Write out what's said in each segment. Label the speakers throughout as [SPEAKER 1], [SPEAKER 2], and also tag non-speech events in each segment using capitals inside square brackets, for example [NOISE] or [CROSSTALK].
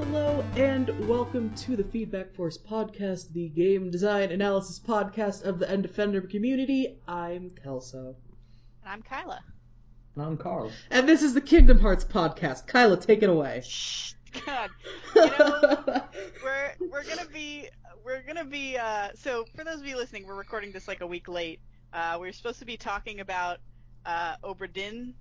[SPEAKER 1] Hello and welcome to the Feedback Force podcast, the game design analysis podcast of the End Defender community. I'm Kelso.
[SPEAKER 2] And I'm Kyla.
[SPEAKER 3] And I'm Carl.
[SPEAKER 1] And this is the Kingdom Hearts podcast. Kyla, take it away.
[SPEAKER 2] Shh, God. You know, [LAUGHS] we're we're gonna be we're gonna be uh so for those of you listening, we're recording this like a week late. Uh we're supposed to be talking about uh Obra Dinn.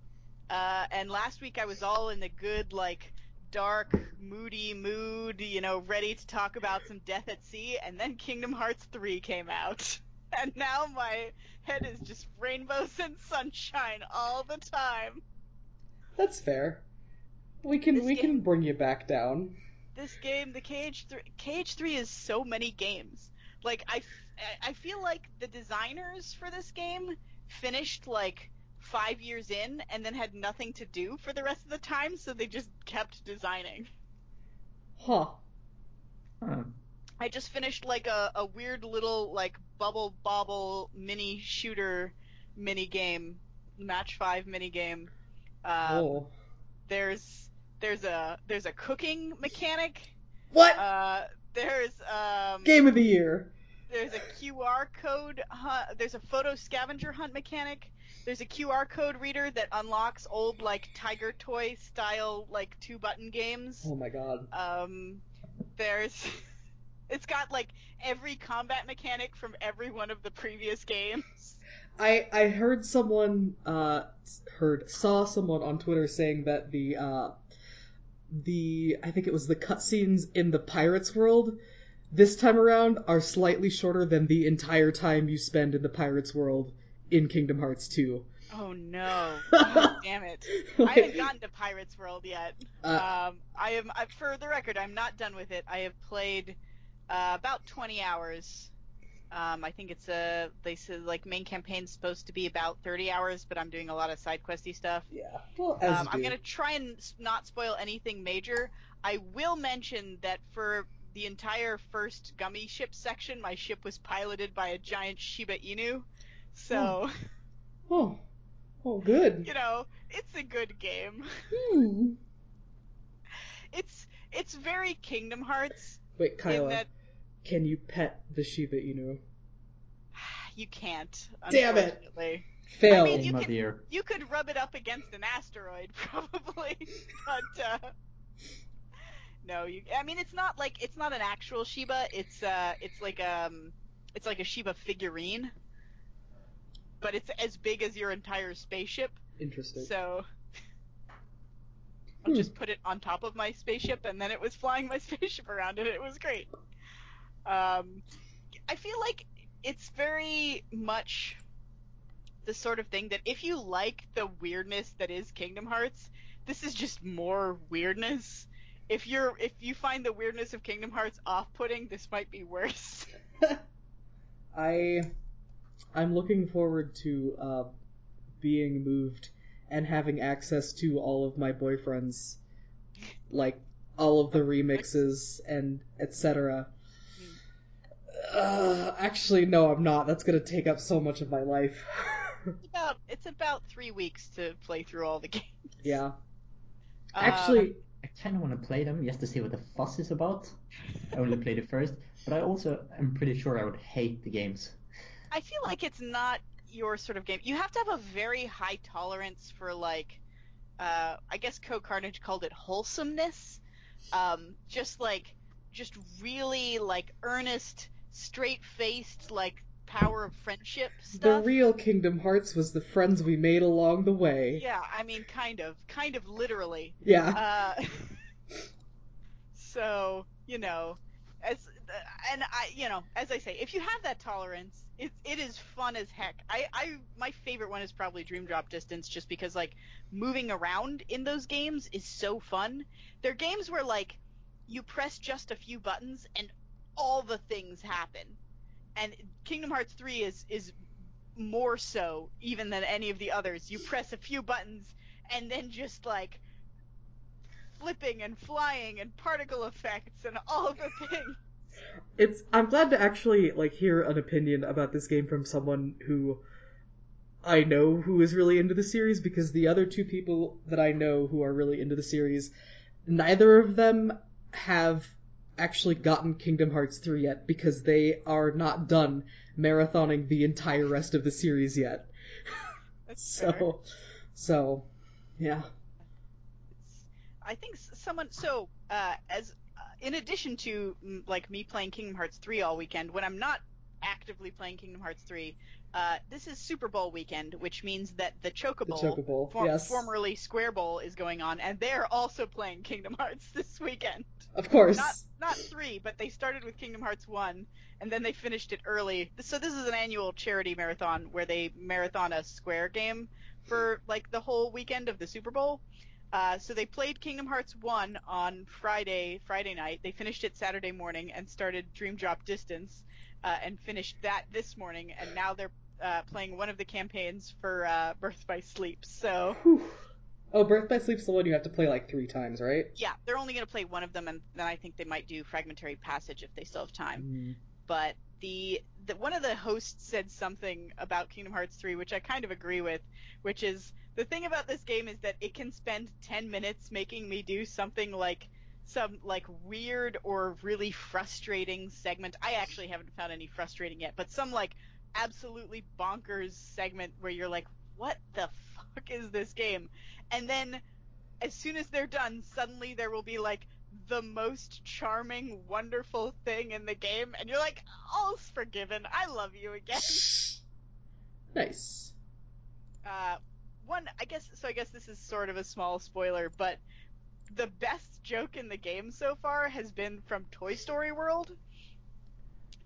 [SPEAKER 2] Uh and last week I was all in the good like dark, moody mood, you know, ready to talk about some death at sea, and then Kingdom Hearts 3 came out. [LAUGHS] And now my head is just rainbows and sunshine all the time.
[SPEAKER 1] That's fair. We can
[SPEAKER 2] This
[SPEAKER 1] we
[SPEAKER 2] game-
[SPEAKER 1] can bring you back down.
[SPEAKER 2] This game, the KH3, KH3 is so many games. Like, I, f- I feel like the designers for this game finished, like, five years in and then had nothing to do for the rest of the time, so they just kept designing.
[SPEAKER 1] Huh.
[SPEAKER 3] Huh.
[SPEAKER 2] I just finished like a, a weird little like bubble bobble mini shooter mini game, match five mini game. Um,
[SPEAKER 1] oh.
[SPEAKER 2] There's there's a there's a cooking mechanic.
[SPEAKER 1] What?
[SPEAKER 2] Uh, there's um
[SPEAKER 1] Game of the year.
[SPEAKER 2] there's a QR code hunt, there's a photo scavenger hunt mechanic. There's a QR code reader that unlocks old like Tiger Toy style like two button games.
[SPEAKER 1] Oh my god.
[SPEAKER 2] Um, there's, [LAUGHS] it's got like every combat mechanic from every one of the previous games.
[SPEAKER 1] I I heard someone uh heard saw someone on Twitter saying that the uh the I think it was the cutscenes in the Pirates world this time around are slightly shorter than the entire time you spend in the Pirates world in Kingdom Hearts 2.
[SPEAKER 2] Oh no! God [LAUGHS] damn it! I haven't gotten to Pirates World yet.
[SPEAKER 1] Uh,
[SPEAKER 2] Um, I am, I, for the record, I'm not done with it. I have played uh, about 20 hours. Um, I think it's a they said like main campaign's supposed to be about 30 hours, but I'm doing a lot of side questy stuff.
[SPEAKER 1] yeah. Well, as
[SPEAKER 2] um, I'm gonna try and not spoil anything major. I will mention that for the entire first gummy ship section, my ship was piloted by a giant Shiba Inu. So, [LAUGHS]
[SPEAKER 1] Oh. Oh, good.
[SPEAKER 2] you know, it's a good game.
[SPEAKER 1] Hmm.
[SPEAKER 2] It's it's very Kingdom Hearts
[SPEAKER 1] Wait,
[SPEAKER 2] in
[SPEAKER 1] Kyla,
[SPEAKER 2] that
[SPEAKER 1] can you pet the Shiba Inu? [SIGHS]
[SPEAKER 2] you can't.
[SPEAKER 1] Damn it.
[SPEAKER 2] unfortunately.
[SPEAKER 1] Fail.
[SPEAKER 2] I mean, you
[SPEAKER 3] my
[SPEAKER 2] can-
[SPEAKER 3] dear.
[SPEAKER 2] You could rub it up against an asteroid, [LAUGHS] probably, but uh, no. You. I mean, it's not like it's not an actual Shiba. It's uh, it's like um, it's like a Shiba figurine, but it's as big as your entire spaceship.
[SPEAKER 1] Interesting.
[SPEAKER 2] So [LAUGHS] I'll
[SPEAKER 1] Hmm.
[SPEAKER 2] just put it on top of my spaceship, and then it was flying my [LAUGHS] spaceship around, and it was great. Um, I feel like it's very much the sort of thing that if you like the weirdness that is Kingdom Hearts, this is just more weirdness. If you're if you find the weirdness of Kingdom Hearts off-putting, this might be worse. [LAUGHS]
[SPEAKER 1] I I'm looking forward to uh, being moved and having access to all of my boyfriends, like all of the remixes and etc. Uh, actually, no, I'm not. That's gonna take up so much of my life. [LAUGHS]
[SPEAKER 2] It's about it's about three weeks to play through all the [LAUGHS] games.
[SPEAKER 1] yeah.
[SPEAKER 2] Um,
[SPEAKER 1] Actually,
[SPEAKER 3] I kind of want to play them just to see what the fuss is about. I only played it first, but I also am pretty sure I would hate the games.
[SPEAKER 2] I feel like it's not your sort of game. You have to have a very high tolerance for like, uh, I guess Co Carnage called it wholesomeness. Um, just like, just really like earnest, straight faced like power of friendship stuff.
[SPEAKER 1] the real Kingdom Hearts was the friends we made along the way.
[SPEAKER 2] yeah, I mean, kind of, kind of literally.
[SPEAKER 1] Yeah.
[SPEAKER 2] Uh, [LAUGHS] so you know, as and I, you know, as I say, if you have that tolerance, it it is fun as heck. I I my favorite one is probably Dream Drop Distance, just because like moving around in those games is so fun. They're games where like you press just a few buttons and all the things happen. And Kingdom Hearts 3 is is more so even than any of the others. You press a few buttons and then just like flipping and flying and particle effects and all the [LAUGHS] things.
[SPEAKER 1] It's I'm glad to actually like hear an opinion about this game from someone who I know who is really into the series because the other two people that I know who are really into the series, neither of them have actually gotten Kingdom Hearts 3 yet because they are not done marathoning the entire rest of the series yet. [LAUGHS] So,
[SPEAKER 2] fair.
[SPEAKER 1] so, yeah.
[SPEAKER 2] I think someone so uh, as in addition to mm, like me playing Kingdom Hearts 3 all weekend when I'm not actively playing Kingdom Hearts 3, uh, this is Super Bowl weekend, which means that the Chocobo,
[SPEAKER 1] Chocobo,
[SPEAKER 2] for-
[SPEAKER 1] yes.
[SPEAKER 2] formerly Square Bowl, is going on, and they're also playing Kingdom Hearts [LAUGHS] this weekend.
[SPEAKER 1] Of course.
[SPEAKER 2] Not not three, but they started with Kingdom Hearts 1, and then they finished it early. So this is an annual charity marathon where they marathon a Square game for like the whole weekend of the Super Bowl. Uh, so they played Kingdom Hearts 1 on Friday, Friday night. They finished it Saturday morning and started Dream Drop Distance, uh, and finished that this morning. And now they're uh, playing one of the campaigns for uh, Birth by Sleep. So
[SPEAKER 1] Whew. Oh, Birth by Sleep's the one you have to play like three times, right?
[SPEAKER 2] yeah, they're only going to play one of them, and then I think they might do Fragmentary Passage if they still have time.
[SPEAKER 1] Mm.
[SPEAKER 2] but the, the one of the hosts said something about Kingdom Hearts 3 which I kind of agree with, which is the thing about this game is that it can spend 10 minutes making me do something like some like weird or really frustrating segment. I actually haven't found any frustrating yet, but some like absolutely bonkers segment where you're like, what the fuck is this game? And then as soon as they're done, suddenly there will be like the most charming, wonderful thing in the game, and you're like, all's forgiven. I love you again. [LAUGHS]
[SPEAKER 1] Nice.
[SPEAKER 2] Uh, one, I guess, so I guess this is sort of a small spoiler, but the best joke in the game so far has been from Toy Story World.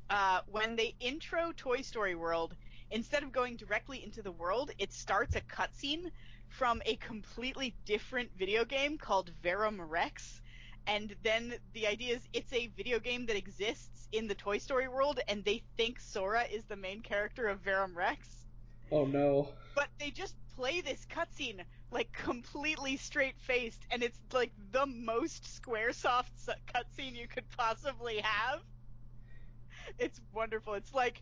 [SPEAKER 2] Uh, when they intro Toy Story World, instead of going directly into the world, it starts a cutscene from a completely different video game called Verum Rex. And then the idea is it's a video game that exists in the Toy Story world, and they think Sora is the main character of Verum Rex
[SPEAKER 1] Oh no.
[SPEAKER 2] but they just play this cutscene like completely straight faced, and it's like the most SquareSoft cutscene you could possibly have. It's wonderful. It's like,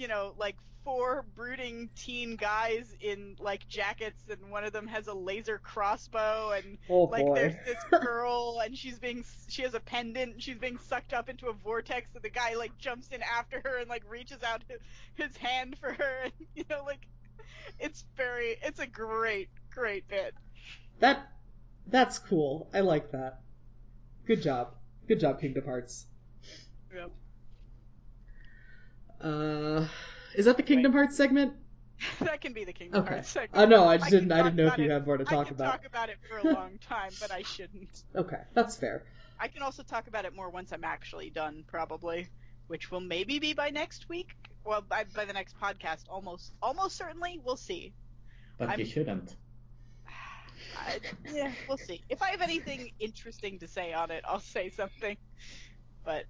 [SPEAKER 2] you know, like four brooding teen guys in like jackets, and one of them has a laser crossbow, and
[SPEAKER 1] Oh
[SPEAKER 2] like
[SPEAKER 1] boy.
[SPEAKER 2] there's this girl, and she's being she has a pendant, and she's being sucked up into a vortex, and the guy like jumps in after her and like reaches out his, his hand for her, and [LAUGHS] you know like it's very it's a great great bit.
[SPEAKER 1] That that's cool. I like that. Good job. Good job, Kingdom Hearts.
[SPEAKER 2] Yep.
[SPEAKER 1] Uh, is that the Kingdom Hearts segment? [LAUGHS]
[SPEAKER 2] that can be the Kingdom
[SPEAKER 1] Okay.
[SPEAKER 2] Hearts segment.
[SPEAKER 1] Uh, no, I just
[SPEAKER 2] I
[SPEAKER 1] didn't. I didn't know if you
[SPEAKER 2] it-
[SPEAKER 1] had more to
[SPEAKER 2] I
[SPEAKER 1] talk
[SPEAKER 2] can
[SPEAKER 1] about.
[SPEAKER 2] talk about it for a [LAUGHS] long time, but I shouldn't.
[SPEAKER 1] Okay, that's fair.
[SPEAKER 2] I can also talk about it more once I'm actually done, probably, which will maybe be by next week. Well, by, by the next podcast, almost almost certainly. We'll see.
[SPEAKER 3] But
[SPEAKER 2] I'm-
[SPEAKER 3] you shouldn't. [SIGHS]
[SPEAKER 2] I, yeah, we'll see. If I have anything interesting to say on it, I'll say something. But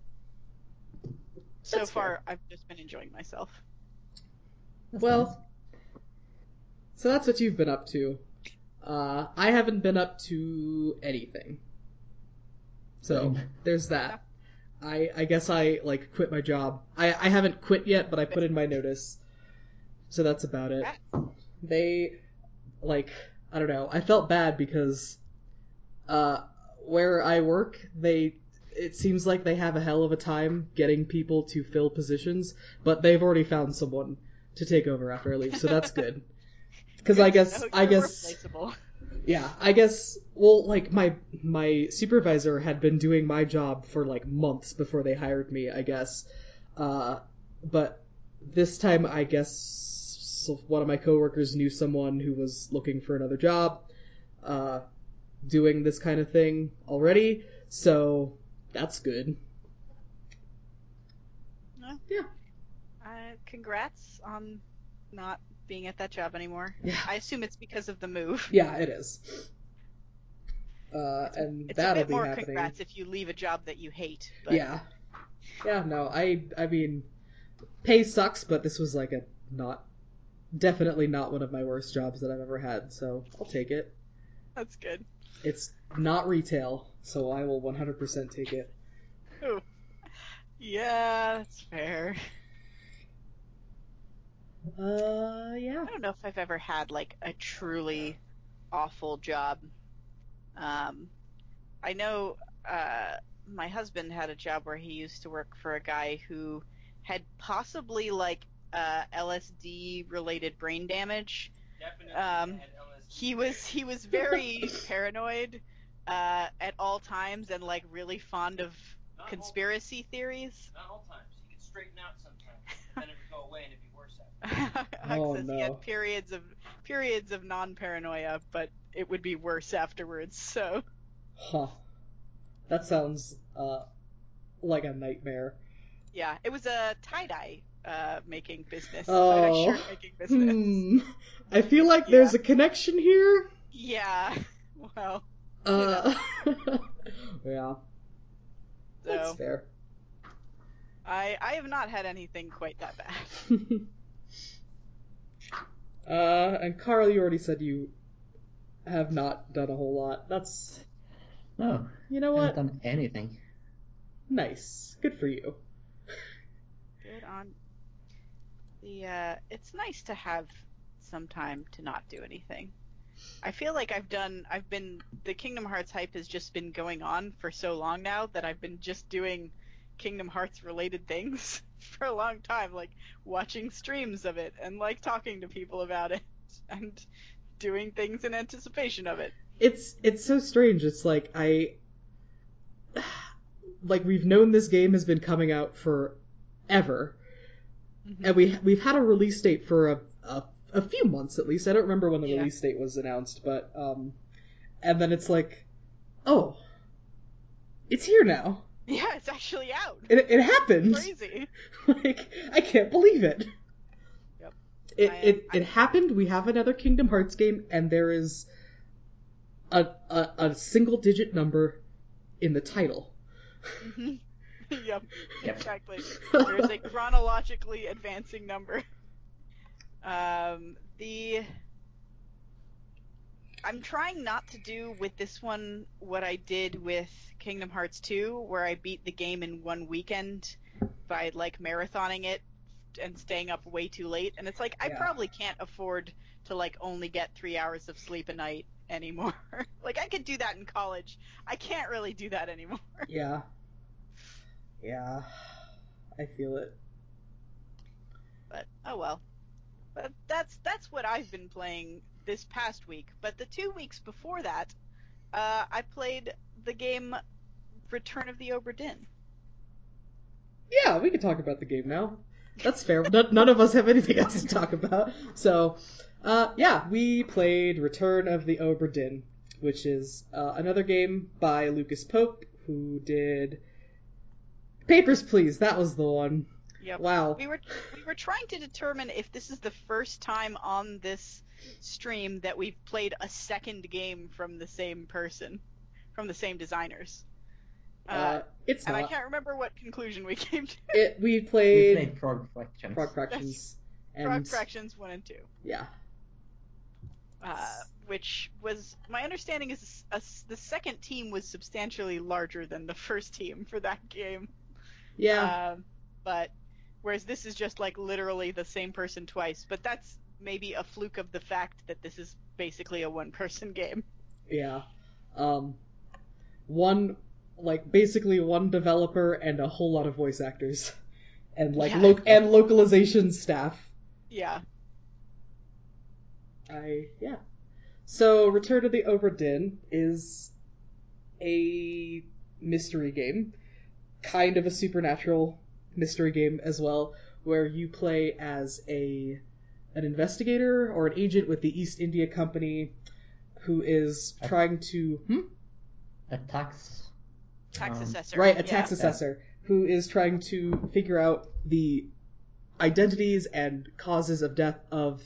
[SPEAKER 2] so
[SPEAKER 1] That's
[SPEAKER 2] far,
[SPEAKER 1] fair.
[SPEAKER 2] I've just been enjoying myself.
[SPEAKER 3] That's
[SPEAKER 1] Well,
[SPEAKER 3] nice.
[SPEAKER 1] So that's what you've been up to. Uh, I haven't been up to anything. So
[SPEAKER 3] Same.
[SPEAKER 1] there's that. I I guess I like quit my job. I I haven't quit yet, but I put in my notice. So that's about it. They like I don't know. I felt bad because uh where I work, they it seems like they have a hell of a time getting people to fill positions, but they've already found someone to take over after I leave, so that's good. [LAUGHS] Because I guess I guess yeah, I guess well like my my supervisor had been doing my job for like months before they hired me, I guess. Uh but this time I guess one of my coworkers knew someone who was looking for another job uh doing this kind of thing already, so that's good. Yeah.
[SPEAKER 2] Uh, congrats on not being at that job anymore.
[SPEAKER 1] Yeah.
[SPEAKER 2] I assume it's because of the move.
[SPEAKER 1] Yeah, it is. Uh and
[SPEAKER 2] It's a
[SPEAKER 1] that'll
[SPEAKER 2] bit
[SPEAKER 1] be
[SPEAKER 2] more
[SPEAKER 1] happening.
[SPEAKER 2] congrats if you leave a job that you hate. But
[SPEAKER 1] Yeah. Yeah, no, I I mean pay sucks, but this was like a not definitely not one of my worst jobs that I've ever had, so I'll take it.
[SPEAKER 2] That's good.
[SPEAKER 1] It's not retail, so I will 100% take it.
[SPEAKER 2] Ooh. Yeah, that's fair.
[SPEAKER 1] Uh yeah.
[SPEAKER 2] I don't know if I've ever had like a truly awful job. Um, I know uh, my husband had a job where he used to work for a guy who had possibly like uh, LSD related brain damage.
[SPEAKER 4] Definitely
[SPEAKER 2] Um,
[SPEAKER 4] had LSD.
[SPEAKER 2] He was he was [LAUGHS] very paranoid uh, at all times and like really fond of
[SPEAKER 4] Not
[SPEAKER 2] conspiracy theories.
[SPEAKER 4] Not all times. He could straighten out sometimes. And [LAUGHS] then it would go away and it'd be worse after.
[SPEAKER 2] Huck [LAUGHS]
[SPEAKER 1] Oh,
[SPEAKER 2] says he
[SPEAKER 1] no.
[SPEAKER 2] had periods of periods of non-paranoia, but it would be worse afterwards. So
[SPEAKER 1] Huh. That sounds uh like a nightmare.
[SPEAKER 2] yeah, it was a tie-dye uh, making business.
[SPEAKER 1] Oh.
[SPEAKER 2] Tie-dye shirt making business.
[SPEAKER 1] Hmm. I feel like there's a connection here.
[SPEAKER 2] Yeah. [LAUGHS] Well,
[SPEAKER 1] Uh Yeah, [LAUGHS]
[SPEAKER 2] so
[SPEAKER 1] that's fair.
[SPEAKER 2] I I have not had anything quite that bad. [LAUGHS]
[SPEAKER 1] uh and Carl, you already said you have not done a whole lot. That's
[SPEAKER 3] No,
[SPEAKER 1] you know
[SPEAKER 3] I
[SPEAKER 1] what?
[SPEAKER 3] haven't done anything.
[SPEAKER 1] Nice. Good for you.
[SPEAKER 2] Good on the. Uh, it's nice to have some time to not do anything. I feel like I've done. I've been the Kingdom Hearts hype has just been going on for so long now that I've been just doing Kingdom Hearts related things [LAUGHS] for a long time, like watching streams of it and like talking to people about it [LAUGHS] and doing things in anticipation of it.
[SPEAKER 1] It's it's so strange. It's like I [SIGHS] like we've known this game has been coming out for ever.
[SPEAKER 2] Mhm.
[SPEAKER 1] And we we've had a release date for a, a a few months at least. I don't remember when the
[SPEAKER 2] Yeah.
[SPEAKER 1] release date was announced, but um and then it's like oh it's here now.
[SPEAKER 2] Yeah, it's actually out.
[SPEAKER 1] It it happened.
[SPEAKER 2] Crazy. [LAUGHS]
[SPEAKER 1] like I can't believe it.
[SPEAKER 2] Yep.
[SPEAKER 1] It
[SPEAKER 2] I
[SPEAKER 1] it,
[SPEAKER 2] I-
[SPEAKER 1] it happened. We have another Kingdom Hearts game, and there is a a, a single digit number in the title. [LAUGHS]
[SPEAKER 2] Yep.
[SPEAKER 3] Yep.
[SPEAKER 2] Exactly. [LAUGHS] There's a chronologically advancing number. Um, the I'm trying not to do with this one what I did with Kingdom Hearts 2, where I beat the game in one weekend by like marathoning it and staying up way too late. And it's like I
[SPEAKER 1] Yeah.
[SPEAKER 2] probably can't afford to like only get three hours of sleep a night anymore. [LAUGHS] like I could do that in college. I can't really do that anymore. [LAUGHS]
[SPEAKER 1] yeah. Yeah. I feel it.
[SPEAKER 2] but oh well. But that's that's what I've been playing this past week. But the two weeks before that, uh, I played the game Return of the Obra Dinn.
[SPEAKER 1] Yeah, we can talk about the game now. That's fair. none, of us have anything else to talk about. So, uh, yeah, we played Return of the Obra Dinn, which is uh, another game by Lucas Pope, who did Papers, Please. That was the one.
[SPEAKER 2] Yep.
[SPEAKER 1] Wow.
[SPEAKER 2] We were we were trying to determine if this is the first time on this stream that we've played a second game from the same person, from the same designers. Uh,
[SPEAKER 1] Uh, it's
[SPEAKER 2] and I can't remember what conclusion we [LAUGHS] came to.
[SPEAKER 1] It, we played.
[SPEAKER 3] We
[SPEAKER 1] played,
[SPEAKER 3] played Frog Fractions.
[SPEAKER 1] Frog Fractions.
[SPEAKER 2] Frog Fractions one and two.
[SPEAKER 1] yeah,
[SPEAKER 2] uh, which was my understanding is a, the second team was substantially larger than the first team for that game.
[SPEAKER 1] yeah,
[SPEAKER 2] Um, but whereas this is just like literally the same person twice, but that's maybe a fluke of the fact that this is basically a one-person [LAUGHS] game.
[SPEAKER 1] yeah. Um, one like basically one developer and a whole lot of voice actors, and like
[SPEAKER 2] Yeah.
[SPEAKER 1] lo- and localization staff.
[SPEAKER 2] Yeah.
[SPEAKER 1] I yeah. So Return of the Obra Dinn is a mystery game, kind of a supernatural mystery game as well, where you play as a an investigator or an agent with the East India Company who is trying to hmm?
[SPEAKER 3] A tax.
[SPEAKER 2] Tax
[SPEAKER 3] um,
[SPEAKER 2] assessor.
[SPEAKER 1] right a
[SPEAKER 2] yeah.
[SPEAKER 1] tax assessor who is trying to figure out the identities and causes of death of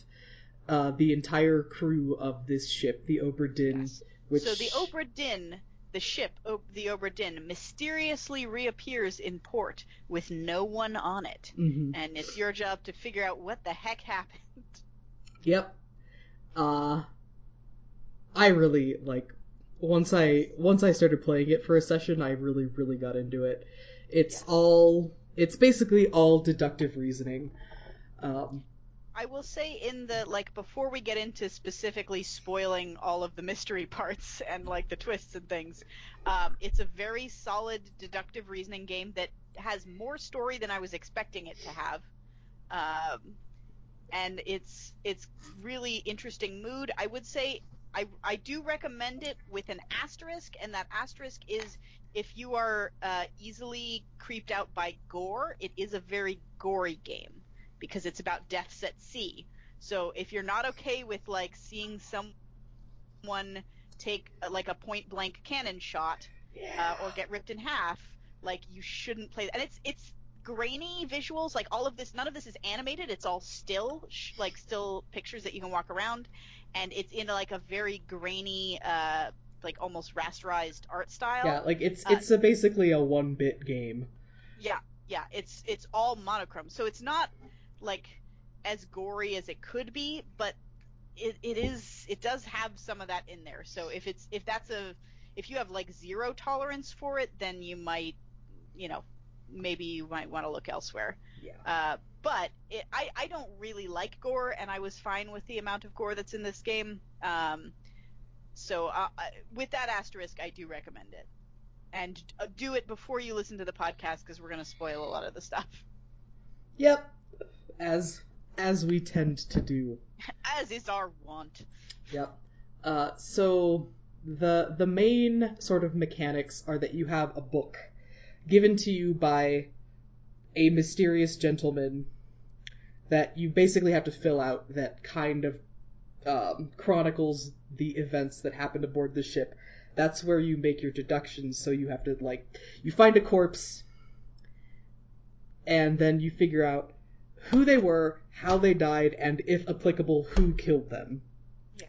[SPEAKER 1] uh, the entire crew of this ship, the Obra Dinn,
[SPEAKER 2] Yes.
[SPEAKER 1] which
[SPEAKER 2] So the Obra Dinn, the ship, o- the Obra Dinn, mysteriously reappears in port with no one on it.
[SPEAKER 1] Mhm.
[SPEAKER 2] And it's your job to figure out what the heck happened.
[SPEAKER 1] Yep. Uh I really like once I once I started playing it for a session, I really really got into it. It's all it's basically all deductive reasoning. Um
[SPEAKER 2] I will say in the like before we get into specifically spoiling all of the mystery [LAUGHS] parts and like the twists and things, um, it's a very solid deductive reasoning game that has more story than I was expecting it to have. Um, and it's it's really interesting mood. I would say I I do recommend it with an asterisk, and that asterisk is if you are uh, easily creeped out by gore, it is a very gory game because it's about deaths at sea. So if you're not okay with like seeing someone take uh, like a point blank cannon shot uh, or get ripped in half, like you shouldn't play. And it's it's grainy visuals. Like all of this, none of this is animated. It's all still, sh- like still pictures that you can walk around, and it's in like a very grainy, uh, like almost rasterized art style.
[SPEAKER 1] Yeah, like it's
[SPEAKER 2] Uh,
[SPEAKER 1] it's a, basically a one bit game.
[SPEAKER 2] Yeah, yeah, it's it's all monochrome, so it's not like as gory as it could be, but it, it is it does have some of that in there. So if it's if that's a if you have like zero tolerance for it, then you might you know maybe you might want to look elsewhere.
[SPEAKER 1] Yeah.
[SPEAKER 2] Uh, but it, I I don't really like gore, and I was fine with the amount of gore that's in this game. Um, so uh, I- with that asterisk, I do recommend it, and uh, do it before you listen to the podcast because we're gonna spoil a lot of the stuff,
[SPEAKER 1] Yep. As as we tend to do.
[SPEAKER 2] as is our wont.
[SPEAKER 1] Yep. Uh, so the the main sort of mechanics are that you have a book given to you by a mysterious gentleman that you basically have to fill out that kind of um, chronicles the events that happened aboard the ship. That's where you make your deductions. So you have to like you find a corpse, and then you figure out who they were, how they died, and if applicable, who killed them.
[SPEAKER 2] Yeah.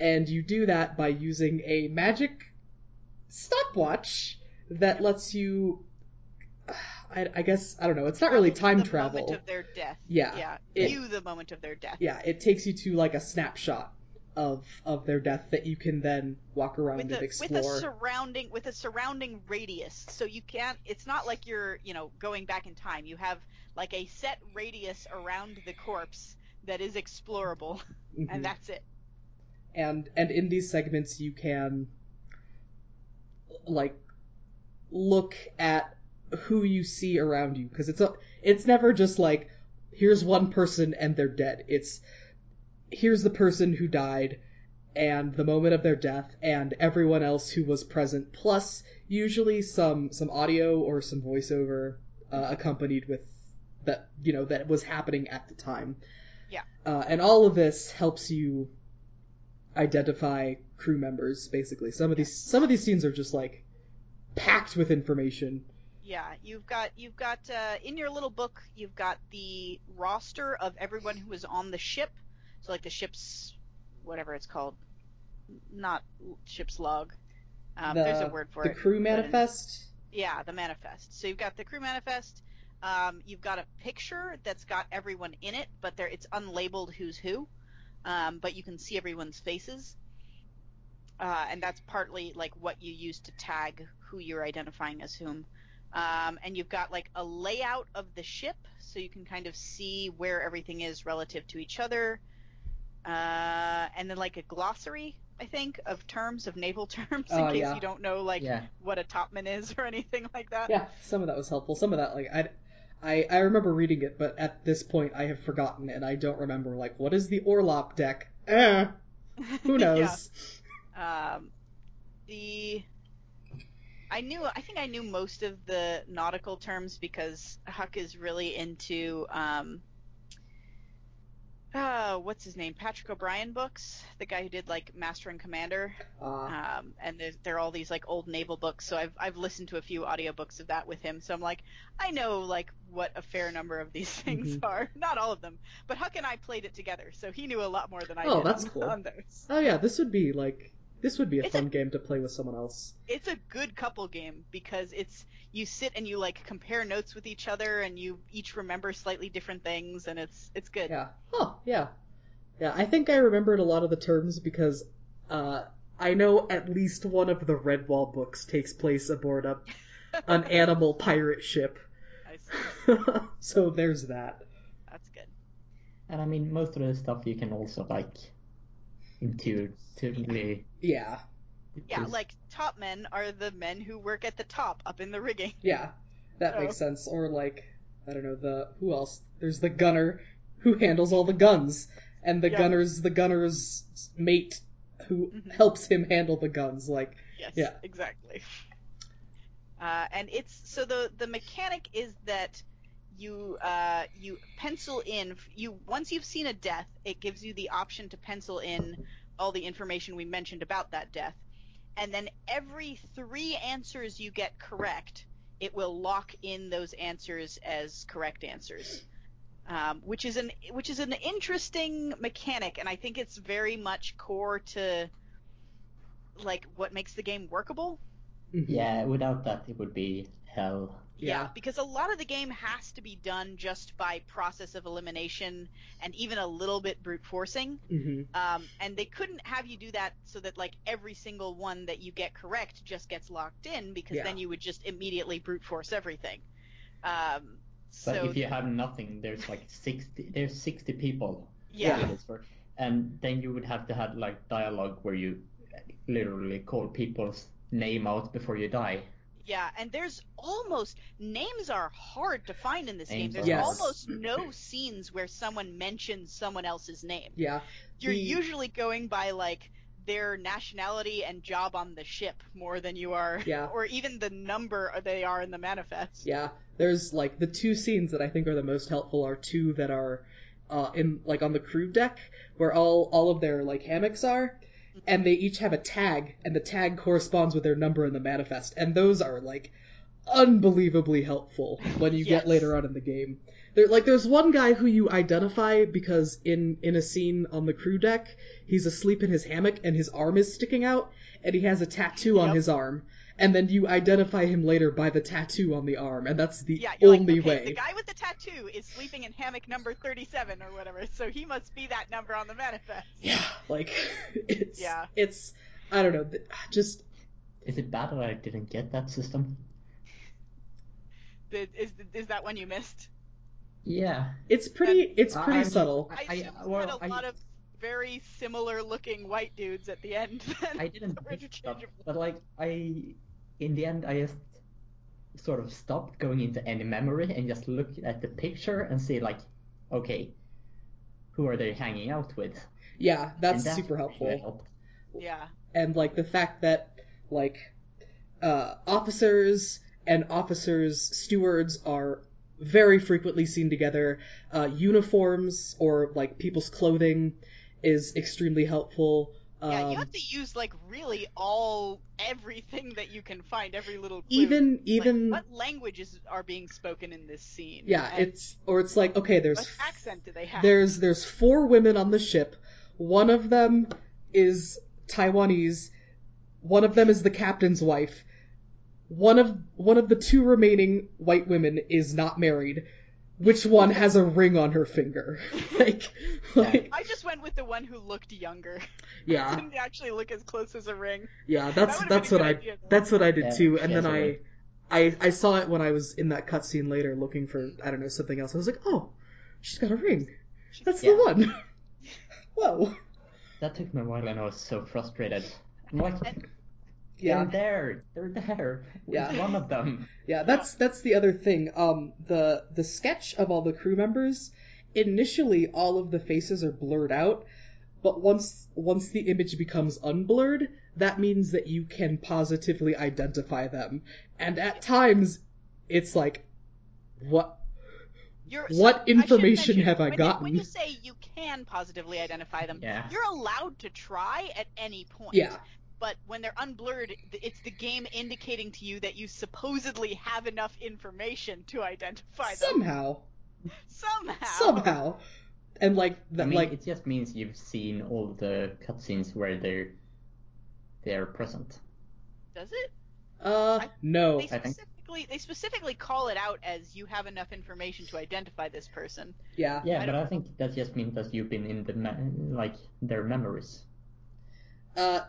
[SPEAKER 1] And you do that by using a magic stopwatch that lets you. I, I guess I don't know. It's not really time
[SPEAKER 2] the
[SPEAKER 1] travel.
[SPEAKER 2] Moment of their death.
[SPEAKER 1] Yeah.
[SPEAKER 2] Yeah.
[SPEAKER 1] It-
[SPEAKER 2] View the moment of their death.
[SPEAKER 1] Yeah, it takes you to like a snapshot of of their death that you can then walk around
[SPEAKER 2] with
[SPEAKER 1] and
[SPEAKER 2] a, with a surrounding with a surrounding radius. So you can't it's not like you're you know going back in time. You have like a set radius around the corpse that is explorable
[SPEAKER 1] Mhm. [LAUGHS]
[SPEAKER 2] and that's it.
[SPEAKER 1] And and in these segments you can like look at who you see around you. Because it's a it's never just like here's one person and they're dead. It's here's the person who died and the moment of their death and everyone else who was present plus usually some some audio or some voiceover uh, accompanied with that you know that was happening at the time.
[SPEAKER 2] Yeah.
[SPEAKER 1] uh, and all of this helps you identify crew members basically. Some of these some of these scenes are just like packed with information.
[SPEAKER 2] Yeah you've got you've got uh, in your little book you've got the roster of everyone who was on the ship so like the ship's whatever it's called not ship's log um,
[SPEAKER 1] the,
[SPEAKER 2] there's a word for
[SPEAKER 1] the
[SPEAKER 2] it The
[SPEAKER 1] crew
[SPEAKER 2] but in-
[SPEAKER 1] manifest
[SPEAKER 2] Yeah, the manifest. So you've got the crew manifest. Um, you've got a picture that's got everyone in it, but there it's unlabeled who's who. Um, but you can see everyone's faces. Uh, and that's partly like what you use to tag who you're identifying as whom. Um, and you've got like a layout of the ship, so you can kind of see where everything is relative to each other. Uh, and then like a glossary, I think, of terms of naval [LAUGHS] terms in
[SPEAKER 1] Oh,
[SPEAKER 2] case
[SPEAKER 1] yeah.
[SPEAKER 2] you don't know like
[SPEAKER 3] Yeah.
[SPEAKER 2] what a topman is or [LAUGHS] anything like that.
[SPEAKER 1] Yeah, some of that was helpful. Some of that, like, I, I, I remember reading it, but at this point I have forgotten, and I don't remember, like, what is the Orlop deck? Eh, who [LAUGHS] knows?
[SPEAKER 2] Yeah. Um, the I knew I think I knew most of the nautical terms because Huck is really into um uh, what's his name? Patrick O'Brian books, the guy who did like Master and Commander.
[SPEAKER 1] Uh,
[SPEAKER 2] Um, and there's, there are all these like old naval books, so I've I've listened to a few audiobooks of that with him. So I'm like, I know like what a fair number of these [LAUGHS] things
[SPEAKER 1] Mhm.
[SPEAKER 2] are. Not all of them, but Huck and I played it together, so he knew a lot more than I
[SPEAKER 1] Oh,
[SPEAKER 2] did
[SPEAKER 1] that's
[SPEAKER 2] on,
[SPEAKER 1] cool.
[SPEAKER 2] on those.
[SPEAKER 1] oh yeah, this would be like, this would be a
[SPEAKER 2] It's a-
[SPEAKER 1] fun game to play with someone else.
[SPEAKER 2] It's a good couple game because it's you sit and you like compare notes with each other, and you each remember slightly different things, and it's it's good.
[SPEAKER 1] Yeah. Oh, yeah. Yeah, I think I remembered a lot of the terms because, uh, I know at least one of the Redwall books takes place aboard a, [LAUGHS] an animal pirate ship.
[SPEAKER 2] I see. [LAUGHS]
[SPEAKER 1] so there's that.
[SPEAKER 2] That's good.
[SPEAKER 3] And I mean, most of the stuff you can also like intuitively.
[SPEAKER 1] Yeah,
[SPEAKER 2] Yeah,
[SPEAKER 3] just-
[SPEAKER 2] like top men are the men who work at the top up in the rigging. [LAUGHS]
[SPEAKER 1] yeah, that
[SPEAKER 2] Oh.
[SPEAKER 1] makes sense. Or like, I don't know, the who else? There's the gunner who handles all the guns, and the
[SPEAKER 2] Yeah.
[SPEAKER 1] gunner's the gunner's mate who
[SPEAKER 2] Mhm.
[SPEAKER 1] helps him handle the guns. Like,
[SPEAKER 2] Yes,
[SPEAKER 1] Yeah.
[SPEAKER 2] exactly. Uh, and it's so the the mechanic is that you uh, you pencil in you once you've seen a death, it gives you the option to pencil in all the information we mentioned about that death, and then every three answers you get correct, it will lock in those answers as correct answers. Um, which is an which is an interesting mechanic, and I think it's very much core to like what makes the game workable.
[SPEAKER 3] Yeah, without that, it would be hell.
[SPEAKER 1] Yeah.
[SPEAKER 2] because a lot of the game has to be done just by process of elimination and even a little bit brute forcing.
[SPEAKER 1] hmm
[SPEAKER 2] Um, and they couldn't have you do that so that like every single one that you get correct just gets locked in because
[SPEAKER 1] Yeah.
[SPEAKER 2] then you would just immediately brute force everything. Um,
[SPEAKER 3] But
[SPEAKER 2] so
[SPEAKER 3] if you have nothing, there's like sixty. There's sixty people.
[SPEAKER 2] yeah,
[SPEAKER 3] for- and then you would have to have like dialogue where you literally call people's name out before you die.
[SPEAKER 2] Yeah, and there's almost names are hard to find in this game. There's
[SPEAKER 1] hard.
[SPEAKER 2] almost no scenes where someone mentions someone else's name.
[SPEAKER 1] Yeah.
[SPEAKER 2] You're
[SPEAKER 1] The-
[SPEAKER 2] usually going by like their nationality and job on the ship more than you are
[SPEAKER 1] Yeah. [LAUGHS]
[SPEAKER 2] or even the number they are in the manifest.
[SPEAKER 1] Yeah, there's like the two scenes that I think are the most helpful are two that are uh, in like on the crew deck where all all of their like hammocks are, and they each have a tag, and the tag corresponds with their number in the manifest, and those are like unbelievably helpful when you
[SPEAKER 2] Yes.
[SPEAKER 1] get later on in the game. There, like, there's one guy who you identify because in in a scene on the crew deck, he's asleep in his hammock and his arm is sticking out, and he has a tattoo on his arm. And then you identify him later by the tattoo on the arm, and that's the
[SPEAKER 2] Yeah, you're
[SPEAKER 1] only
[SPEAKER 2] like, okay,
[SPEAKER 1] way.
[SPEAKER 2] the guy with the tattoo is sleeping in hammock number 37 or whatever, so he must be that number on the manifest.
[SPEAKER 1] Yeah, like [LAUGHS] it's
[SPEAKER 2] Yeah.
[SPEAKER 1] it's I don't know, just
[SPEAKER 3] Is it bad that I didn't get that system?
[SPEAKER 2] The- Is, is that one you missed?
[SPEAKER 3] Yeah.
[SPEAKER 1] it's pretty it's pretty
[SPEAKER 3] I'm-
[SPEAKER 1] subtle.
[SPEAKER 2] I,
[SPEAKER 3] I-
[SPEAKER 2] assume you
[SPEAKER 3] well,
[SPEAKER 2] had a
[SPEAKER 3] I-
[SPEAKER 2] lot of very similar looking white dudes at the end. [LAUGHS]
[SPEAKER 3] I didn't
[SPEAKER 2] that
[SPEAKER 3] stuff, but like I, in the end, I just sort of stopped going into any memory and just looked at the picture and see like, okay, who are they hanging out with?
[SPEAKER 1] Yeah, that's
[SPEAKER 3] And that
[SPEAKER 1] super helpful.
[SPEAKER 3] helped.
[SPEAKER 2] Yeah.
[SPEAKER 1] and like the fact that like uh, officers and officers stewards are very frequently seen together. Uh, uniforms or like people's clothing is extremely helpful. Um,
[SPEAKER 2] Yeah, you have to use like really all everything that you can find, every little clue.
[SPEAKER 1] even
[SPEAKER 2] Like,
[SPEAKER 1] even
[SPEAKER 2] what languages are being spoken in this scene?
[SPEAKER 1] yeah,
[SPEAKER 2] And
[SPEAKER 1] it's or it's like okay, there's
[SPEAKER 2] what accent do they have?
[SPEAKER 1] There's there's four women on the ship. One of them is Taiwanese. One of them is the captain's wife. One of one of the two remaining white women is not married. Which one has a ring on her finger? [LAUGHS] like, like
[SPEAKER 2] I just went with the one who looked younger. [LAUGHS]
[SPEAKER 1] yeah,
[SPEAKER 2] Didn't actually look as close as a ring.
[SPEAKER 1] yeah. That's
[SPEAKER 2] would've
[SPEAKER 1] that's
[SPEAKER 2] been
[SPEAKER 1] what
[SPEAKER 2] a
[SPEAKER 1] I
[SPEAKER 2] good idea,
[SPEAKER 1] that's what I did
[SPEAKER 3] Yeah,
[SPEAKER 1] too. And then I. I I saw it when I was in that cutscene later, looking for I don't know something else. I was like, oh, she's got a ring. That's
[SPEAKER 3] Yeah.
[SPEAKER 1] the one. [LAUGHS] Whoa.
[SPEAKER 3] That took me a while, and I was so frustrated. I'm like,
[SPEAKER 1] Yeah.
[SPEAKER 3] they're there, they're there.
[SPEAKER 1] Yeah.
[SPEAKER 3] Which one of them? [LAUGHS]
[SPEAKER 1] Yeah, that's that's the other thing. Um, the the sketch of all the crew members, initially all of the faces are blurred out, but once once the image becomes unblurred, that means that you can positively identify them. And at times, it's like, what?
[SPEAKER 2] You're,
[SPEAKER 1] What
[SPEAKER 2] so I
[SPEAKER 1] information
[SPEAKER 2] mention,
[SPEAKER 1] have I
[SPEAKER 2] when you-
[SPEAKER 1] gotten?
[SPEAKER 2] when you say you can positively identify them,
[SPEAKER 3] Yeah.
[SPEAKER 2] you're allowed to try at any point.
[SPEAKER 1] Yeah,
[SPEAKER 2] But when they're unblurred, it's the game indicating to you that you supposedly have enough information to identify them.
[SPEAKER 1] somehow,
[SPEAKER 2] Somehow.
[SPEAKER 1] somehow, and like
[SPEAKER 3] I mean,
[SPEAKER 1] like
[SPEAKER 3] it just means you've seen all the cutscenes where they're they're present.
[SPEAKER 2] Does it?
[SPEAKER 1] uh,
[SPEAKER 2] I-
[SPEAKER 1] no,
[SPEAKER 2] They
[SPEAKER 3] I think-
[SPEAKER 2] specifically they specifically call it out as you have enough information to identify this person.
[SPEAKER 1] yeah,
[SPEAKER 3] Yeah,
[SPEAKER 2] I
[SPEAKER 3] but
[SPEAKER 2] don't-
[SPEAKER 3] I think that just means that you've been in the me- like their memories.
[SPEAKER 1] Uh,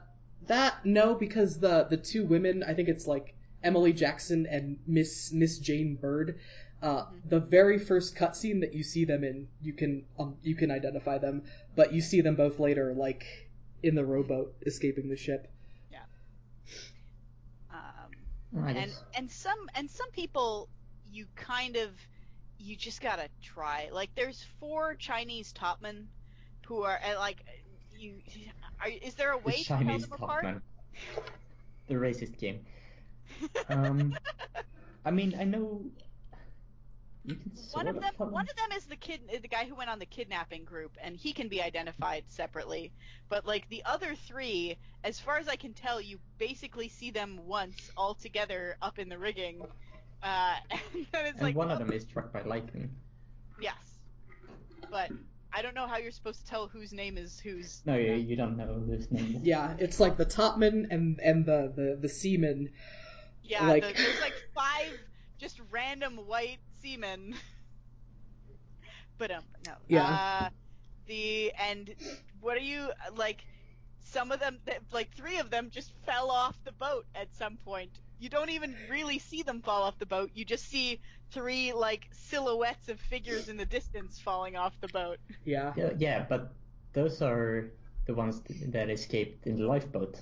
[SPEAKER 1] that no, because the the two women, I think it's like Emily Jackson and Miss Miss Jane Bird. Uh,
[SPEAKER 2] Mhm.
[SPEAKER 1] The very first cutscene that you see them in, you can um, you can identify them, but you see them both later, like in the rowboat escaping the ship. Yeah.
[SPEAKER 2] Um,
[SPEAKER 3] I
[SPEAKER 2] and and some and some people you kind of you just gotta try. Like there's four Chinese topmen who are uh, like you. Are, is there a
[SPEAKER 3] The
[SPEAKER 2] way to
[SPEAKER 3] Chinese
[SPEAKER 2] tell them apart?
[SPEAKER 3] Topman. The racist game. [LAUGHS] Um, I mean, I know. You can
[SPEAKER 2] one of them
[SPEAKER 3] tell
[SPEAKER 2] one of them is the kid the guy who went on the kidnapping group and he can be identified separately but like the other three as far as i can tell you basically see them once all together up in the rigging uh [LAUGHS] and then it's
[SPEAKER 3] and
[SPEAKER 2] like
[SPEAKER 3] one of them is struck by lightning.
[SPEAKER 2] yes but i don't know how you're supposed to tell whose name is whose
[SPEAKER 3] No, you, you don't know whose name. is.
[SPEAKER 1] Yeah, it's like the topman and and the the the seaman.
[SPEAKER 2] yeah
[SPEAKER 1] like-
[SPEAKER 2] the, there's like five just random white seamen but um no
[SPEAKER 1] Yeah.
[SPEAKER 2] uh the and what are you like some of them like three of them just fell off the boat at some point you don't even really see them fall off the boat you just see three like silhouettes of figures in the distance falling off the boat
[SPEAKER 1] Yeah.
[SPEAKER 3] Yeah, yeah, but those are the ones that escaped in the lifeboat.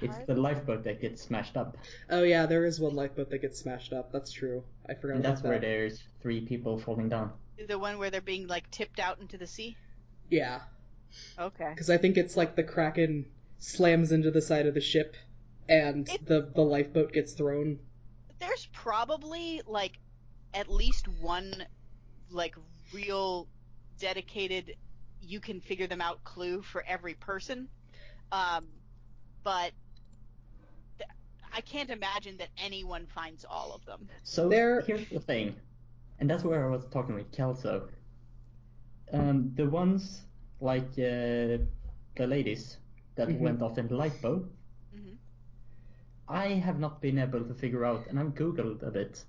[SPEAKER 3] It's the lifeboat that gets smashed up,
[SPEAKER 1] Oh yeah, there is one lifeboat that gets smashed up. That's true. I forgot
[SPEAKER 3] and
[SPEAKER 1] about
[SPEAKER 3] that's where there's three people falling down.
[SPEAKER 2] the one where they're being like tipped out into the sea
[SPEAKER 1] Yeah,
[SPEAKER 2] okay
[SPEAKER 1] because I think it's like the kraken slams into the side of the ship, and
[SPEAKER 2] It-
[SPEAKER 1] the the lifeboat gets thrown.
[SPEAKER 2] there's probably like at least one like real dedicated you can figure them out clue for every person um but th- i can't imagine that anyone finds all of them
[SPEAKER 3] So
[SPEAKER 1] There-
[SPEAKER 3] here's the thing, and that's where I was talking with Kelso. Um, the ones like uh, the ladies that
[SPEAKER 1] Mhm.
[SPEAKER 3] went off in the lifeboat. I have not been able to figure out, and I've googled a bit,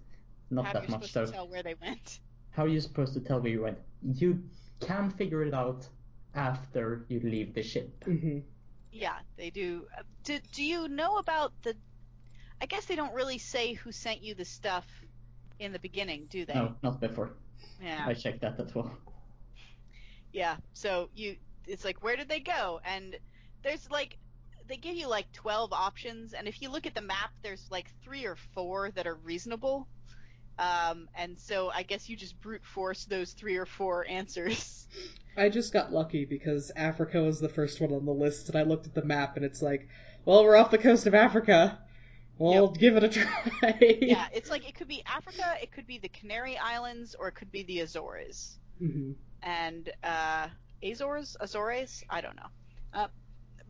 [SPEAKER 3] not
[SPEAKER 2] how
[SPEAKER 3] that
[SPEAKER 2] you're
[SPEAKER 3] much.
[SPEAKER 2] supposed
[SPEAKER 3] So
[SPEAKER 2] to tell where they went
[SPEAKER 3] how are you supposed to tell where you went? You can figure it out after you leave the ship.
[SPEAKER 1] hmm
[SPEAKER 2] yeah they do Uh, do, do you know about the i guess they don't really say who sent you the stuff in the beginning do they
[SPEAKER 3] No, not before.
[SPEAKER 2] yeah
[SPEAKER 3] I checked that as well.
[SPEAKER 2] Yeah. So you, it's like, where did they go? And there's like, they give you like 12 options, and if you look at the map, there's like three or four that are reasonable. Um, and so I guess you just brute force those three or four [LAUGHS] answers.
[SPEAKER 1] I just got lucky because Africa was the first one on the list, and I looked at the map, and it's like, well, we're off the coast of Africa. Well, give it a try.
[SPEAKER 2] yeah, [LAUGHS] it's like it could be Africa, it could be the Canary Islands, or it could be the Azores.
[SPEAKER 1] hmm
[SPEAKER 2] and uh, Azores, Azores, I don't know. Uh,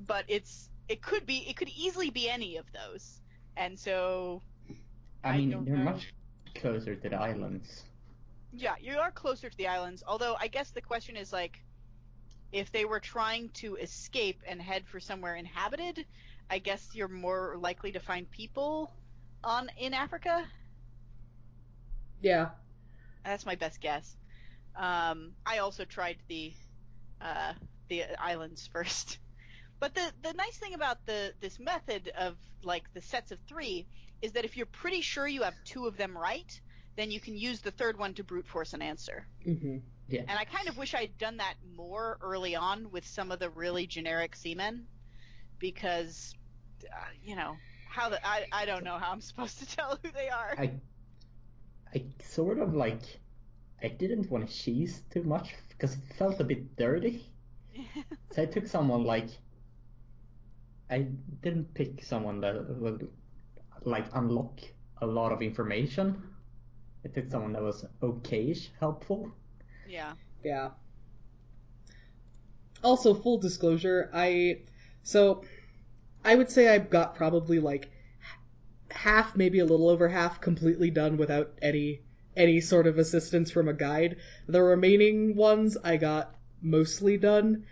[SPEAKER 2] but it's it could be it could easily be any of those. And so
[SPEAKER 3] I
[SPEAKER 2] I
[SPEAKER 3] mean,
[SPEAKER 2] don't
[SPEAKER 3] they're
[SPEAKER 2] know.
[SPEAKER 3] much closer to the islands.
[SPEAKER 2] yeah, you are closer to the islands. Although I guess the question is like if they were trying to escape and head for somewhere inhabited, I guess you're more likely to find people on in Africa.
[SPEAKER 1] Yeah.
[SPEAKER 2] That's my best guess. Um, I also tried the uh, the islands [LAUGHS] first, but the the nice thing about the this method of like the sets of three is that if you're pretty sure you have two of them right, then you can use the third one to brute force an answer.
[SPEAKER 1] hmm
[SPEAKER 2] And I kind of wish I'd done that more early on with some of the really generic seamen, because uh, you know how the I I don't know how I'm supposed to [LAUGHS] tell who they are.
[SPEAKER 3] I, I sort of like, I didn't want to cheese too much because it felt a bit dirty. [LAUGHS] So I took someone like, I didn't pick someone that would like unlock a lot of information. I picked someone that was okayish helpful.
[SPEAKER 2] yeah.
[SPEAKER 1] Yeah. Also, full disclosure, I so I would say I got probably like half, maybe a little over half, completely done without any any sort of assistance from a guide. The remaining ones I got mostly done,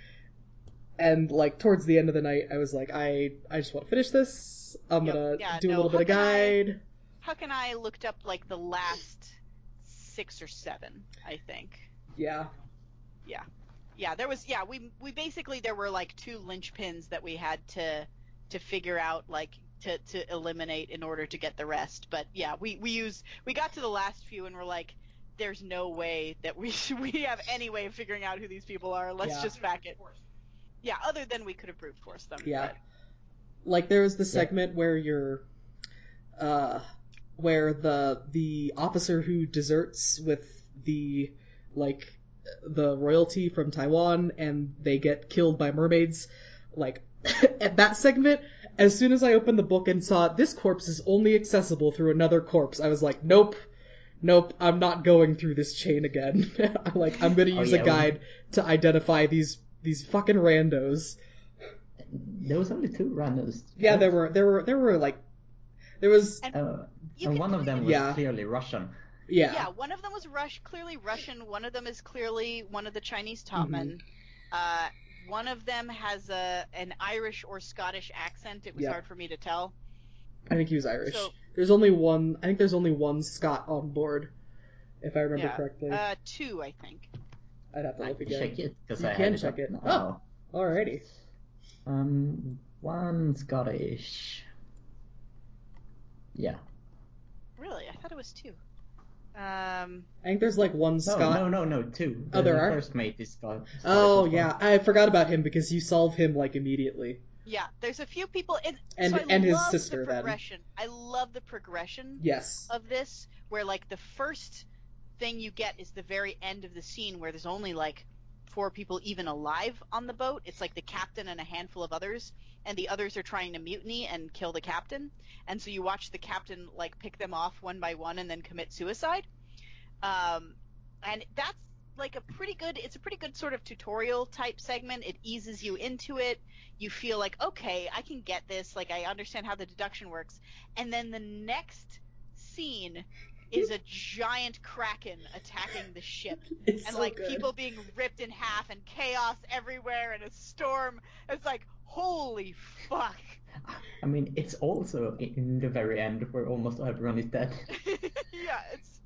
[SPEAKER 1] and like towards the end of the night, I was like, I I just want to finish this. I'm
[SPEAKER 2] Yep.
[SPEAKER 1] gonna
[SPEAKER 2] Yeah,
[SPEAKER 1] do a
[SPEAKER 2] no,
[SPEAKER 1] little bit of
[SPEAKER 2] how can I-
[SPEAKER 1] guide.
[SPEAKER 2] Huck and I looked up like the last six or seven, I think.
[SPEAKER 1] Yeah.
[SPEAKER 2] Yeah, Yeah, there was yeah, we we basically there were like two linchpins that we had to to figure out like to, to eliminate in order to get the rest. But yeah, we, we use we got to the last few and we're like, there's no way that we should, [LAUGHS] we have any way of figuring out who these people are. Let's
[SPEAKER 1] Yeah.
[SPEAKER 2] just back it. Yeah, other than we could have brute forced them.
[SPEAKER 1] Yeah.
[SPEAKER 2] but-
[SPEAKER 1] Like there was the segment where you're, uh, where the the officer who deserts with the like the royalty from Taiwan and they get killed by mermaids. Like [COUGHS] at that segment, as soon as I opened the book and saw this corpse is only accessible through another corpse, I was like, nope. Nope, I'm not going through this chain again. [LAUGHS] I'm like, I'm gonna
[SPEAKER 3] Oh,
[SPEAKER 1] use
[SPEAKER 3] yeah,
[SPEAKER 1] a
[SPEAKER 3] we-
[SPEAKER 1] guide to identify these these fucking randos.
[SPEAKER 3] There was only two randos.
[SPEAKER 1] Yeah, there were there were there were like there was
[SPEAKER 2] And
[SPEAKER 3] Uh, and one of them was
[SPEAKER 1] Yeah.
[SPEAKER 3] clearly Russian.
[SPEAKER 1] yeah.
[SPEAKER 2] Yeah, one of them was Rush, clearly Russian. One of them is clearly one of the Chinese
[SPEAKER 1] Mm-hmm.
[SPEAKER 2] topmen. Uh, one of them has a an Irish or Scottish accent. It was
[SPEAKER 1] Yeah.
[SPEAKER 2] hard for me to tell.
[SPEAKER 1] I think he was Irish.
[SPEAKER 2] So-
[SPEAKER 1] there's only one. I think there's only one Scot on board, if I remember
[SPEAKER 2] Yeah.
[SPEAKER 1] correctly.
[SPEAKER 2] Uh, two, I think.
[SPEAKER 1] I'd have to
[SPEAKER 3] I
[SPEAKER 1] look
[SPEAKER 3] can
[SPEAKER 1] again.
[SPEAKER 3] check it because
[SPEAKER 1] You
[SPEAKER 3] I
[SPEAKER 1] can
[SPEAKER 3] had it
[SPEAKER 1] check
[SPEAKER 3] up
[SPEAKER 1] it.
[SPEAKER 3] now.
[SPEAKER 1] Alrighty.
[SPEAKER 3] Um, one Scottish. Yeah.
[SPEAKER 2] Really, I thought it was two. Um,
[SPEAKER 1] I think there's like one
[SPEAKER 3] No, no, no, no, two.
[SPEAKER 1] Oh, there
[SPEAKER 3] the
[SPEAKER 1] are?
[SPEAKER 3] first mate is Scot- Scottish
[SPEAKER 1] Oh
[SPEAKER 3] well.
[SPEAKER 1] yeah, I forgot about him because you solve him like immediately.
[SPEAKER 2] yeah, there's a few people. And,
[SPEAKER 1] And-
[SPEAKER 2] so I
[SPEAKER 1] and his
[SPEAKER 2] love
[SPEAKER 1] sister,
[SPEAKER 2] the
[SPEAKER 1] then.
[SPEAKER 2] progression. I love the progression
[SPEAKER 1] Yes.
[SPEAKER 2] of this, where like the first thing you get is the very end of the scene where there's only like four people even alive on the boat. It's like the captain and a handful of others, and the others are trying to mutiny and kill the captain. And so you watch the captain like pick them off one by one and then commit suicide. Um, and that's like a pretty good. It's a pretty good sort of tutorial type segment. It eases you into it. You feel like okay, I can get this. Like I understand how the deduction works. And then the next scene is a giant kraken attacking the ship [LAUGHS]
[SPEAKER 1] It's
[SPEAKER 2] and
[SPEAKER 1] so
[SPEAKER 2] like
[SPEAKER 1] good.
[SPEAKER 2] people being ripped in half and chaos everywhere and a storm. It's like holy fuck.
[SPEAKER 3] I mean, it's also in the very end where almost everyone is dead. [LAUGHS]
[SPEAKER 2] yeah, it's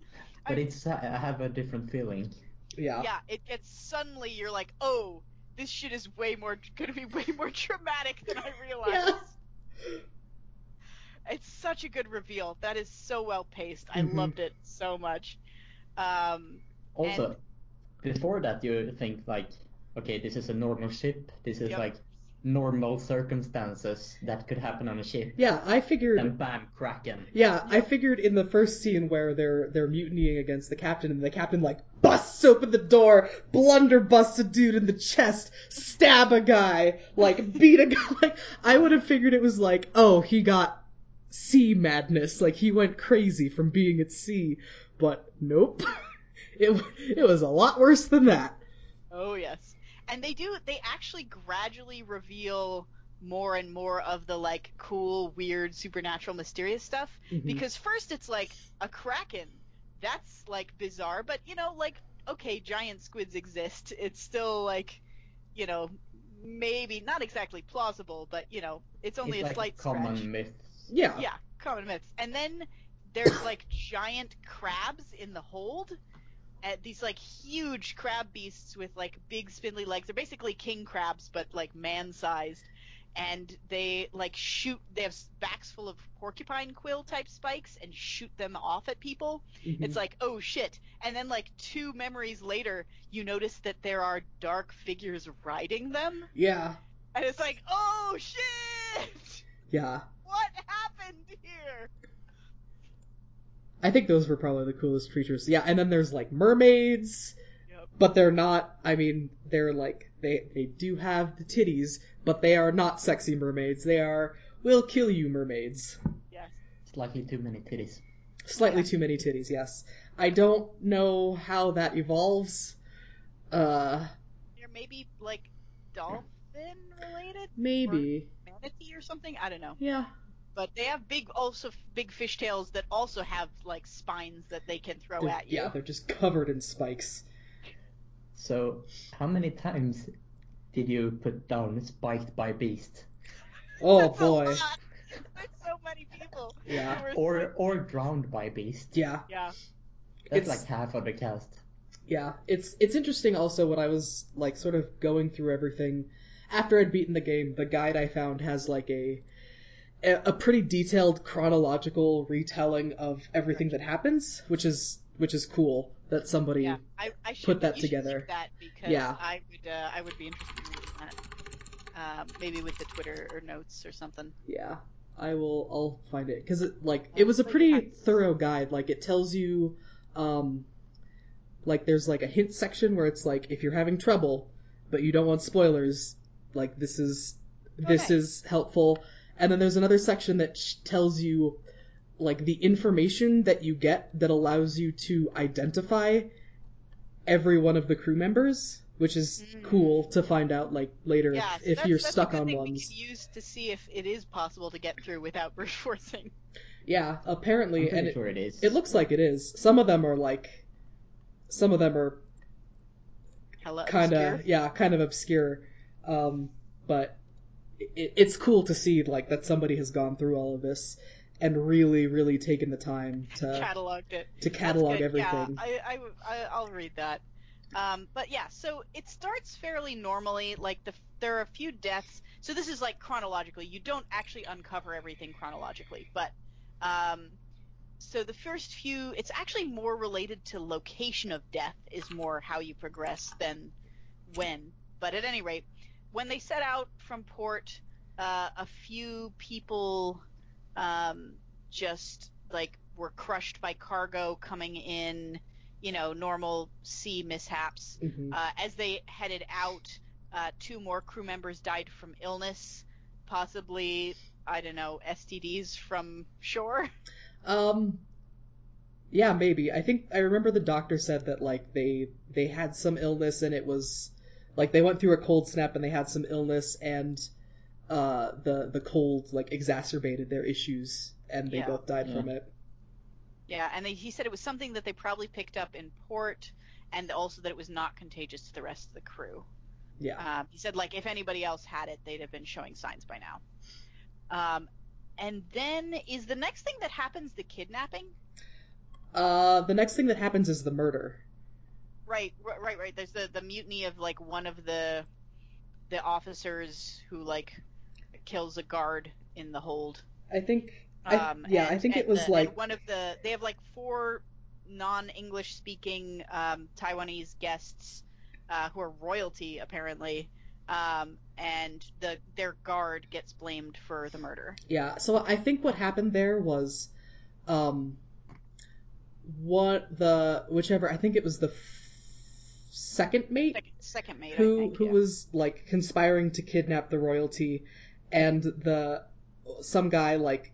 [SPEAKER 3] But
[SPEAKER 2] I-
[SPEAKER 3] it's uh, I have a different feeling.
[SPEAKER 1] Yeah.
[SPEAKER 2] yeah. It gets suddenly you're like oh this shit is way more gonna be way more [LAUGHS] dramatic than I realized. It's such a good reveal. That is so well paced. I
[SPEAKER 1] Mhm.
[SPEAKER 2] loved it so much. Um,
[SPEAKER 3] Also, before that, you think like, okay, this is a normal ship. This is
[SPEAKER 2] Yep.
[SPEAKER 3] like normal circumstances that could happen on a ship.
[SPEAKER 1] Yeah, I figured.
[SPEAKER 3] And bam, Kraken.
[SPEAKER 1] Yeah, I figured in the first scene where they're they're mutinying against the captain, and the captain like busts open the door, blunderbusts a dude in the chest, stab a guy, like [LAUGHS] beat a guy. Like I would have figured it was like, oh, he got sea madness, like he went crazy from being at sea. But nope, [LAUGHS] it it was a lot worse than that.
[SPEAKER 2] Oh yes. And they do they actually gradually reveal more and more of the like cool, weird, supernatural, mysterious stuff.
[SPEAKER 1] Mhm.
[SPEAKER 2] Because first it's like a kraken. That's like bizarre, but you know, like okay, giant squids exist. It's still like you know, maybe not exactly plausible, but you know, it's only
[SPEAKER 3] it's
[SPEAKER 2] a
[SPEAKER 3] like
[SPEAKER 2] slight
[SPEAKER 3] common
[SPEAKER 2] stretch.
[SPEAKER 3] Myths.
[SPEAKER 1] Yeah.
[SPEAKER 2] Yeah, common myths. And then there's like giant crabs in the hold. Uh, these like huge crab beasts with like big spindly legs. They're basically king crabs, but like man-sized. And they like shoot. They have backs full of porcupine quill type spikes and shoot them off at people.
[SPEAKER 1] Mhm.
[SPEAKER 2] It's like oh shit. And then like two memories later, you notice that there are dark figures riding them,
[SPEAKER 1] yeah,
[SPEAKER 2] and it's like oh shit.
[SPEAKER 1] yeah.
[SPEAKER 2] What happened here?
[SPEAKER 1] I think those were probably the coolest creatures. Yeah, and then there's like mermaids,
[SPEAKER 2] Yep.
[SPEAKER 1] but they're not. I mean, they're like they they do have the titties, but they are not sexy mermaids. They are will kill you mermaids.
[SPEAKER 2] Yes.
[SPEAKER 3] Slightly too many titties.
[SPEAKER 1] Slightly
[SPEAKER 2] Yeah.
[SPEAKER 1] too many titties. Yes, I don't know how that evolves. Uh,
[SPEAKER 2] They're maybe like dolphin related,
[SPEAKER 1] maybe.
[SPEAKER 2] Manatee or something. I don't know.
[SPEAKER 1] Yeah.
[SPEAKER 2] But they have big, also f- big fishtails that also have like spines that they can throw
[SPEAKER 1] They're-
[SPEAKER 2] at you.
[SPEAKER 1] Yeah, they're just covered in spikes.
[SPEAKER 3] So, how many times did you put down spiked by beast?
[SPEAKER 1] Oh
[SPEAKER 2] That's [LAUGHS] a
[SPEAKER 1] boy.
[SPEAKER 2] lot. There's so many people.
[SPEAKER 1] Yeah.
[SPEAKER 3] Or
[SPEAKER 2] so-
[SPEAKER 3] or drowned by beast?
[SPEAKER 1] Yeah.
[SPEAKER 2] yeah.
[SPEAKER 3] That's
[SPEAKER 1] It's-
[SPEAKER 3] like half of the cast.
[SPEAKER 1] Yeah, it's it's interesting also when I was like sort of going through everything after I'd beaten the game, the guide I found has like a a, pretty detailed chronological retelling of everything that happens, which is which is cool that somebody
[SPEAKER 2] Yeah, I, I should
[SPEAKER 1] Put that
[SPEAKER 2] you should link
[SPEAKER 1] together.
[SPEAKER 2] that because
[SPEAKER 1] Yeah.
[SPEAKER 2] I would uh, I would be interested in reading that. Um, maybe with the Twitter or notes or something.
[SPEAKER 1] Yeah, I will. I'll find it because it like it was a pretty thorough guide. Like it tells you, um, like there's like a hint section where it's like if you're having trouble, but you don't want spoilers, like this is this
[SPEAKER 2] Okay.
[SPEAKER 1] is helpful. And then there's another section that sh- tells you like the information that you get that allows you to identify every one of the crew members, which is
[SPEAKER 2] Mm.
[SPEAKER 1] cool to find out like later
[SPEAKER 2] Yeah,
[SPEAKER 1] if,
[SPEAKER 2] so
[SPEAKER 1] if
[SPEAKER 2] that's,
[SPEAKER 1] you're
[SPEAKER 2] that's
[SPEAKER 1] stuck
[SPEAKER 2] a good
[SPEAKER 1] on
[SPEAKER 2] thing
[SPEAKER 1] ones.
[SPEAKER 2] we can use to see if it is possible to get through without [LAUGHS] brute forcing.
[SPEAKER 1] Yeah,
[SPEAKER 3] I'm
[SPEAKER 1] apparently,
[SPEAKER 3] pretty
[SPEAKER 1] and it,
[SPEAKER 3] it is.
[SPEAKER 1] it looks like it is. Some of them are like, some of them are kind of yeah, kind of obscure. Um, but it, it's cool to see like that somebody has gone through all of this and really, really taken the time to
[SPEAKER 2] cataloged it.
[SPEAKER 1] to catalog everything.
[SPEAKER 2] Yeah, I, I, I, I'll read that. Um, but yeah, so it starts fairly normally. Like the there are a few deaths. So this is like chronologically. You don't actually uncover everything chronologically, but um, so the first few, it's actually more related to location of death is more how you progress than when. But at any rate, when they set out from port, uh, a few people um, just like were crushed by cargo coming in, you know, normal sea mishaps.
[SPEAKER 1] Mhm.
[SPEAKER 2] Uh, as they headed out, uh, two more crew members died from illness, possibly, I don't know, STDs from shore.
[SPEAKER 1] Um, yeah, maybe. I think I remember the doctor said that like they they had some illness and it was like they went through a cold snap and they had some illness and uh the the cold like exacerbated their issues and they
[SPEAKER 2] Yeah.
[SPEAKER 1] both died
[SPEAKER 3] Yeah.
[SPEAKER 1] from it.
[SPEAKER 2] Yeah, and they, he said it was something that they probably picked up in port, and also that it was not contagious to the rest of the crew.
[SPEAKER 1] Yeah.
[SPEAKER 2] Um, he said like if anybody else had it, they'd have been showing signs by now. Um, and then is the next thing that happens the kidnapping?
[SPEAKER 1] Uh, the next thing that happens is the murder.
[SPEAKER 2] Right, right, right. There's the the mutiny of like one of the the officers who like kills a guard in the hold.
[SPEAKER 1] I think. I,
[SPEAKER 2] Um,
[SPEAKER 1] yeah, I think it was
[SPEAKER 2] the-
[SPEAKER 1] like
[SPEAKER 2] one of the. They have like four non-English speaking um, Taiwanese guests uh, who are royalty apparently, um, and the their guard gets blamed for the murder.
[SPEAKER 1] yeah. So I think what happened there was, um, what the whichever I think it was the second mate
[SPEAKER 2] Second, second mate, I
[SPEAKER 1] who
[SPEAKER 2] think.
[SPEAKER 1] who
[SPEAKER 2] yeah.
[SPEAKER 1] was like conspiring to kidnap the royalty, and the some guy like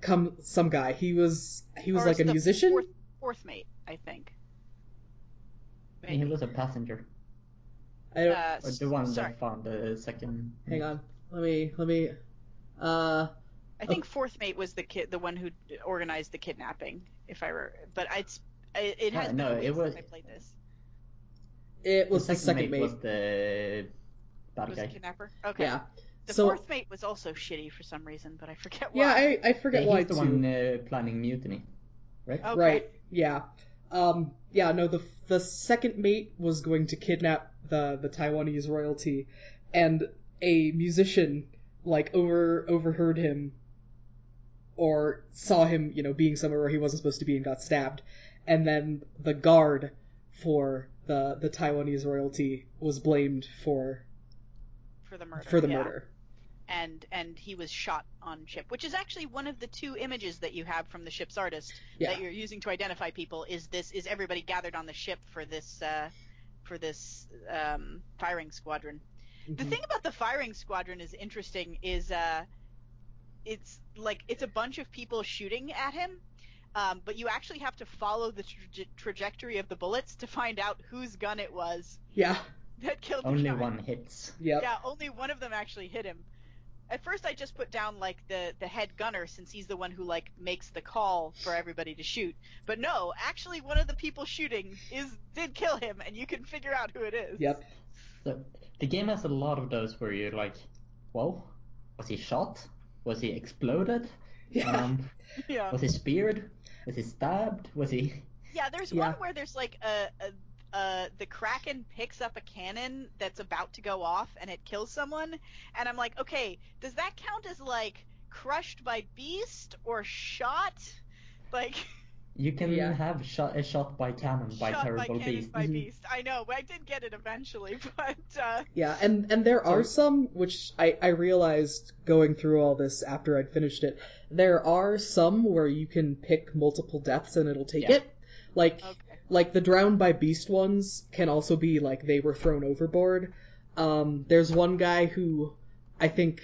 [SPEAKER 1] come some guy he was he was
[SPEAKER 2] Or
[SPEAKER 1] like a
[SPEAKER 2] the
[SPEAKER 1] musician.
[SPEAKER 2] Fourth, fourth mate, I think.
[SPEAKER 3] And he was a passenger.
[SPEAKER 1] I don't.
[SPEAKER 2] Uh,
[SPEAKER 3] Or the one
[SPEAKER 2] sorry.
[SPEAKER 3] that found the second.
[SPEAKER 1] hang on. Let me let me. Uh,
[SPEAKER 2] I think fourth mate was the kid, the one who organized the kidnapping. If I were, but it's it, it has
[SPEAKER 3] Yeah,
[SPEAKER 2] been
[SPEAKER 3] no, it was-
[SPEAKER 2] I played this.
[SPEAKER 1] It was the second mate.
[SPEAKER 3] was the bad
[SPEAKER 2] Was the
[SPEAKER 3] guy.
[SPEAKER 2] kidnapper? Okay.
[SPEAKER 1] Yeah.
[SPEAKER 2] The
[SPEAKER 1] so
[SPEAKER 2] fourth mate was also shitty for some reason, but I forget why.
[SPEAKER 1] yeah, I I forget
[SPEAKER 3] Yeah,
[SPEAKER 1] why
[SPEAKER 3] he's the
[SPEAKER 1] too.
[SPEAKER 3] one uh, planning mutiny, right?
[SPEAKER 2] Okay.
[SPEAKER 1] Right. Yeah. Um. Yeah. No. The the second mate was going to kidnap the the Taiwanese royalty, and a musician like over overheard him, or saw him, you know, being somewhere where he wasn't supposed to be and got stabbed, and then the guard for the the Taiwanese royalty was blamed for
[SPEAKER 2] for the murder.
[SPEAKER 1] for the
[SPEAKER 2] yeah.
[SPEAKER 1] murder.
[SPEAKER 2] And and he was shot on ship, which is actually one of the two images that you have from the ship's artist
[SPEAKER 1] Yeah.
[SPEAKER 2] that you're using to identify people. Is this is everybody gathered on the ship for this uh, for this um, firing squadron? The
[SPEAKER 1] Mhm.
[SPEAKER 2] thing about the firing squadron is interesting is uh, it's like it's a bunch of people shooting at him, um, but you actually have to follow the traje- trajectory of the bullets to find out whose gun it was
[SPEAKER 1] Yeah.
[SPEAKER 2] that killed
[SPEAKER 3] Only
[SPEAKER 2] guy.
[SPEAKER 3] one hits.
[SPEAKER 1] Yep.
[SPEAKER 2] Yeah, only one of them actually hit him. At first, I just put down like the the head gunner since he's the one who like makes the call for everybody to shoot. But no, actually, one of the people shooting is did kill him, and you can figure out who it is.
[SPEAKER 1] Yep.
[SPEAKER 3] So the game has a lot of those where you're like, "Whoa, was he shot? Was he exploded?
[SPEAKER 1] Yeah.
[SPEAKER 3] Um, [LAUGHS]
[SPEAKER 2] Yeah.
[SPEAKER 3] was he speared? Was he stabbed? Was he?" [LAUGHS]
[SPEAKER 2] Yeah, there's
[SPEAKER 1] Yeah.
[SPEAKER 2] one where there's like a, a uh the kraken picks up a cannon that's about to go off and it kills someone and I'm like, "Okay, does that count as like crushed by beast or shot. Like [LAUGHS]
[SPEAKER 3] You can
[SPEAKER 1] Yeah.
[SPEAKER 3] have shot, a shot by cannon by
[SPEAKER 2] shot
[SPEAKER 3] terrible
[SPEAKER 2] by cannon
[SPEAKER 3] beast.
[SPEAKER 2] by beast. I know, I did get it eventually. But uh,
[SPEAKER 1] Yeah, and and there are some which I I realized going through all this after I'd finished it. There are some where you can pick multiple deaths and it'll take
[SPEAKER 3] Yeah.
[SPEAKER 1] it. Like
[SPEAKER 2] okay,
[SPEAKER 1] like the drowned by beast ones can also be like they were thrown overboard. Um, there's one guy who I think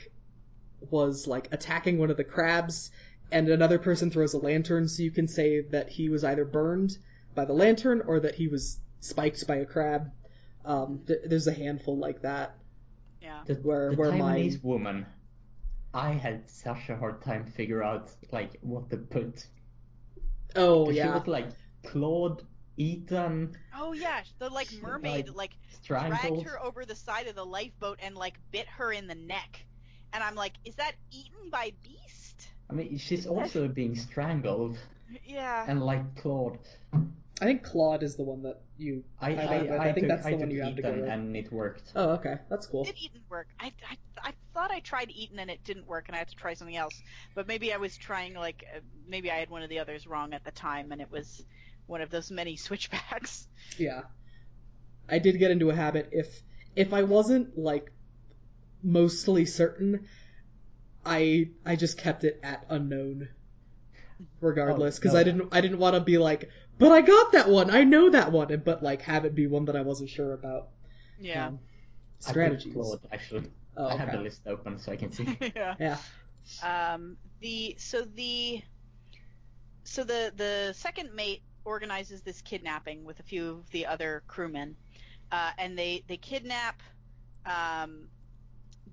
[SPEAKER 1] was like attacking one of the crabs, and another person throws a lantern, so you can say that he was either burned by the lantern or that he was spiked by a crab. Um, th- there's a handful like that.
[SPEAKER 2] yeah.
[SPEAKER 3] The,
[SPEAKER 1] Where-
[SPEAKER 3] the
[SPEAKER 1] where my-
[SPEAKER 3] woman, I had such a hard time figure out like what to put.
[SPEAKER 1] Oh
[SPEAKER 3] 'Cause She was like clawed, eaten,
[SPEAKER 2] Oh yeah, the like mermaid like
[SPEAKER 3] strangled.
[SPEAKER 2] dragged her over the side of the lifeboat and like bit her in the neck. And I'm like, is that eaten by beast?
[SPEAKER 3] I mean, she's also being strangled
[SPEAKER 2] Yeah.
[SPEAKER 3] and like clawed.
[SPEAKER 1] I think clawed is the one that you.
[SPEAKER 3] I
[SPEAKER 1] I
[SPEAKER 3] I. I,
[SPEAKER 1] I think
[SPEAKER 3] took,
[SPEAKER 1] that's the
[SPEAKER 3] I
[SPEAKER 1] one
[SPEAKER 3] took
[SPEAKER 1] you have to go with.
[SPEAKER 3] and it worked.
[SPEAKER 1] Oh okay, that's cool.
[SPEAKER 2] It did eaten work? I, I, I thought I tried eaten and it didn't work and I had to try something else. But maybe I was trying like uh, maybe I had one of the others wrong at the time and it was one of those many [LAUGHS] switchbacks.
[SPEAKER 1] Yeah. I did get into a habit if if I wasn't like mostly certain, I I just kept it at unknown regardless
[SPEAKER 3] Oh,
[SPEAKER 1] because
[SPEAKER 3] no.
[SPEAKER 1] I didn't I didn't want to be like, but I got that one. I know that one, and but like have it be one that I wasn't sure about.
[SPEAKER 2] Yeah.
[SPEAKER 1] Um,
[SPEAKER 3] I put
[SPEAKER 1] strategies.
[SPEAKER 3] Clawed actually.
[SPEAKER 1] Oh,
[SPEAKER 3] I have the list open so I can see. [LAUGHS]
[SPEAKER 2] yeah.
[SPEAKER 1] Yeah.
[SPEAKER 2] Um, the so the so the the second mate organizes this kidnapping with a few of the other crewmen, uh, and they they kidnap um,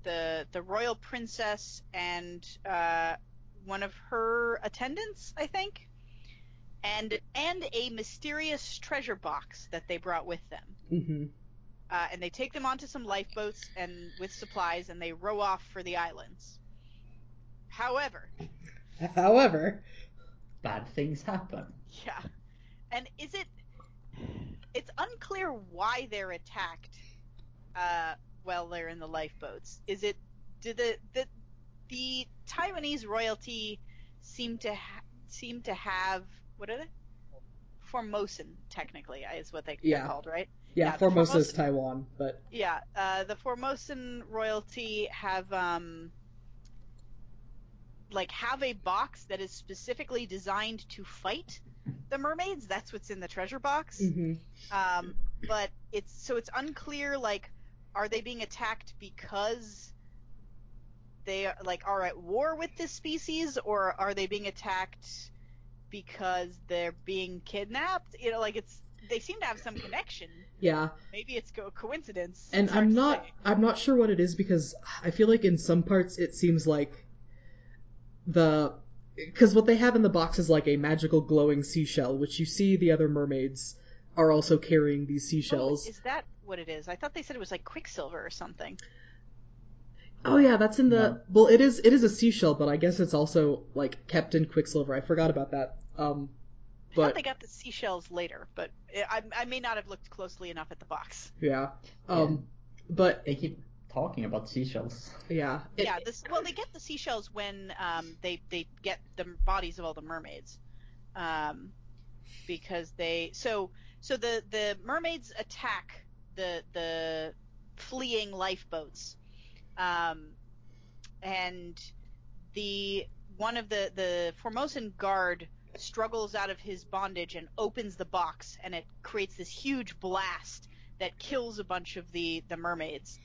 [SPEAKER 2] the the royal princess and uh, one of her attendants, I think, and and a mysterious treasure box that they brought with them.
[SPEAKER 1] hmm
[SPEAKER 2] Uh, and they take them onto some lifeboats and with supplies, and they row off for the islands. However,
[SPEAKER 1] However,
[SPEAKER 3] Bad things happen.
[SPEAKER 2] Yeah. And is it it's unclear why they're attacked uh while they're in the lifeboats. Is it did the the the Taiwanese royalty seem to ha- seem to have what are they? Formosan technically is what they,
[SPEAKER 1] Yeah.
[SPEAKER 2] they're called, right?
[SPEAKER 1] Yeah,
[SPEAKER 2] Yeah,
[SPEAKER 1] Formosa is Taiwan, but
[SPEAKER 2] Yeah, uh, the Formosan royalty have um like have a box that is specifically designed to fight the mermaids. That's what's in the treasure box.
[SPEAKER 1] mhm.
[SPEAKER 2] Um, but it's so it's unclear. Like, are they being attacked because they like are at war with this species, or are they being attacked because they're being kidnapped? You know, like it's they seem to have some connection.
[SPEAKER 1] yeah.
[SPEAKER 2] Maybe it's co- coincidence.
[SPEAKER 1] and I'm not
[SPEAKER 2] say.
[SPEAKER 1] I'm not sure what it is because I feel like in some parts it seems like the because what they have in the box is like a magical glowing seashell, which you see the other mermaids are also carrying these seashells.
[SPEAKER 2] Oh, is that what it is? I thought they said it was like Quicksilver or something.
[SPEAKER 1] Oh yeah, that's in the
[SPEAKER 3] No.
[SPEAKER 1] well. It is it is a seashell, but I guess it's also like kept in Quicksilver. I forgot about that. Um,
[SPEAKER 2] I thought
[SPEAKER 1] but
[SPEAKER 2] they got the seashells later, but I, I may not have looked closely enough at the box.
[SPEAKER 1] yeah. Um, but
[SPEAKER 3] They keep talking about seashells.
[SPEAKER 1] yeah. It-
[SPEAKER 2] yeah, this well they get the seashells when um, they they get the bodies of all the mermaids, um, because they so so the the mermaids attack the the fleeing lifeboats, um, and the one of the the Formosan guard struggles out of his bondage and opens the box and it creates this huge blast that kills a bunch of the the mermaids.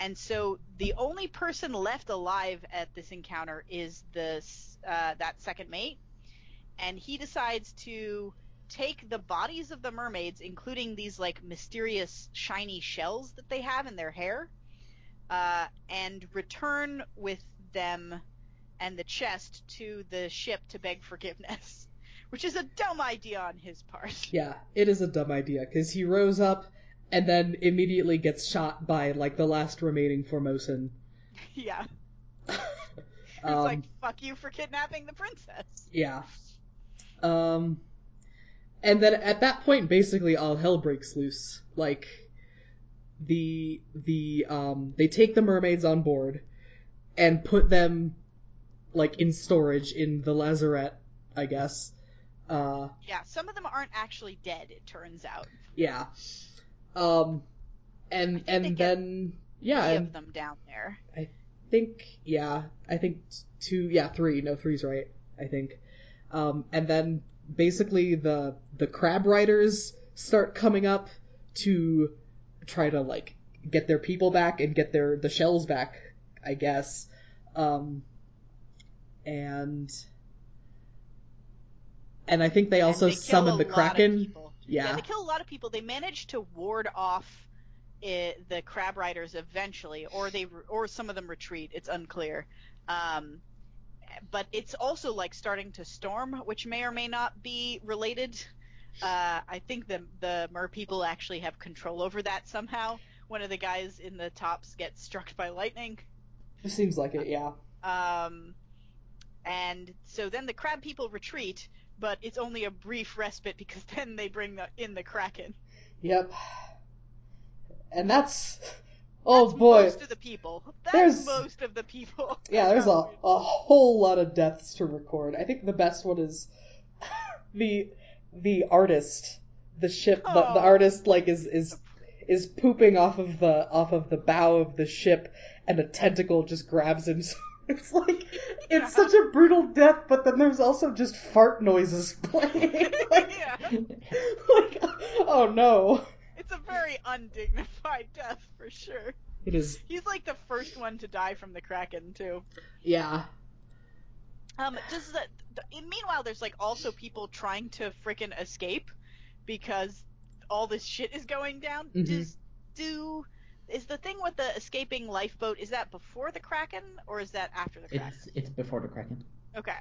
[SPEAKER 2] And so the only person left alive at this encounter is this uh, that second mate, and he decides to take the bodies of the mermaids, including these like mysterious shiny shells that they have in their hair, uh, and return with them and the chest to the ship to beg forgiveness, [LAUGHS] which is a dumb idea on his part. [LAUGHS]
[SPEAKER 1] Yeah, it is a dumb idea because he rose up and then immediately gets shot by like the last remaining Formosan.
[SPEAKER 2] yeah, [LAUGHS] it's
[SPEAKER 1] um,
[SPEAKER 2] like fuck you for kidnapping the princess.
[SPEAKER 1] yeah. Um, and then at that point, basically all hell breaks loose. Like the the um they take the mermaids on board and put them like in storage in the lazarette, I guess. Uh,
[SPEAKER 2] Yeah, some of them aren't actually dead. It turns out.
[SPEAKER 1] yeah. Um, and and then yeah,
[SPEAKER 2] Three
[SPEAKER 1] and
[SPEAKER 2] of them down there.
[SPEAKER 1] I think yeah, I think two, yeah, three. No, three's right. I think. Um, and then basically the the crab riders start coming up to try to like get their people back and get their the shells back, I guess. Um, and and I think they also
[SPEAKER 2] And they
[SPEAKER 1] summon the kraken.
[SPEAKER 2] people.
[SPEAKER 1] Yeah.
[SPEAKER 2] they kill a lot of people. They manage to ward off it, the crab riders eventually, or they or some of them retreat. It's unclear. Um, but it's also like starting to storm, which may or may not be related. Uh, I think the the mer people actually have control over that somehow. One of the guys in the tops gets struck by lightning.
[SPEAKER 1] It seems like it. Yeah.
[SPEAKER 2] Um, and so then the crab people retreat, but it's only a brief respite because [LAUGHS] then they bring the, in the kraken.
[SPEAKER 1] Yep. And that's oh
[SPEAKER 2] That's
[SPEAKER 1] boy.
[SPEAKER 2] most of the people. That's
[SPEAKER 1] There's-
[SPEAKER 2] most of the people. [LAUGHS]
[SPEAKER 1] Yeah, there's a, a whole lot of deaths to record. I think the best one is [LAUGHS] the the artist, the ship. The, the
[SPEAKER 2] Oh.
[SPEAKER 1] artist like is is is pooping off of the off of the bow of the ship, and a tentacle just grabs him. So [LAUGHS] it's like it's such a brutal death, but then there's also just fart noises [LAUGHS] playing. [LAUGHS] like,
[SPEAKER 2] yeah,
[SPEAKER 1] like, oh no.
[SPEAKER 2] it's a very undignified death for sure.
[SPEAKER 1] It is.
[SPEAKER 2] He's like the first one to die from the kraken too.
[SPEAKER 1] Yeah.
[SPEAKER 2] Um, does the, the meanwhile there's like also people trying to frickin' escape because all this shit is going down.
[SPEAKER 1] Mhm.
[SPEAKER 2] Does do is the thing with the escaping lifeboat is that before the kraken or is that after the kraken?
[SPEAKER 3] It's it's before the Kraken.
[SPEAKER 2] Okay.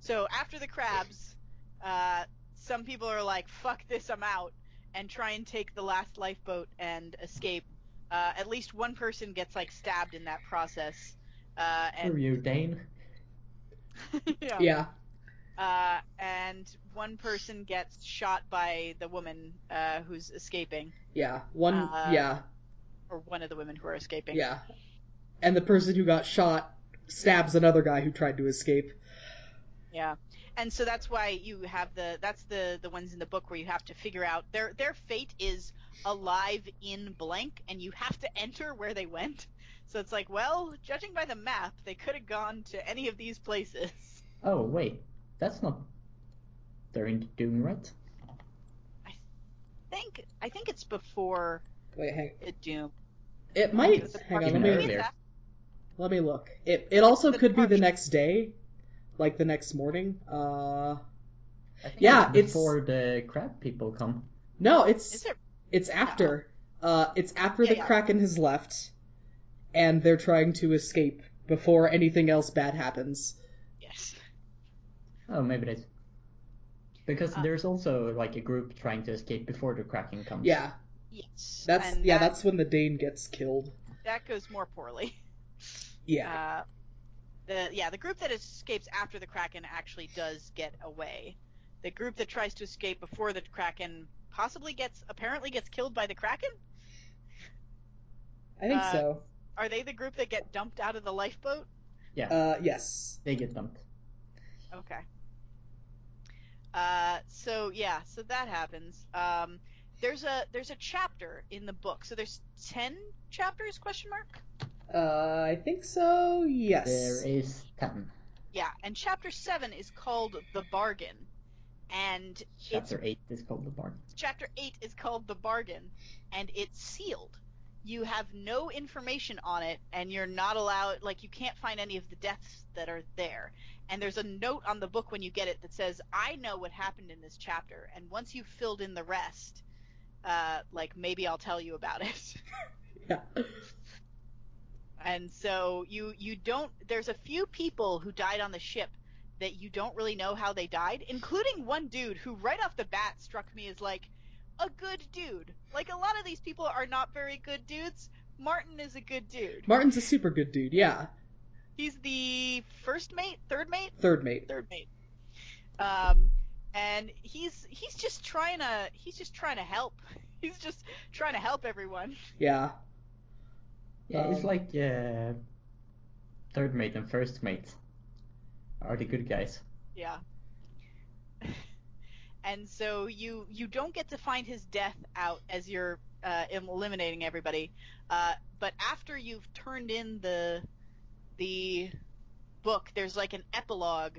[SPEAKER 2] So after the crabs, uh, some people are like, fuck this, I'm out, and try and take the last lifeboat and escape. Uh, at least one person gets like stabbed in that process. Uh, and
[SPEAKER 3] you, Dane. [LAUGHS]
[SPEAKER 2] yeah.
[SPEAKER 1] Yeah.
[SPEAKER 2] Uh, and one person gets shot by the woman uh, who's escaping,
[SPEAKER 1] Yeah. One.
[SPEAKER 2] Uh,
[SPEAKER 1] yeah.
[SPEAKER 2] Or one of the women who are escaping.
[SPEAKER 1] Yeah. And the person who got shot stabs another guy who tried to escape.
[SPEAKER 2] Yeah. And so that's why you have the that's the the ones in the book where you have to figure out their their fate is alive in blank and you have to enter where they went. So it's like, well, judging by the map, they could have gone to any of these places.
[SPEAKER 3] Oh wait, that's not during Doom, right?
[SPEAKER 2] I think I think it's before
[SPEAKER 1] Wait, hang.
[SPEAKER 2] the Doom.
[SPEAKER 1] It might. Hang on. Let me
[SPEAKER 2] maybe it's
[SPEAKER 3] earlier.
[SPEAKER 2] af-
[SPEAKER 1] let me look. It it also
[SPEAKER 2] the
[SPEAKER 1] could be the next day, like the next morning. Uh,
[SPEAKER 3] I think
[SPEAKER 1] Yeah,
[SPEAKER 3] it's
[SPEAKER 1] it's-
[SPEAKER 3] before the crab people come.
[SPEAKER 1] no, it's
[SPEAKER 2] it?
[SPEAKER 1] it's after. Uh, it's after
[SPEAKER 2] Yeah,
[SPEAKER 1] the
[SPEAKER 2] yeah.
[SPEAKER 1] Kraken has left, and they're trying to escape before anything else bad happens.
[SPEAKER 2] Yes.
[SPEAKER 3] Oh, maybe it is. Because
[SPEAKER 2] Uh,
[SPEAKER 3] there's also like a group trying to escape before the Kraken comes.
[SPEAKER 1] Yeah,
[SPEAKER 2] Yes.
[SPEAKER 1] that's
[SPEAKER 2] and
[SPEAKER 1] yeah,
[SPEAKER 2] that,
[SPEAKER 1] that's when the Dane gets killed.
[SPEAKER 2] that goes more poorly.
[SPEAKER 1] Yeah,
[SPEAKER 2] Uh, the yeah, the group that escapes after the Kraken actually does get away. The group that tries to escape before the Kraken possibly gets apparently gets killed by the Kraken.
[SPEAKER 1] I think
[SPEAKER 2] uh,
[SPEAKER 1] so.
[SPEAKER 2] Are they the group that get dumped out of the lifeboat?
[SPEAKER 3] Yeah,
[SPEAKER 1] Uh, yes.
[SPEAKER 3] they get dumped.
[SPEAKER 2] Okay. Uh, so yeah, so that happens. Um, there's a there's a chapter in the book. So there's ten chapters? Question mark.
[SPEAKER 1] Uh, I think so. Yes.
[SPEAKER 3] There is ten.
[SPEAKER 2] Yeah, and chapter seven is called the bargain, and
[SPEAKER 3] Chapter eight is called the bargain.
[SPEAKER 2] chapter 8 is called The Bargain, and it's sealed. You have no information on it, and you're not allowed, like, you can't find any of the deaths that are there. And there's a note on the book when you get it that says, I know what happened in this chapter, and once you've filled in the rest, uh, like, maybe I'll tell you about it. [LAUGHS]
[SPEAKER 1] Yeah.
[SPEAKER 2] and so you, you don't, there's a few people who died on the ship that you don't really know how they died, including one dude who right off the bat struck me as like a good dude. Like a lot of these people are not very good dudes. Martin is a good dude.
[SPEAKER 1] Martin's a super good dude. Yeah.
[SPEAKER 2] He's the first mate, third mate,
[SPEAKER 1] Third mate.
[SPEAKER 2] third mate. Um, and he's he's just trying to he's just trying to help. [LAUGHS] He's just trying to help everyone.
[SPEAKER 1] Yeah.
[SPEAKER 3] Yeah, it's
[SPEAKER 1] Um,
[SPEAKER 3] like uh, third mate and first mate. are the good guys.
[SPEAKER 2] Yeah. [LAUGHS] and so you you don't get to find his death out as you're uh, eliminating everybody, uh, but after you've turned in the the book, there's like an epilogue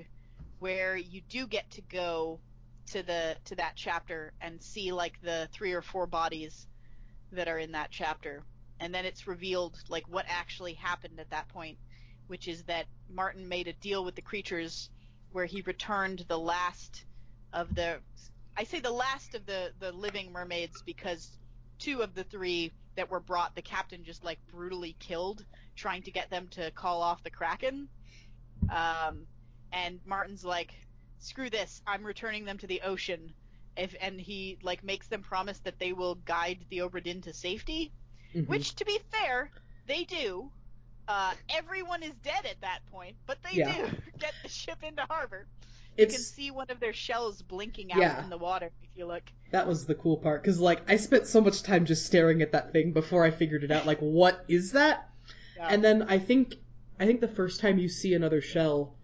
[SPEAKER 2] where you do get to go to the to that chapter and see like the three or four bodies that are in that chapter, and then it's revealed like what actually happened at that point, which is that Martin made a deal with the creatures where he returned the last of the I say the last of the the living mermaids because two of the three that were brought the captain just like brutally killed trying to get them to call off the kraken. Um, and martin's like screw this i'm returning them to the ocean if and he like makes them promise that they will guide the Obra Dinn to safety
[SPEAKER 1] Mhm.
[SPEAKER 2] which to be fair they do uh, everyone is dead at that point but they
[SPEAKER 1] Yeah.
[SPEAKER 2] do [LAUGHS] get the ship into harbor you can see one of their shells blinking out
[SPEAKER 1] Yeah.
[SPEAKER 2] in the water if you look
[SPEAKER 1] that was the cool part because like I spent so much time just staring at that thing before I figured it out. Like, [LAUGHS] what is that?
[SPEAKER 2] Yeah.
[SPEAKER 1] And then I think I think the first time you see another shell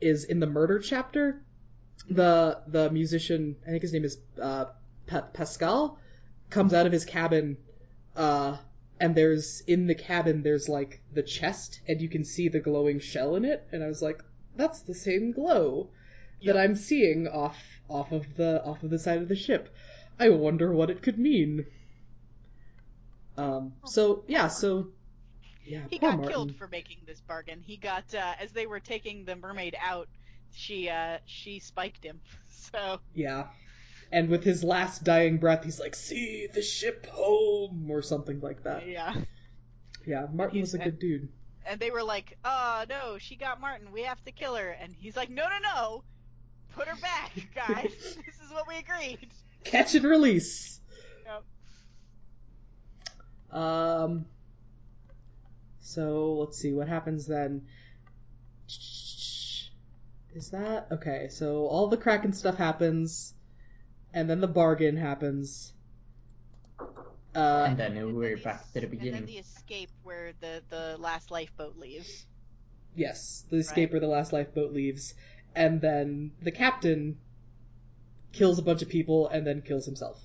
[SPEAKER 1] is in the murder chapter. The the musician, I think his name is uh, pa- Pascal, comes out of his cabin, uh, and there's in the cabin there's like the chest, and you can see the glowing shell in it. And I was like, that's the same glow that I'm seeing off off of the off of the side of the ship. I wonder what it could mean. Um. So yeah. So yeah.
[SPEAKER 2] He got
[SPEAKER 1] Martin.
[SPEAKER 2] killed for making this bargain. He got uh, as they were taking the mermaid out, she uh, she spiked him. [LAUGHS] So
[SPEAKER 1] Yeah. And with his last dying breath, he's like, "See the ship home," or something like that.
[SPEAKER 2] yeah,
[SPEAKER 1] Yeah, Martin
[SPEAKER 2] He's-
[SPEAKER 1] was a good dude.
[SPEAKER 2] and they were like, "Oh no, she got Martin. We have to kill her." And he's like, "No, no, no, put her back, [LAUGHS] guys. this is what we agreed."
[SPEAKER 1] Catch and release.
[SPEAKER 2] Yep.
[SPEAKER 1] Um. So let's see what happens then. Is that okay? So all the Kraken stuff happens, and then the bargain happens. Uh,
[SPEAKER 3] and then
[SPEAKER 2] And then
[SPEAKER 3] we're
[SPEAKER 2] the
[SPEAKER 3] back
[SPEAKER 2] es-
[SPEAKER 3] to the beginning.
[SPEAKER 2] And then
[SPEAKER 3] beginning.
[SPEAKER 2] the escape where the the last lifeboat leaves.
[SPEAKER 1] Yes, the escape where the last lifeboat leaves, and then the captain kills a bunch of people and then kills himself.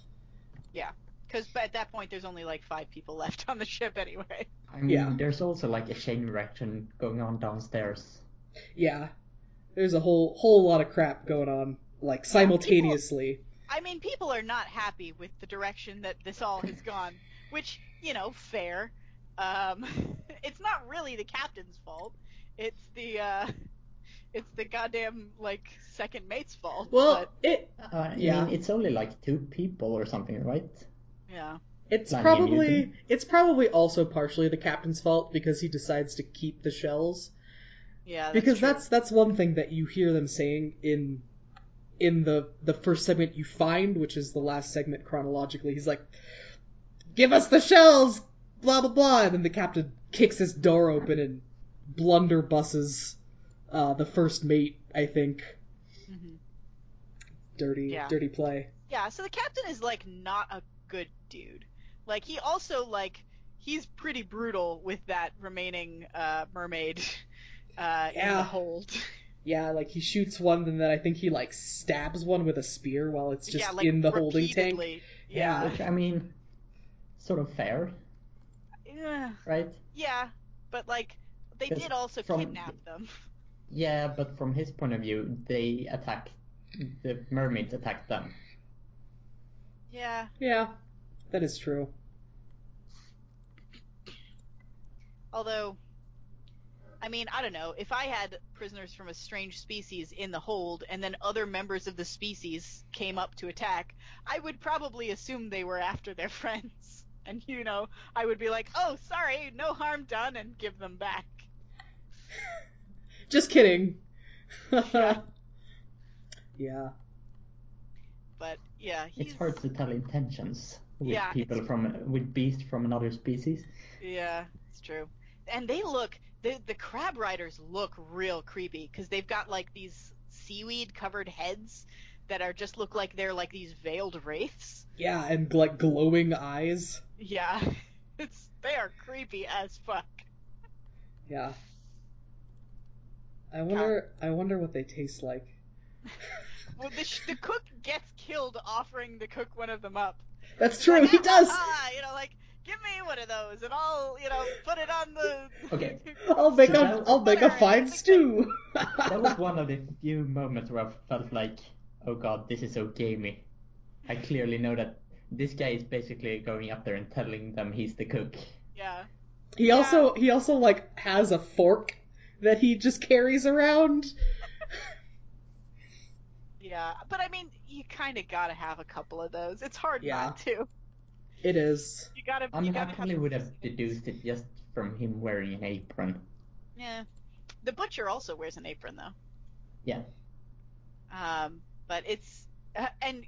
[SPEAKER 2] Yeah, because at that point, there's only like five people left on the ship anyway.
[SPEAKER 3] I mean,
[SPEAKER 1] yeah.
[SPEAKER 3] there's also like a chain reaction going on downstairs.
[SPEAKER 1] Yeah, there's a whole whole lot of crap going on like simultaneously.
[SPEAKER 2] I mean, people are not happy with the direction that this all has gone, which, you know, fair. Um, [LAUGHS] it's not really the captain's fault. It's the, uh, it's the goddamn, like, second mate's fault.
[SPEAKER 1] Well,
[SPEAKER 2] but,
[SPEAKER 1] it
[SPEAKER 3] Uh, I
[SPEAKER 1] Yeah.
[SPEAKER 3] mean, it's only like two people or something, right?
[SPEAKER 2] yeah.
[SPEAKER 1] it's
[SPEAKER 3] Not
[SPEAKER 1] probably it's probably also partially the captain's fault because he decides to keep the shells.
[SPEAKER 2] Yeah, that's
[SPEAKER 1] because
[SPEAKER 2] true.
[SPEAKER 1] that's that's one thing that you hear them saying in in the the first segment you find, which is the last segment chronologically. He's like, "Give us the shells," blah blah blah, and then the captain kicks his door open and blunderbusses uh, the first mate. I think
[SPEAKER 2] Mhm.
[SPEAKER 1] dirty
[SPEAKER 2] Yeah.
[SPEAKER 1] dirty play.
[SPEAKER 2] Yeah, so the captain is, like, not a good dude. Like, he also, like, he's pretty brutal with that remaining, uh, mermaid, [LAUGHS] uh, in
[SPEAKER 1] Yeah.
[SPEAKER 2] the hold. [LAUGHS]
[SPEAKER 1] Yeah, like he shoots one, and then I think he like stabs one with a spear while it's just
[SPEAKER 2] yeah, like,
[SPEAKER 1] in the holding tank.
[SPEAKER 2] repeatedly.
[SPEAKER 1] Yeah.
[SPEAKER 2] Yeah.
[SPEAKER 3] Which I mean, sort of fair,
[SPEAKER 2] Yeah.
[SPEAKER 3] right?
[SPEAKER 2] Yeah, but like they did also
[SPEAKER 3] from-
[SPEAKER 2] kidnap them.
[SPEAKER 3] Yeah, but from his point of view, they attack the mermaids attack them.
[SPEAKER 2] Yeah.
[SPEAKER 1] Yeah, that is true.
[SPEAKER 2] Although I mean, I don't know. If I had prisoners from a strange species in the hold and then other members of the species came up to attack, I would probably assume they were after their [LAUGHS] friends. And you know, I would be like, "Oh, sorry, no harm done," and give them back.
[SPEAKER 1] Just kidding.
[SPEAKER 2] Yeah. [LAUGHS]
[SPEAKER 1] yeah.
[SPEAKER 2] But yeah, he's
[SPEAKER 3] It's hard to tell intentions with
[SPEAKER 2] Yeah,
[SPEAKER 3] people
[SPEAKER 2] it's-
[SPEAKER 3] from with beasts from another species.
[SPEAKER 2] Yeah, it's true. And they look the the crab riders look real creepy because they've got like these seaweed covered heads that are just look like they're like these veiled wraiths.
[SPEAKER 1] Yeah, and like glowing eyes.
[SPEAKER 2] Yeah, [LAUGHS] it's they are creepy as fuck.
[SPEAKER 1] Yeah. I wonder. I wonder what they taste like. [LAUGHS]
[SPEAKER 2] Well, the, sh- the cook gets killed offering the cook one of them up.
[SPEAKER 1] That's true.
[SPEAKER 2] Like,
[SPEAKER 1] He does.
[SPEAKER 2] "Ah, you know, like give me one of those, and I'll, you know, put it on the. [LAUGHS]
[SPEAKER 3] Okay. [LAUGHS]
[SPEAKER 1] I'll make
[SPEAKER 3] So
[SPEAKER 1] a.
[SPEAKER 3] that-
[SPEAKER 1] I'll make a fine stew.
[SPEAKER 3] That was [LAUGHS] one of the few moments where I felt like, oh god, this is so gamey. I clearly know that this guy is basically going up there and telling them he's the cook.
[SPEAKER 2] yeah.
[SPEAKER 1] He also. He also like has a fork that he just carries around.
[SPEAKER 2] Yeah, but I mean, you kind of gotta have a couple of those. It's hard
[SPEAKER 1] Yeah.
[SPEAKER 2] not to.
[SPEAKER 1] It is.
[SPEAKER 2] You gotta.
[SPEAKER 3] I
[SPEAKER 2] you
[SPEAKER 3] mean, I
[SPEAKER 2] gotta
[SPEAKER 3] probably would have deduced it just from him wearing an apron.
[SPEAKER 2] Yeah. The butcher also wears an apron though.
[SPEAKER 3] Yeah.
[SPEAKER 2] Um, but it's uh, and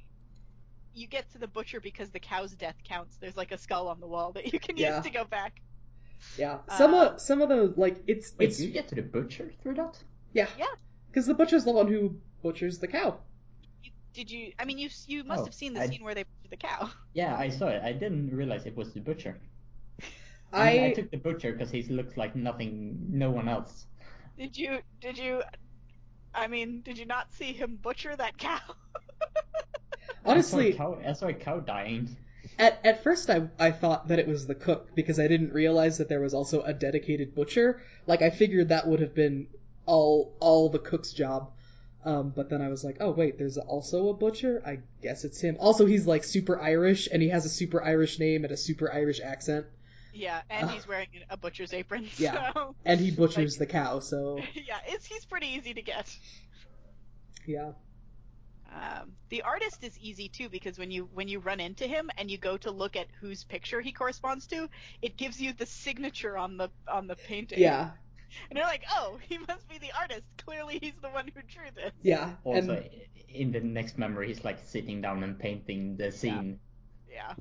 [SPEAKER 2] you get to the butcher because the cow's death counts. There's like a skull on the wall that you can
[SPEAKER 1] Yeah.
[SPEAKER 2] use to go back.
[SPEAKER 1] Yeah. Some
[SPEAKER 2] Uh,
[SPEAKER 1] of some of those like it's
[SPEAKER 3] Wait,
[SPEAKER 1] it's
[SPEAKER 3] you get to the butcher through that?
[SPEAKER 1] yeah
[SPEAKER 2] Yeah.
[SPEAKER 1] because the butcher's the one who butchers the cow.
[SPEAKER 2] You, did you? I mean, you you must
[SPEAKER 3] Oh,
[SPEAKER 2] have seen the
[SPEAKER 3] I-
[SPEAKER 2] scene where they butcher the cow. [LAUGHS]
[SPEAKER 3] Yeah, I saw it. I didn't realize it was the butcher. I, [LAUGHS]
[SPEAKER 1] I,
[SPEAKER 3] mean, I took the butcher because he looks like nothing, no one else.
[SPEAKER 2] Did you? Did you? I mean, did you not see him butcher that cow?
[SPEAKER 1] honestly [LAUGHS]
[SPEAKER 3] I saw a cow, I saw a cow dying.
[SPEAKER 1] at at first I I thought that it was the cook because I didn't realize that there was also a dedicated butcher. Like I figured that would have been all all the cook's job. Um, but then I was like, oh wait, there's also a butcher. I guess it's him. Also, he's like super Irish, and he has a super Irish name and a super Irish accent,
[SPEAKER 2] yeah, and
[SPEAKER 1] Uh,
[SPEAKER 2] he's wearing a butcher's apron. [LAUGHS]
[SPEAKER 1] yeah. And he butchers the cow. So [LAUGHS]
[SPEAKER 2] yeah, it's he's pretty easy to get.
[SPEAKER 1] yeah,
[SPEAKER 2] Um, the artist is easy too because when you when you run into him and you go to look at whose picture he corresponds to, it gives you the signature on the on the painting.
[SPEAKER 1] yeah,
[SPEAKER 2] and you're like, oh, he must be the artist. Clearly, he's the one who drew this.
[SPEAKER 1] yeah.
[SPEAKER 3] Also,
[SPEAKER 1] and
[SPEAKER 3] in the next memory, he's like sitting down and painting the scene.
[SPEAKER 2] Yeah.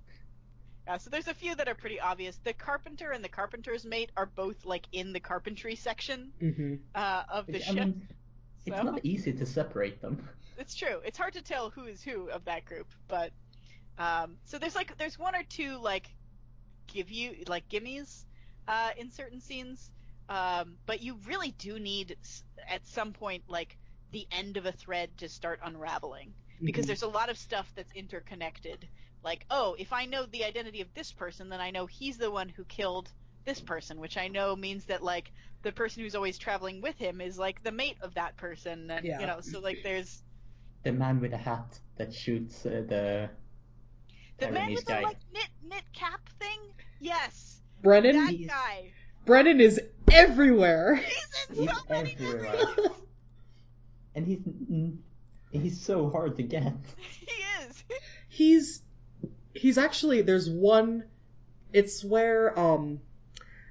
[SPEAKER 2] Yeah, so there's a few that are pretty obvious. The carpenter and the carpenter's mate are both like in the carpentry section
[SPEAKER 1] hmm
[SPEAKER 2] uh, of the
[SPEAKER 3] Which, I
[SPEAKER 2] ship.
[SPEAKER 3] mean, it's not easy to separate them. [LAUGHS]
[SPEAKER 2] it's true. It's hard to tell who is who of that group, but um, so there's like there's one or two like give you like gimmies uh, in certain scenes, um, but you really do need at some point like the end of a thread to start unraveling because
[SPEAKER 1] Mhm.
[SPEAKER 2] there's a lot of stuff that's interconnected. Like, oh, if I know the identity of this person, then I know he's the one who killed this person, which I know means that like the person who's always traveling with him is like the mate of that person, and
[SPEAKER 1] Yeah.
[SPEAKER 2] you know, so like there's
[SPEAKER 3] The man with the hat that shoots uh, the
[SPEAKER 2] the man
[SPEAKER 3] Taiwanese
[SPEAKER 2] with the like knit knit cap thing. Yes,
[SPEAKER 1] Brennan.
[SPEAKER 2] that guy.
[SPEAKER 1] Brennan is everywhere. [LAUGHS]
[SPEAKER 2] He's in
[SPEAKER 3] He's
[SPEAKER 2] so many
[SPEAKER 3] everywhere. and he's he's so hard to get.
[SPEAKER 2] he is.
[SPEAKER 1] he's he's actually there's one it's where um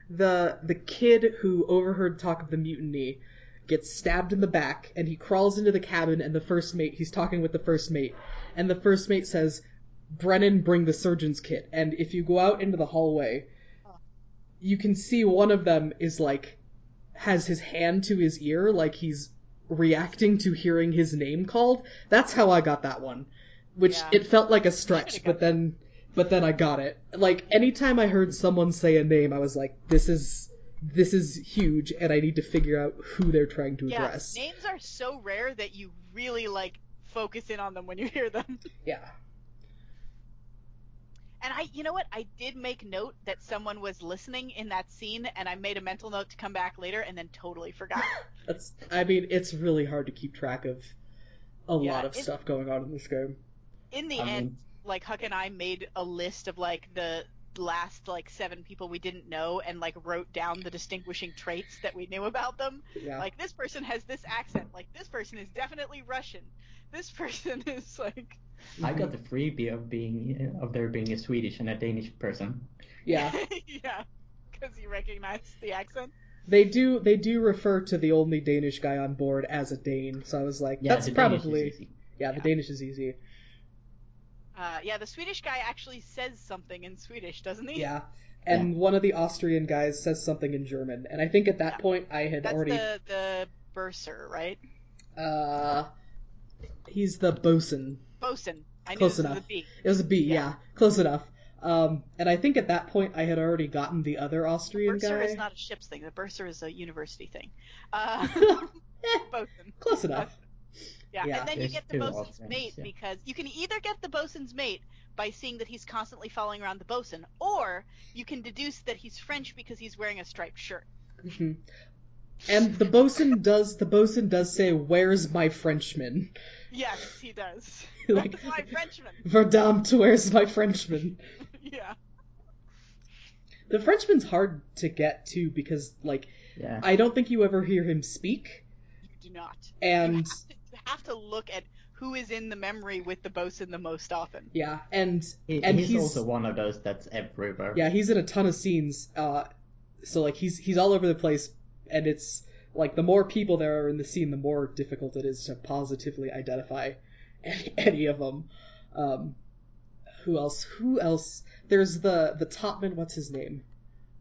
[SPEAKER 1] the the kid who overheard talk of the mutiny gets stabbed in the back and he crawls into the cabin and the first mate he's talking with the first mate and the first mate says Brennan bring the surgeon's kit and if you go out into the hallway you can see one of them is like has his hand to his ear like he's reacting to hearing his name called that's how I got that one which
[SPEAKER 2] Yeah.
[SPEAKER 1] it felt like a stretch, but then but then I got it. Like anytime I heard someone say a name, I was like, this is this is huge, and I need to figure out who they're trying to
[SPEAKER 2] Yeah,
[SPEAKER 1] address.
[SPEAKER 2] names are so rare that you really like focus in on them when you hear them.
[SPEAKER 1] Yeah.
[SPEAKER 2] And I, you know what? I did make note that someone was listening in that scene, and I made a mental note to come back later, and then totally forgot. [LAUGHS]
[SPEAKER 1] That's I mean, it's really hard to keep track of a
[SPEAKER 2] Yeah,
[SPEAKER 1] lot of
[SPEAKER 2] it-
[SPEAKER 1] stuff going on in this game.
[SPEAKER 2] In the
[SPEAKER 3] I mean-
[SPEAKER 2] end, like Huck and I made a list of like the last like seven people we didn't know, and like wrote down the distinguishing traits that we knew about them.
[SPEAKER 1] Yeah.
[SPEAKER 2] Like this person has this accent. Like this person is definitely Russian. This person [LAUGHS] is like.
[SPEAKER 3] I got the freebie of being of there being a Swedish and a Danish person.
[SPEAKER 1] yeah. [LAUGHS]
[SPEAKER 2] yeah, because you recognize the accent.
[SPEAKER 1] They do they do refer to the only Danish guy on board as a Dane, so I was like,
[SPEAKER 3] Yeah,
[SPEAKER 1] that's
[SPEAKER 3] the Danish is
[SPEAKER 1] probably
[SPEAKER 3] easy.
[SPEAKER 1] yeah, the Danish is easy.
[SPEAKER 2] Uh, yeah, the Swedish guy actually says something in Swedish, doesn't he?
[SPEAKER 1] Yeah. And one of the Austrian guys says something in German, and I think at that
[SPEAKER 2] Yeah.
[SPEAKER 1] point I had
[SPEAKER 2] That's
[SPEAKER 1] already
[SPEAKER 2] the the bursar, right?
[SPEAKER 1] uh he's the bosun.
[SPEAKER 2] Bosun. I knew
[SPEAKER 1] Close
[SPEAKER 2] this was
[SPEAKER 1] enough.
[SPEAKER 2] a B.
[SPEAKER 1] It was a B, yeah.
[SPEAKER 2] Yeah.
[SPEAKER 1] Close enough. Um, and I think at that point I had already gotten the other Austrian
[SPEAKER 2] Bursar
[SPEAKER 1] guy.
[SPEAKER 2] is not a ship's thing. The bursar is a university thing. Uh, [LAUGHS] bosun.
[SPEAKER 1] close enough.
[SPEAKER 2] Yeah.
[SPEAKER 1] Yeah.
[SPEAKER 2] and then you get the bosun's
[SPEAKER 3] Austrians,
[SPEAKER 2] mate
[SPEAKER 3] yeah.
[SPEAKER 2] because you can either get the bosun's mate by seeing that he's constantly following around the bosun, or you can deduce that he's French because he's wearing a striped shirt.
[SPEAKER 1] Mhm. And the bosun does the bosun does say, "Where's my Frenchman?"
[SPEAKER 2] Yes, he does. [LAUGHS]
[SPEAKER 1] Like-
[SPEAKER 2] That's my Frenchman.
[SPEAKER 1] Verdammt, where's my Frenchman? [LAUGHS]
[SPEAKER 2] yeah.
[SPEAKER 1] The Frenchman's hard to get to because, like,
[SPEAKER 3] Yeah.
[SPEAKER 1] I don't think you ever hear him speak,
[SPEAKER 2] You do not.
[SPEAKER 1] and
[SPEAKER 2] you have to, you have to look at who is in the memory with the bosun the most often.
[SPEAKER 1] yeah, and
[SPEAKER 3] He-
[SPEAKER 1] and
[SPEAKER 3] he's,
[SPEAKER 1] he's
[SPEAKER 3] also one of those that's everywhere.
[SPEAKER 1] yeah, he's in a ton of scenes. Uh, so like he's he's all over the place, and it's like the more people there are in the scene, the more difficult it is to positively identify any, [LAUGHS] any of them. Um, who else? Who else? There's the the topman. What's his name?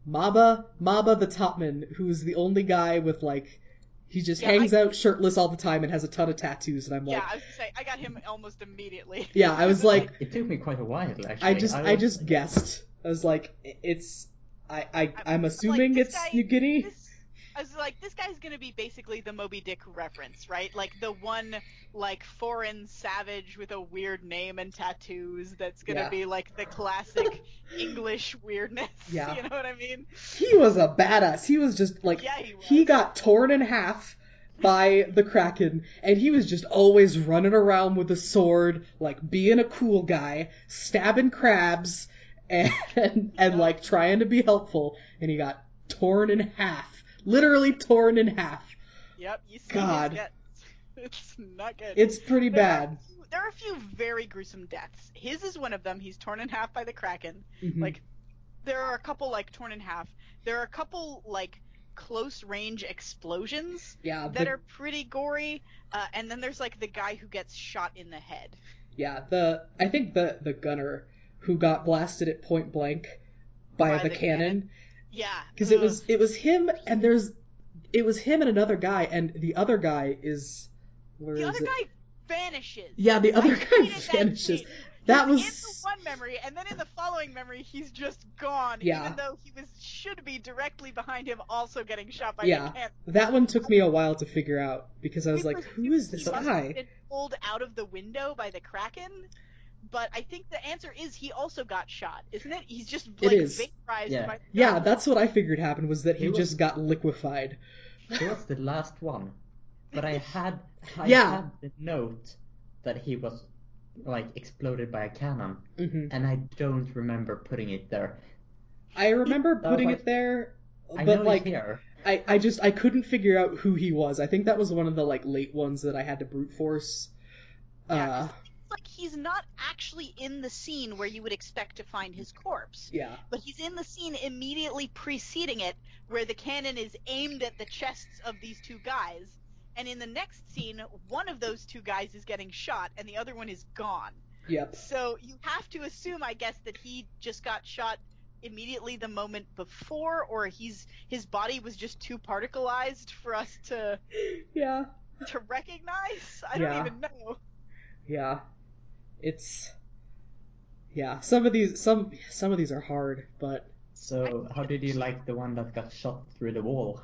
[SPEAKER 1] Maba Maba the topman, who's the only guy with like he just
[SPEAKER 2] Yeah,
[SPEAKER 1] hangs out shirtless all the time and has a ton of tattoos, and I'm like,
[SPEAKER 2] yeah, I was gonna say I got him almost immediately. [LAUGHS]
[SPEAKER 1] yeah, I was like,
[SPEAKER 3] It took me quite a while, actually.
[SPEAKER 1] I just I,
[SPEAKER 3] was-
[SPEAKER 1] just guessed. I was like, it's I I I'm assuming
[SPEAKER 2] this
[SPEAKER 1] it's
[SPEAKER 2] guy-
[SPEAKER 1] New Guinea.
[SPEAKER 2] This, I was like, this guy's gonna be basically the Moby Dick reference, right? Like the one like foreign savage with a weird name and tattoos that's gonna
[SPEAKER 1] Yeah.
[SPEAKER 2] be like the classic [LAUGHS] English weirdness. [LAUGHS]
[SPEAKER 1] Yeah.
[SPEAKER 2] You know what I mean?
[SPEAKER 1] He was a badass. He was just like
[SPEAKER 2] Yeah, he was.
[SPEAKER 1] he got torn in half by the kraken, and he was just always running around with a sword, like being a cool guy, stabbing crabs, [LAUGHS] and and like trying to be helpful, and he got torn in half, literally torn in half.
[SPEAKER 2] Yep, you see
[SPEAKER 1] God.
[SPEAKER 2] It's not good.
[SPEAKER 1] It's pretty
[SPEAKER 2] There
[SPEAKER 1] bad.
[SPEAKER 2] a few- There are a few very gruesome deaths. His is one of them. He's torn in half by the kraken.
[SPEAKER 1] Mhm.
[SPEAKER 2] Like, there are a couple like torn in half. There are a couple like close range explosions
[SPEAKER 1] yeah,
[SPEAKER 2] that are pretty gory. Uh, and then there's like the guy who gets shot in the head.
[SPEAKER 1] yeah. The I think the the gunner who got blasted at point blank by,
[SPEAKER 2] By
[SPEAKER 1] the,
[SPEAKER 2] the
[SPEAKER 1] cannon.
[SPEAKER 2] cannon. Yeah,
[SPEAKER 1] because it was it was him and there's it was him and another guy and the other guy is where
[SPEAKER 2] the
[SPEAKER 1] is
[SPEAKER 2] other
[SPEAKER 1] it?
[SPEAKER 2] guy vanishes.
[SPEAKER 1] Yeah, the other
[SPEAKER 2] I
[SPEAKER 1] guy
[SPEAKER 2] hated [LAUGHS] that
[SPEAKER 1] vanishes. That was-
[SPEAKER 2] in the one memory, and then in the following memory, he's just gone.
[SPEAKER 1] Yeah.
[SPEAKER 2] Even though he was should be directly behind him, also getting shot by
[SPEAKER 1] Yeah. That one took me a while to figure out because I was like, who is this guy?
[SPEAKER 2] Been pulled out of the window by the kraken. But I think the answer is he also got shot, isn't it? He's just like
[SPEAKER 1] is.
[SPEAKER 2] vaporized
[SPEAKER 3] Yeah.
[SPEAKER 2] by
[SPEAKER 1] Yeah, that's what I figured happened was that he,
[SPEAKER 3] He was-
[SPEAKER 1] just got liquefied.
[SPEAKER 3] He was the last one. But I [LAUGHS] had I
[SPEAKER 1] Yeah.
[SPEAKER 3] had the note that he was like exploded by a cannon,
[SPEAKER 1] hmm
[SPEAKER 3] and I don't remember putting it there.
[SPEAKER 1] I remember
[SPEAKER 3] That
[SPEAKER 1] putting
[SPEAKER 3] like-
[SPEAKER 1] it there, but
[SPEAKER 3] know
[SPEAKER 1] like
[SPEAKER 3] here.
[SPEAKER 1] I, I just I couldn't figure out who he was. I think that was one of the like late ones that I had to brute force.
[SPEAKER 2] Yeah,
[SPEAKER 1] Uh,
[SPEAKER 2] It's like he's not actually in the scene where you would expect to find his corpse.
[SPEAKER 1] yeah,
[SPEAKER 2] but he's in the scene immediately preceding it where the cannon is aimed at the chests of these two guys and in the next scene one of those two guys is getting shot and the other one is gone
[SPEAKER 1] yep,
[SPEAKER 2] so you have to assume i guess that he just got shot immediately the moment before or he's his body was just too particleized for us to
[SPEAKER 1] yeah.
[SPEAKER 2] to recognize i
[SPEAKER 1] Yeah.
[SPEAKER 2] don't even know
[SPEAKER 1] Yeah. It's yeah, some of these some some of these are hard, but
[SPEAKER 3] So how did you like the one that got shot through the wall?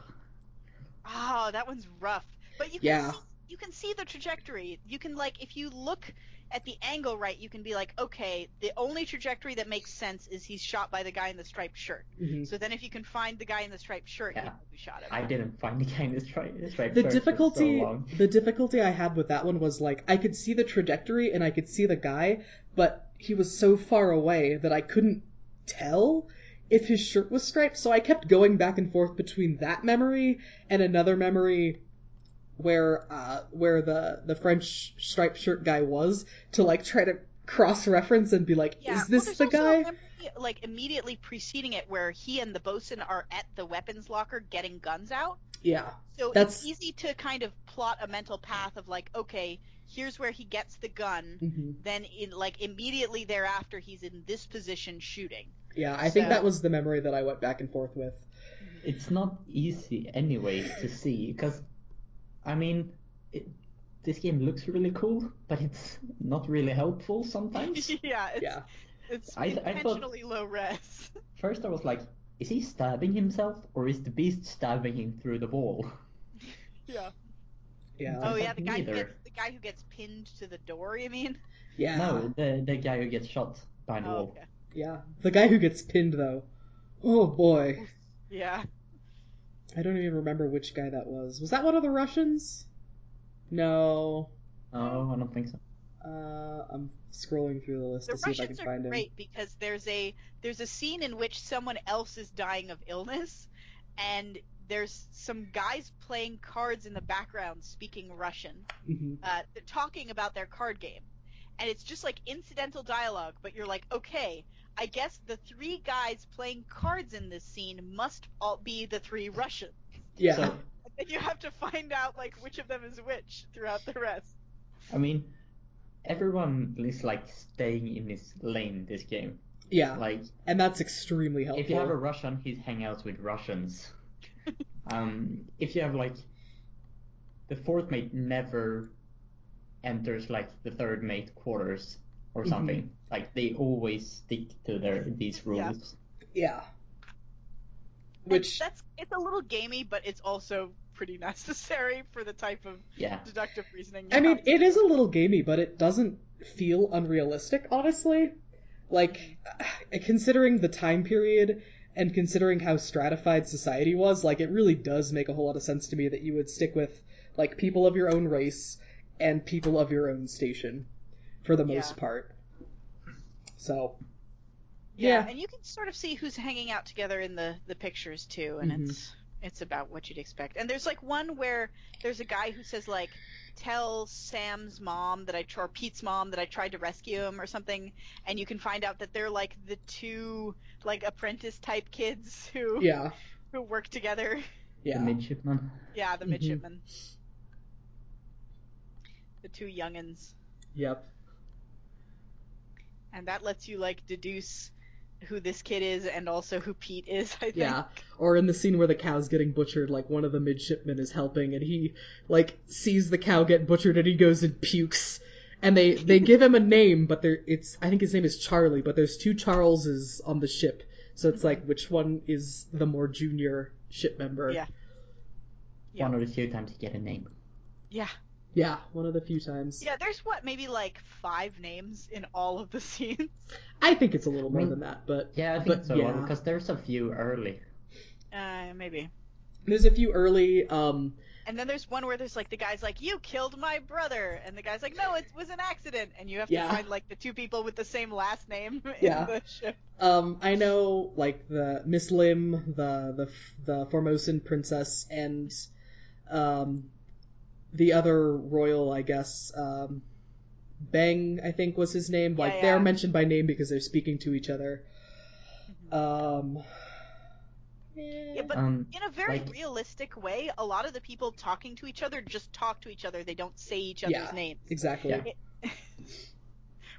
[SPEAKER 2] Oh, that one's rough. But you can
[SPEAKER 1] Yeah.
[SPEAKER 2] see, you can see the trajectory. You can like if you look at the angle right, you can be like, okay, the only trajectory that makes sense is he's shot by the guy in the striped shirt.
[SPEAKER 1] mhm.
[SPEAKER 2] So then if you can find the guy in the striped shirt,
[SPEAKER 3] Yeah.
[SPEAKER 2] you know shot him.
[SPEAKER 3] I didn't find the guy in the striped
[SPEAKER 1] the
[SPEAKER 3] shirt for
[SPEAKER 1] difficulty
[SPEAKER 3] so long. [LAUGHS]
[SPEAKER 1] the difficulty I had with that one was like I could see the trajectory and I could see the guy, but he was so far away that I couldn't tell if his shirt was striped, so I kept going back and forth between that memory and another memory where uh where the the French striped shirt guy was to like try to cross reference and be like,
[SPEAKER 2] Yeah,
[SPEAKER 1] is this
[SPEAKER 2] there's
[SPEAKER 1] the guy?
[SPEAKER 2] memory, like immediately preceding it where he and the bosun are at the weapons locker getting guns out.
[SPEAKER 1] Yeah.
[SPEAKER 2] So
[SPEAKER 1] That's-
[SPEAKER 2] it's easy to kind of plot a mental path of like, okay, here's where he gets the gun.
[SPEAKER 1] hmm
[SPEAKER 2] Then in like immediately thereafter he's in this position shooting.
[SPEAKER 1] Yeah, I think that was the memory that I went back and forth with.
[SPEAKER 3] It's not easy anyway to see because, I mean, it, this game looks really cool, but it's not really helpful sometimes. [LAUGHS]
[SPEAKER 2] yeah, it's,
[SPEAKER 1] Yeah.
[SPEAKER 2] It's
[SPEAKER 3] I- I thought-
[SPEAKER 2] intentionally low res. [LAUGHS]
[SPEAKER 3] First, I was like, is he stabbing himself or is the beast stabbing him through the wall? [LAUGHS]
[SPEAKER 2] yeah.
[SPEAKER 1] Yeah.
[SPEAKER 2] Oh yeah, the guy who gets the guy who gets pinned to the door. You mean?
[SPEAKER 1] yeah.
[SPEAKER 3] No, the the guy who gets shot by the
[SPEAKER 2] Oh,
[SPEAKER 3] wall.
[SPEAKER 2] okay.
[SPEAKER 1] Yeah. The guy who gets pinned though. Oh boy.
[SPEAKER 2] Yeah.
[SPEAKER 1] I don't even remember which guy that was. Was that one of the Russians? No.
[SPEAKER 3] Oh, I don't think so.
[SPEAKER 1] Uh, I'm scrolling through the list
[SPEAKER 2] The
[SPEAKER 1] to see if I
[SPEAKER 2] Russians
[SPEAKER 1] can find him.
[SPEAKER 2] The Russians are great because there's a there's a scene in which someone else is dying of illness, and there's some guys playing cards in the background speaking Russian.
[SPEAKER 1] hmm
[SPEAKER 2] Uh, they're talking about their card game, and it's just like incidental dialogue. But you're like, okay, I guess the three guys playing cards in this scene must all be the three Russians.
[SPEAKER 1] Yeah.
[SPEAKER 3] So,
[SPEAKER 2] And then you have to find out like which of them is which throughout the rest.
[SPEAKER 3] I mean, everyone is like staying in this lane this game.
[SPEAKER 1] yeah.
[SPEAKER 3] Like,
[SPEAKER 1] and that's extremely helpful.
[SPEAKER 3] if you have a Russian, he hang out with Russians. [LAUGHS] um, if you have like the fourth mate never enters like the third mate quarters or
[SPEAKER 1] Mhm.
[SPEAKER 3] something. Like they always stick to their these rules.
[SPEAKER 1] Yeah.
[SPEAKER 2] And
[SPEAKER 1] Which
[SPEAKER 2] that's it's a little gamey, but it's also pretty [LAUGHS] necessary for the type of
[SPEAKER 3] Yeah.
[SPEAKER 2] deductive reasoning. you
[SPEAKER 1] I mean,
[SPEAKER 2] have to
[SPEAKER 1] it
[SPEAKER 2] do.
[SPEAKER 1] is a little gamey, but it doesn't feel unrealistic, honestly. Like, [SIGHS] considering the time period and considering how stratified society was, like, it really does make a whole lot of sense to me that you would stick with, like, people of your own race and people of your own station for the most
[SPEAKER 2] Yeah.
[SPEAKER 1] part. So,
[SPEAKER 2] yeah.
[SPEAKER 1] yeah.
[SPEAKER 2] and you can sort of see who's hanging out together in the the pictures too, and
[SPEAKER 1] Mhm.
[SPEAKER 2] it's it's about what you'd expect. And there's like one where there's a guy who says like, "Tell Sam's mom that I tr- or Pete's mom that I tried to rescue him or something," and you can find out that they're like the two like apprentice type kids who
[SPEAKER 1] yeah,
[SPEAKER 2] who work together.
[SPEAKER 3] The
[SPEAKER 1] yeah.
[SPEAKER 3] midshipman.
[SPEAKER 2] Yeah, the
[SPEAKER 1] Mhm.
[SPEAKER 2] midshipmen. The two youngins.
[SPEAKER 1] Yep.
[SPEAKER 2] And that lets you like deduce who this kid is and also who Pete is, I think.
[SPEAKER 1] Yeah. Or in the scene where the cow's getting butchered, like one of the midshipmen is helping and he like sees the cow get butchered and he goes and pukes. And they they give him a name, but there it's I think his name is Charlie, but there's two Charleses on the ship. So it's mm-hmm. like which one is the more junior ship member?
[SPEAKER 2] Yeah. Yeah.
[SPEAKER 3] One of the few times you get a name.
[SPEAKER 2] Yeah.
[SPEAKER 1] Yeah, one of the few times.
[SPEAKER 2] Yeah, there's what, maybe like five names in all of the [LAUGHS] scenes.
[SPEAKER 1] I think it's a little more
[SPEAKER 3] mean-
[SPEAKER 1] than that, but
[SPEAKER 3] Yeah, I think
[SPEAKER 1] But,
[SPEAKER 3] so.
[SPEAKER 1] yeah.
[SPEAKER 3] Because there's a few early.
[SPEAKER 2] Uh, maybe.
[SPEAKER 1] there's a few early um
[SPEAKER 2] And then there's one where there's like the guy's like, "You killed my brother," and the guy's like, "No, it was an accident." And you have to
[SPEAKER 1] Yeah.
[SPEAKER 2] find like the two people with the same last name [LAUGHS] in
[SPEAKER 1] Yeah.
[SPEAKER 2] the ship.
[SPEAKER 1] Um, I know like the Miss Lim, the the the Formosan princess, and um, the other royal, I guess, um, Bang, I think was his name. Like
[SPEAKER 2] Yeah,
[SPEAKER 1] they're mentioned by name because they're speaking to each other. Um,
[SPEAKER 2] Yeah, but
[SPEAKER 3] Um,
[SPEAKER 2] in a very
[SPEAKER 3] like-
[SPEAKER 2] realistic way, a lot of the people talking to each other just talk to each other. They don't say each other's
[SPEAKER 1] Yeah.
[SPEAKER 2] names.
[SPEAKER 1] exactly.
[SPEAKER 3] Yeah. [LAUGHS]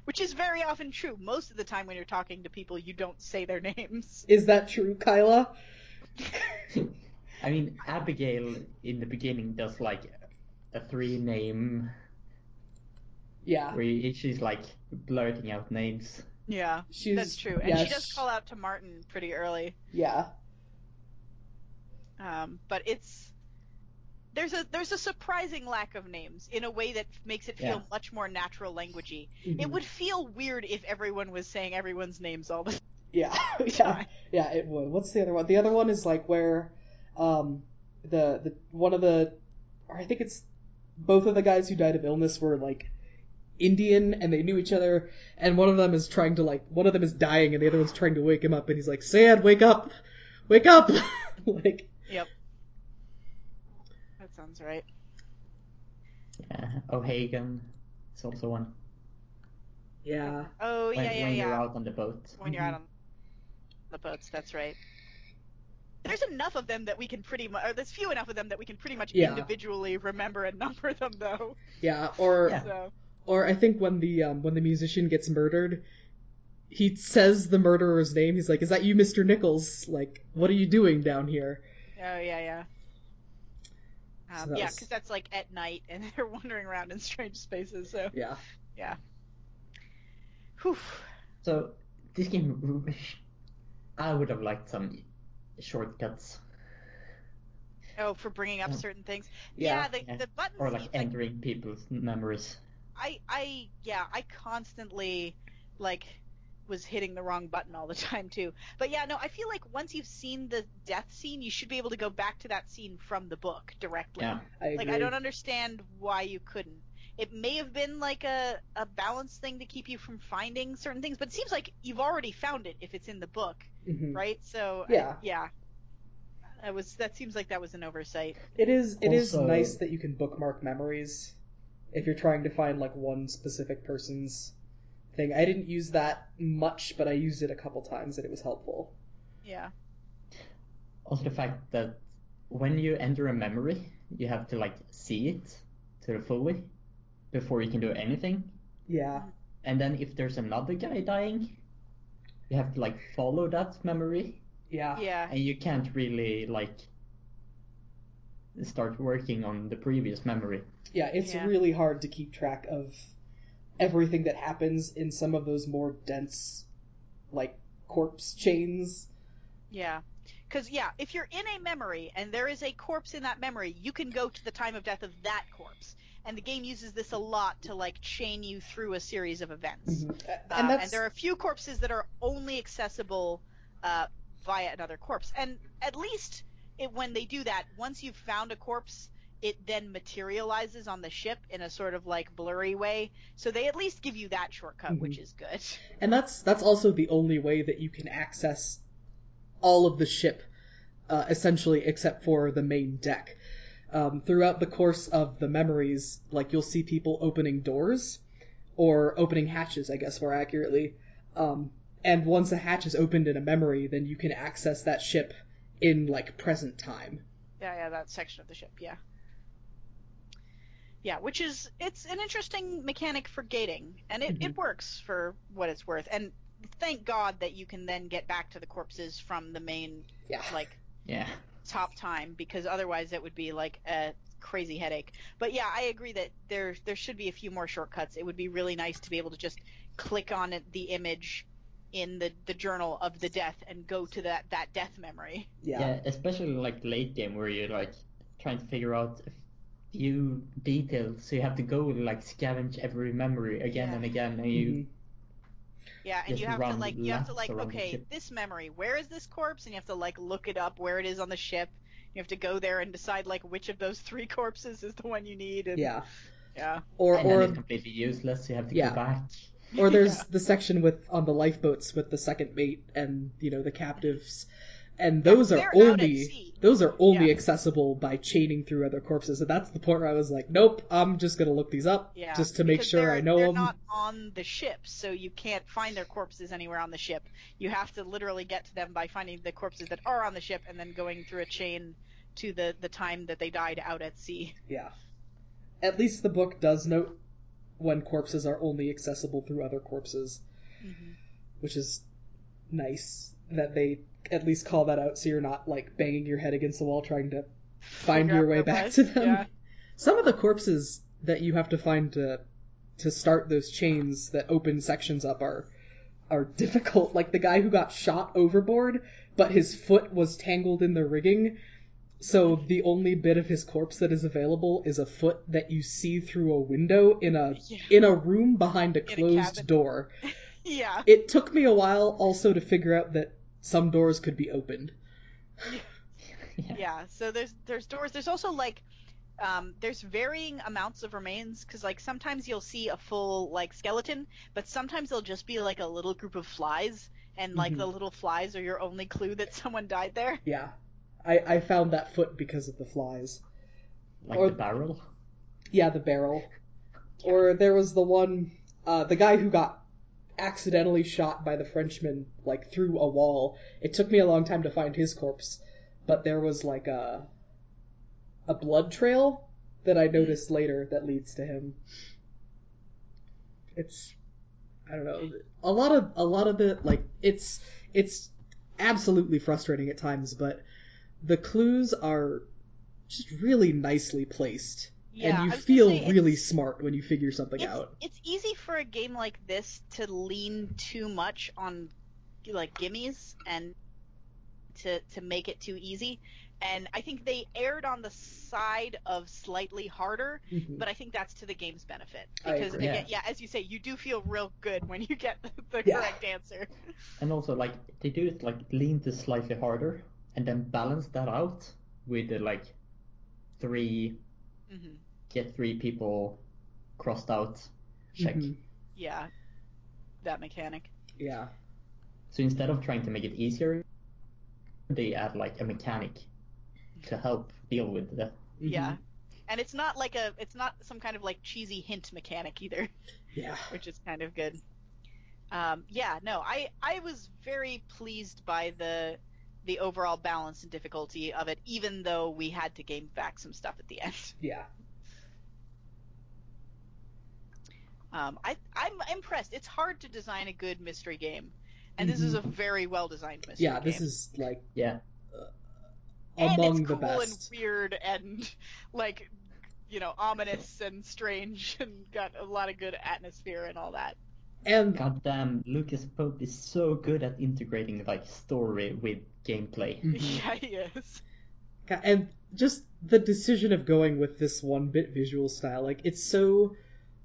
[SPEAKER 2] Which is very often true. Most of the time when you're talking to people, you don't say their names. [LAUGHS]
[SPEAKER 1] Is that true, Kyla? [LAUGHS]
[SPEAKER 3] I mean, Abigail in the beginning does like a three name
[SPEAKER 1] Yeah,
[SPEAKER 3] where he- she's like blurting out names.
[SPEAKER 2] Yeah,
[SPEAKER 1] she's
[SPEAKER 2] that's true. And
[SPEAKER 1] yeah,
[SPEAKER 2] she does call out to Martin pretty early.
[SPEAKER 1] Yeah,
[SPEAKER 2] Um, but it's there's a there's a surprising lack of names in a way that makes it feel
[SPEAKER 3] Yeah.
[SPEAKER 2] much more natural languagey.
[SPEAKER 1] Mhm.
[SPEAKER 2] It would feel weird if everyone was saying everyone's names all the [LAUGHS] [LAUGHS]
[SPEAKER 1] time. Yeah,
[SPEAKER 2] yeah,
[SPEAKER 1] yeah. It would. What's the other one? The other one is like where, um, the the one of the, or I think it's both of the guys who died of illness were like Indian and they knew each other, and one of them is trying to like one of them is dying and the other one's trying to wake him up, and he's like, "Sad, wake up, wake up!" [LAUGHS] like,
[SPEAKER 2] Yep. That sounds right.
[SPEAKER 3] Yeah, O'Hagan is also one.
[SPEAKER 1] yeah,
[SPEAKER 2] Oh
[SPEAKER 3] When,
[SPEAKER 2] yeah, yeah,
[SPEAKER 3] when you're out on the boat.
[SPEAKER 2] When you're out mm-hmm. on the boats, that's right. There's enough of them that we can pretty much, or there's few enough of them that we can pretty much
[SPEAKER 1] Yeah.
[SPEAKER 2] individually remember and [LAUGHS] number them, though.
[SPEAKER 1] yeah. Or
[SPEAKER 3] Yeah.
[SPEAKER 2] So
[SPEAKER 1] or I think when the um when the musician gets murdered. He says the murderer's name. He's like, "Is that you, Mr. Nichols? Like, what are you doing down here?"
[SPEAKER 2] Oh yeah, yeah. Um,
[SPEAKER 1] that
[SPEAKER 2] yeah,
[SPEAKER 1] was-
[SPEAKER 2] because that's like at night, and [LAUGHS] they're wandering around in strange spaces. So
[SPEAKER 1] yeah, Yeah.
[SPEAKER 2] Whew.
[SPEAKER 3] So this game, [LAUGHS] I would have liked some shortcuts
[SPEAKER 2] Oh, for bringing up certain things.
[SPEAKER 1] Yeah.
[SPEAKER 2] Yeah, the,
[SPEAKER 3] Yeah.
[SPEAKER 2] the buttons.
[SPEAKER 3] or like
[SPEAKER 2] like,
[SPEAKER 3] entering people's memories.
[SPEAKER 2] I, I, yeah, I constantly, like, was hitting the wrong button all the [LAUGHS] time too. But yeah, no, I feel like once you've seen the death scene, you should be able to go back to that scene from the book directly.
[SPEAKER 3] Yeah.
[SPEAKER 1] I agree.
[SPEAKER 2] Like, I don't understand why you couldn't. It may have been like a, a balance thing to keep you from finding certain things, but it seems like you've already found it if it's in the book,
[SPEAKER 1] Mhm.
[SPEAKER 2] right? So I-
[SPEAKER 1] Yeah.
[SPEAKER 2] yeah. That was that seems like that was an oversight.
[SPEAKER 1] It is it is
[SPEAKER 3] Also-
[SPEAKER 1] nice that you can bookmark memories if you're trying to find like one specific person's thing. I didn't use that much, but I used it a couple times and it was helpful.
[SPEAKER 2] Yeah.
[SPEAKER 3] Also the fact that when you enter a memory, you have to like see it to the fully before you can do anything.
[SPEAKER 1] Yeah.
[SPEAKER 3] And then if there's another guy dying, you have to like follow that memory,
[SPEAKER 1] Yeah.
[SPEAKER 2] Yeah.
[SPEAKER 3] and you can't really like start working on the previous memory.
[SPEAKER 1] Yeah, it's
[SPEAKER 2] Yeah.
[SPEAKER 1] really hard to keep track of everything that happens in some of those more dense like corpse chains.
[SPEAKER 2] Yeah. Because, yeah, if you're in a memory and there is a corpse in that memory, you can go to the time of death of that corpse. And the game uses this a lot to, like, chain you through a series of events.
[SPEAKER 1] Uh,
[SPEAKER 2] Uh,
[SPEAKER 1] And that's
[SPEAKER 2] and there are a few corpses that are only accessible uh, via another corpse. And at least it, when they do that, once you've found a corpse, it then materializes on the ship in a sort of like blurry way. So they at least give you that shortcut, which is good. [LAUGHS]
[SPEAKER 1] and that's that's also the only way that you can access all of the ship, uh, essentially, except for the main deck. Um, throughout the course of the memories, like you'll see people opening doors or opening hatches, I guess more accurately. Um, and once a hatch is opened in a memory, then you can access that ship in like present time.
[SPEAKER 2] Yeah, yeah, that section of the ship, yeah. Yeah, which is it's an interesting mechanic for gating, and it, it works for what it's worth. And thank God that you can then get back to the corpses from the main
[SPEAKER 1] Yeah.
[SPEAKER 2] like
[SPEAKER 3] Yeah.
[SPEAKER 2] Top time, because otherwise it would be like a crazy headache. But yeah, I agree that there there should be a few more shortcuts. It would be really nice to be able to just click on it, the image in the, the journal of the death and go to that, that death memory.
[SPEAKER 1] Yeah.
[SPEAKER 3] Yeah, especially like late game where you're like trying to figure out a few details, so you have to go like scavenge every memory again
[SPEAKER 2] Yeah.
[SPEAKER 3] and again, and you
[SPEAKER 1] Mhm.
[SPEAKER 2] Yeah, and you have to like you have to like okay, this memory, where is this corpse? And you have to like look it up where it is on the ship. You have to go there and decide like which of those three [LAUGHS] corpses is the one you need. And,
[SPEAKER 1] Yeah.
[SPEAKER 2] yeah,
[SPEAKER 1] Or
[SPEAKER 3] and then
[SPEAKER 1] or
[SPEAKER 3] it's completely useless. You have to
[SPEAKER 1] Yeah.
[SPEAKER 3] go back.
[SPEAKER 1] or there's [LAUGHS]
[SPEAKER 2] Yeah.
[SPEAKER 1] the section with on the lifeboats with the second mate and you know the captives and those
[SPEAKER 2] they're
[SPEAKER 1] are only those are only
[SPEAKER 2] Yeah.
[SPEAKER 1] accessible by chaining through other corpses and that's the point where i was like nope i'm just gonna look these up
[SPEAKER 2] Yeah,
[SPEAKER 1] just to make sure
[SPEAKER 2] they're,
[SPEAKER 1] i know
[SPEAKER 2] they're
[SPEAKER 1] them
[SPEAKER 2] not on the ship, so you can't find their corpses anywhere on the ship. You have to literally get to them by finding the corpses that are on the ship and then going through a chain to the the time that they died out at sea.
[SPEAKER 1] yeah at least the book does note when corpses are only accessible through other corpses mm-hmm. which is nice that they at least call that out so you're not like banging your head against the wall trying to find
[SPEAKER 2] Figure
[SPEAKER 1] your way back to them.
[SPEAKER 2] Yeah.
[SPEAKER 1] Some of the corpses that you have to find to to start those chains that open sections up are are difficult. Like the guy who got shot overboard, but his foot was tangled in the rigging. So the only bit of his corpse that is available is a foot that you see through a window in a
[SPEAKER 2] Yeah.
[SPEAKER 1] in a room behind a
[SPEAKER 2] a
[SPEAKER 1] closed
[SPEAKER 2] cabin.
[SPEAKER 1] door. [LAUGHS]
[SPEAKER 2] Yeah.
[SPEAKER 1] It took me a while also to figure out that some doors could be opened.
[SPEAKER 2] yeah [LAUGHS] yeah. so there's there's doors there's also like um, there's varying amounts of remains because like sometimes you'll see a full like skeleton but sometimes there'll just be like a little group of flies and like
[SPEAKER 1] Mhm.
[SPEAKER 2] the little flies are your only clue that someone died there
[SPEAKER 1] Yeah. I, I found that foot because of the flies.
[SPEAKER 3] Like
[SPEAKER 1] Or-
[SPEAKER 3] the barrel.
[SPEAKER 1] Yeah, the barrel. [LAUGHS] Or there was the one, uh, the guy who got accidentally shot by the Frenchman, like through a wall. It took me a long time to find his corpse, but there was like a a blood trail that I noticed later that leads to him. It's I don't know. A lot of a lot of the like it's it's absolutely frustrating at times, but the clues are just really nicely placed.
[SPEAKER 2] Yeah,
[SPEAKER 1] and you feel
[SPEAKER 2] say,
[SPEAKER 1] really smart when you figure something
[SPEAKER 2] it's,
[SPEAKER 1] out.
[SPEAKER 2] it's easy for a game like this to lean too much on like gimmies and to to make it too easy. And I think they erred on the side of slightly harder,
[SPEAKER 1] Mhm.
[SPEAKER 2] but I think that's to the game's benefit
[SPEAKER 1] I
[SPEAKER 2] because
[SPEAKER 1] agree.
[SPEAKER 2] again, yeah. as you say, you do feel real good when you get the, the
[SPEAKER 1] Yeah.
[SPEAKER 2] correct answer. [LAUGHS]
[SPEAKER 3] And also, like, they do it, like, lean to slightly harder and then balance that out with, the, like, three,
[SPEAKER 2] hmm
[SPEAKER 3] get three people crossed out check.
[SPEAKER 1] Mhm.
[SPEAKER 2] Yeah, that mechanic.
[SPEAKER 1] Yeah.
[SPEAKER 3] So instead of trying to make it easier, they add, like, a mechanic to help deal with that.
[SPEAKER 1] Mhm.
[SPEAKER 2] Yeah, and it's not like a it's not some kind of like cheesy hint mechanic either.
[SPEAKER 1] Yeah. [LAUGHS]
[SPEAKER 2] which is kind of good. Um, yeah, no, I I was very pleased by the the overall balance and difficulty of it, even though we had to game back some stuff at the end.
[SPEAKER 1] Yeah.
[SPEAKER 2] Um, I I'm impressed. It's hard to design a good mystery game, and this is a very well designed mystery. Game.
[SPEAKER 1] Yeah. This
[SPEAKER 2] game.
[SPEAKER 1] is like
[SPEAKER 3] Yeah.
[SPEAKER 2] and
[SPEAKER 1] among
[SPEAKER 2] it's
[SPEAKER 1] the
[SPEAKER 2] cool
[SPEAKER 1] best.
[SPEAKER 2] and weird and like you know ominous and strange and got a lot of good atmosphere and all that.
[SPEAKER 1] And
[SPEAKER 3] Goddamn, Lucas Pope is so good at integrating, like, story with gameplay. [LAUGHS]
[SPEAKER 2] Yeah, he is.
[SPEAKER 1] and just the decision of going with this one bit visual style like it's so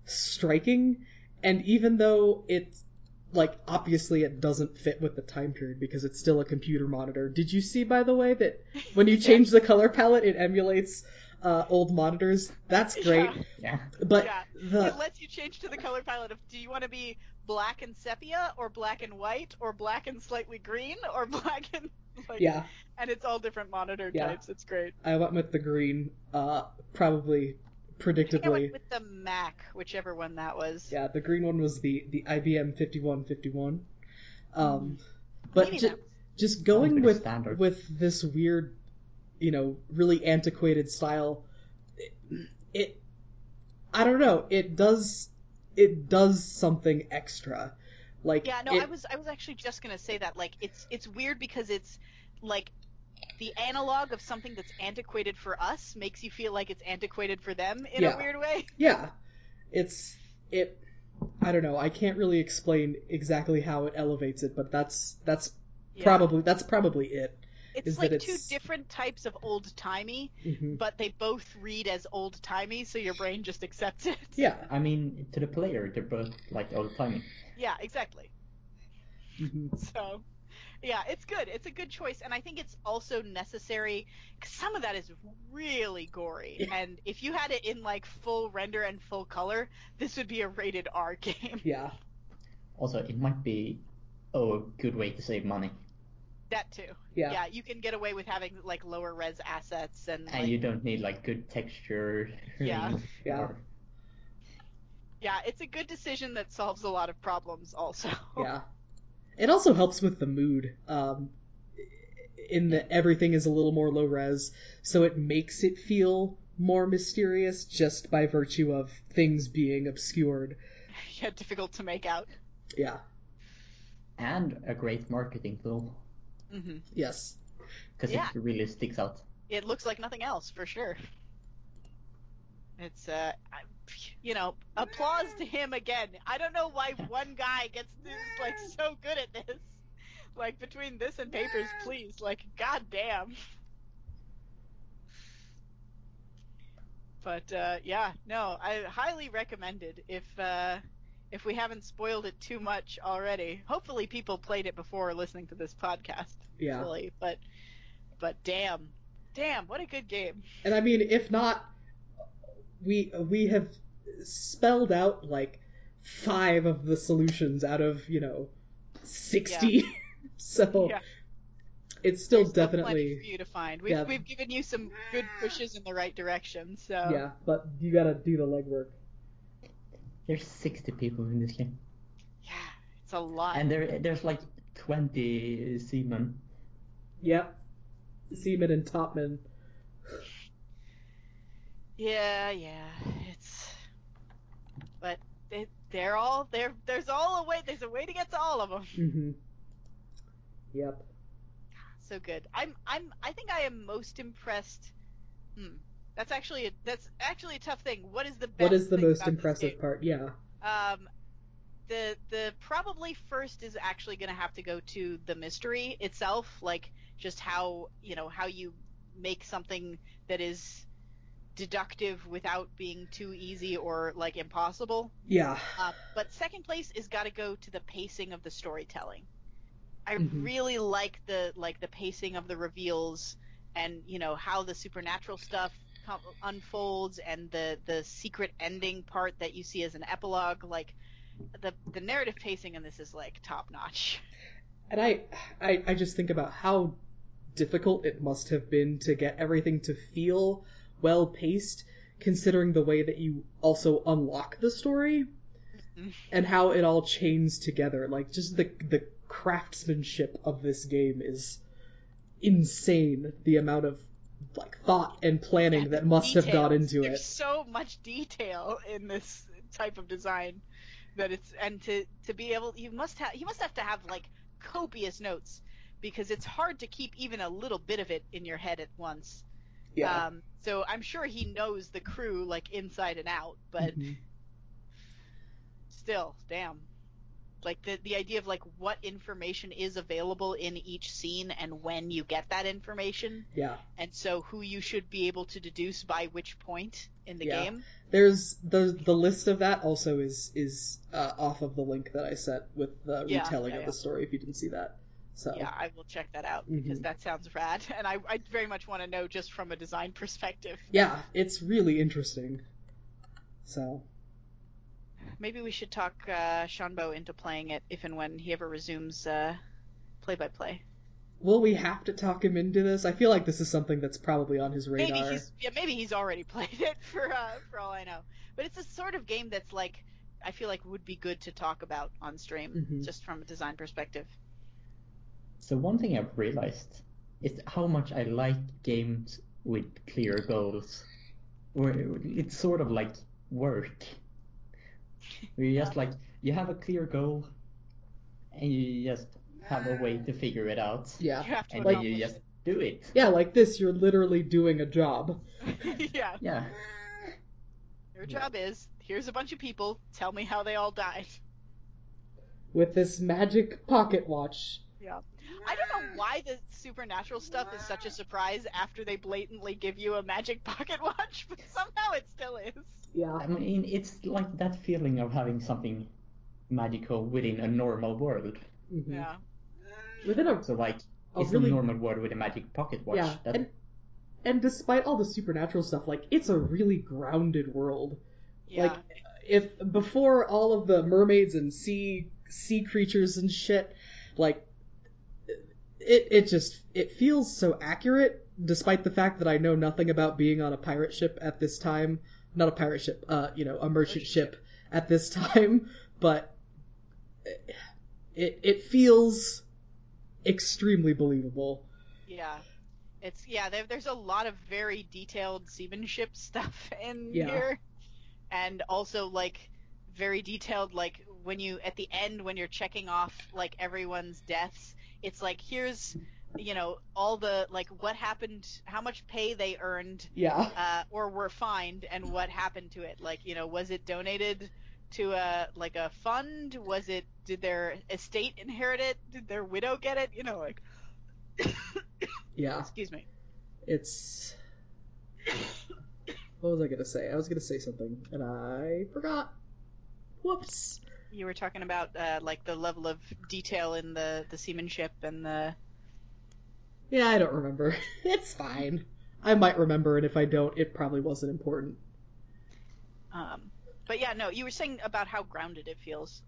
[SPEAKER 1] striking and even though it's like obviously it doesn't fit with the time period because it's still a computer monitor did you see by the way that when you [LAUGHS] change the color palette it emulates uh, old monitors that's great
[SPEAKER 2] Yeah.
[SPEAKER 3] Yeah.
[SPEAKER 1] but
[SPEAKER 2] Yeah.
[SPEAKER 1] the
[SPEAKER 2] it lets you change to the color palette of do you want to be black and sepia or black and white or black and slightly green or [LAUGHS] black and like
[SPEAKER 1] yeah
[SPEAKER 2] and it's all different monitor
[SPEAKER 1] Yeah.
[SPEAKER 2] types it's great
[SPEAKER 1] i went with the green uh probably
[SPEAKER 2] I think I
[SPEAKER 1] predictably
[SPEAKER 2] went with the mac whichever one that was
[SPEAKER 1] Yeah, the green one was the the IBM 5151. Um, but ju- just going with
[SPEAKER 3] standard.
[SPEAKER 1] with this weird, you know, really antiquated style, it, it I don't know, it does it does something extra. Like
[SPEAKER 2] yeah no
[SPEAKER 1] it-
[SPEAKER 2] i was i was actually just gonna say that like it's it's weird because it's like the analog of something that's antiquated for us makes you feel like it's antiquated for them in
[SPEAKER 1] Yeah.
[SPEAKER 2] a weird way [LAUGHS]
[SPEAKER 1] yeah, it's it. I don't know. I can't really explain exactly how it elevates it, but that's that's
[SPEAKER 2] Yeah.
[SPEAKER 1] probably that's probably it.
[SPEAKER 2] it's
[SPEAKER 1] is
[SPEAKER 2] like
[SPEAKER 1] that
[SPEAKER 2] two different types of old timey
[SPEAKER 1] hmm
[SPEAKER 2] but they both read as old timey so your brain just accepts it
[SPEAKER 1] Yeah.
[SPEAKER 3] I mean, to the player, they're both, like, old timey.
[SPEAKER 2] yeah exactly
[SPEAKER 1] hmm
[SPEAKER 2] So, yeah, it's good. It's a good choice, and I think it's also necessary because some of that is really gory.
[SPEAKER 1] Yeah.
[SPEAKER 2] And if you had it in like full render and full color, this would be a rated R [LAUGHS] game.
[SPEAKER 1] Yeah.
[SPEAKER 3] Also, it might be, oh, a good way to save money.
[SPEAKER 2] that too.
[SPEAKER 1] Yeah.
[SPEAKER 2] Yeah, you can get away with having like lower res assets and,
[SPEAKER 3] And
[SPEAKER 2] like,
[SPEAKER 3] you don't need, like, good texture.
[SPEAKER 2] Yeah. [LAUGHS]
[SPEAKER 1] Yeah.
[SPEAKER 2] yeah, it's a good decision that solves a lot of problems. Also,
[SPEAKER 1] Yeah. It also helps with the mood. Um, in that everything is a little more low res, so it makes it feel more mysterious just by virtue of things being obscured. [LAUGHS]
[SPEAKER 2] yeah, difficult to make out.
[SPEAKER 1] Yeah.
[SPEAKER 3] And a great marketing tool,
[SPEAKER 2] hmm
[SPEAKER 1] Yes.
[SPEAKER 3] because
[SPEAKER 2] Yeah.
[SPEAKER 3] it really sticks out.
[SPEAKER 2] it looks like nothing else for sure. It's uh, I- you know, applause to him again. I don't know why one guy gets this like so good at this. Like between this and Papers, Please, like goddamn. But uh, yeah, no, I highly recommended if uh, if we haven't spoiled it too much already. Hopefully, people played it before listening to this podcast.
[SPEAKER 1] Yeah.
[SPEAKER 2] Fully, but but damn, damn, what a good game.
[SPEAKER 1] And I mean, if not, we we have spelled out like five of the solutions out of you know sixty. [LAUGHS] so
[SPEAKER 2] Yeah.
[SPEAKER 1] it's still
[SPEAKER 2] There's still plenty
[SPEAKER 1] definitely
[SPEAKER 2] for you to find. We've
[SPEAKER 1] Yeah.
[SPEAKER 2] we've given you some good pushes in the right direction. So
[SPEAKER 1] yeah. But you gotta do the legwork.
[SPEAKER 3] There's 60 people in this game.
[SPEAKER 2] Yeah, it's a lot.
[SPEAKER 3] And there, there's like 20 seamen.
[SPEAKER 1] Yep. Seamen and Topman.
[SPEAKER 2] Yeah, yeah, it's. But they, they're all there. There's all a way. There's a way to get to all of them.
[SPEAKER 1] Mm-hmm. Yep.
[SPEAKER 2] So good. I'm. I'm. I think I am most impressed. Hmm. That's actually a, that's actually a tough thing. What is the best
[SPEAKER 1] What is the most impressive part? Yeah.
[SPEAKER 2] Um, the the probably first is actually going to have to go to the mystery itself, like just how you know how you make something that is deductive without being too easy or like impossible.
[SPEAKER 1] Yeah.
[SPEAKER 2] Uh, but second place is got to go to the pacing of the storytelling. I
[SPEAKER 1] Mhm.
[SPEAKER 2] really like the like the pacing of the reveals and you know how the supernatural stuff com- unfolds and the the secret ending part that you see as an epilogue like the the narrative pacing in this is like top notch.
[SPEAKER 1] And I, I, I just think about how difficult it must have been to get everything to feel well paced, considering the way that you also unlock the story
[SPEAKER 2] Mhm.
[SPEAKER 1] and how it all chains together. Like just the the craftsmanship of this game is insane. The amount of like thought and planning
[SPEAKER 2] Yeah,
[SPEAKER 1] that must have gone into
[SPEAKER 2] There's
[SPEAKER 1] it.
[SPEAKER 2] There's so much detail in this type of design that it's and to to be able you must have you must have to have like copious notes because it's hard to keep even a little bit of it in your head at once.
[SPEAKER 1] Yeah.
[SPEAKER 2] Um, so I'm sure he knows the crew like inside and out, but
[SPEAKER 1] Mhm.
[SPEAKER 2] still, damn. Like the the idea of like what information is available in each scene and when you get that information,
[SPEAKER 1] Yeah.
[SPEAKER 2] and so who you should be able to deduce by which point in the
[SPEAKER 1] Yeah.
[SPEAKER 2] game.
[SPEAKER 1] There's the the list of that also is is uh, off of the link that I sent with the retelling
[SPEAKER 2] yeah,
[SPEAKER 1] of
[SPEAKER 2] yeah.
[SPEAKER 1] the story. If you didn't see that, so
[SPEAKER 2] Yeah, I will check that out because
[SPEAKER 1] Mhm.
[SPEAKER 2] that sounds rad, [LAUGHS] and I, I very much want to know just from a design perspective.
[SPEAKER 1] yeah, it's really interesting. So
[SPEAKER 2] Maybe we should talk uh, Shanbo into playing it if and when he ever resumes uh, play-by-play.
[SPEAKER 1] will we have to talk him into this? I feel like this is something that's probably on his radar.
[SPEAKER 2] Maybe he's yeah, maybe he's already [LAUGHS] played it for uh, for all I know. But it's a sort of game that's like I feel like would be good to talk about on stream,
[SPEAKER 1] Mhm.
[SPEAKER 2] just from a design perspective.
[SPEAKER 3] So one thing I've realized is how much I like games with clear goals, where it's sort of like work. Where you just like you have a clear goal, and you just have a way to figure it out,
[SPEAKER 1] yeah,
[SPEAKER 2] You have to
[SPEAKER 3] and then you just do it.
[SPEAKER 1] yeah, like this. You're literally doing a job. [LAUGHS]
[SPEAKER 2] yeah.
[SPEAKER 3] Yeah.
[SPEAKER 2] Your job is here's a bunch of people. Tell me how they all died.
[SPEAKER 1] with this magic pocket watch.
[SPEAKER 2] Yeah. I don't know why the supernatural stuff is such a surprise after they blatantly give you a magic [LAUGHS] pocket watch, but somehow it still is.
[SPEAKER 1] Yeah,
[SPEAKER 3] I mean, it's like that feeling of having something magical within a normal world.
[SPEAKER 1] Mhm.
[SPEAKER 2] Yeah.
[SPEAKER 1] within a
[SPEAKER 3] So like,
[SPEAKER 1] A
[SPEAKER 3] it's
[SPEAKER 1] really-
[SPEAKER 3] a normal world with a magic pocket watch.
[SPEAKER 1] yeah,
[SPEAKER 3] that,
[SPEAKER 1] and and despite all the supernatural stuff, like it's a really grounded world.
[SPEAKER 2] Yeah.
[SPEAKER 1] Like if before all of the mermaids and sea sea creatures and shit, like it it just it feels so accurate despite the fact that I know nothing about being on a pirate ship at this time. Not a pirate ship, uh, you know, a merchant ship at this time, but it it feels extremely believable.
[SPEAKER 2] Yeah. It's yeah, there, there's a lot of very detailed seamanship stuff [LAUGHS] in
[SPEAKER 1] Yeah.
[SPEAKER 2] here. And also like very detailed like when you at the end when you're checking off like everyone's deaths, it's like here's you know all the like what happened how much pay they earned
[SPEAKER 1] Yeah.
[SPEAKER 2] uh, or were fined and what happened to it like you know was it donated to a like a fund was it did their estate inherit it did their widow get it you know like [COUGHS]
[SPEAKER 1] Yeah.
[SPEAKER 2] excuse me
[SPEAKER 1] It's. What was I gonna say? I was gonna say something and I forgot. Whoops.
[SPEAKER 2] You were talking about uh, like the level of detail in the the seamanship and the
[SPEAKER 1] Yeah, I don't remember. [LAUGHS] It's fine. I might remember, and if I don't, it probably wasn't important.
[SPEAKER 2] um but yeah no you were saying about how grounded it feels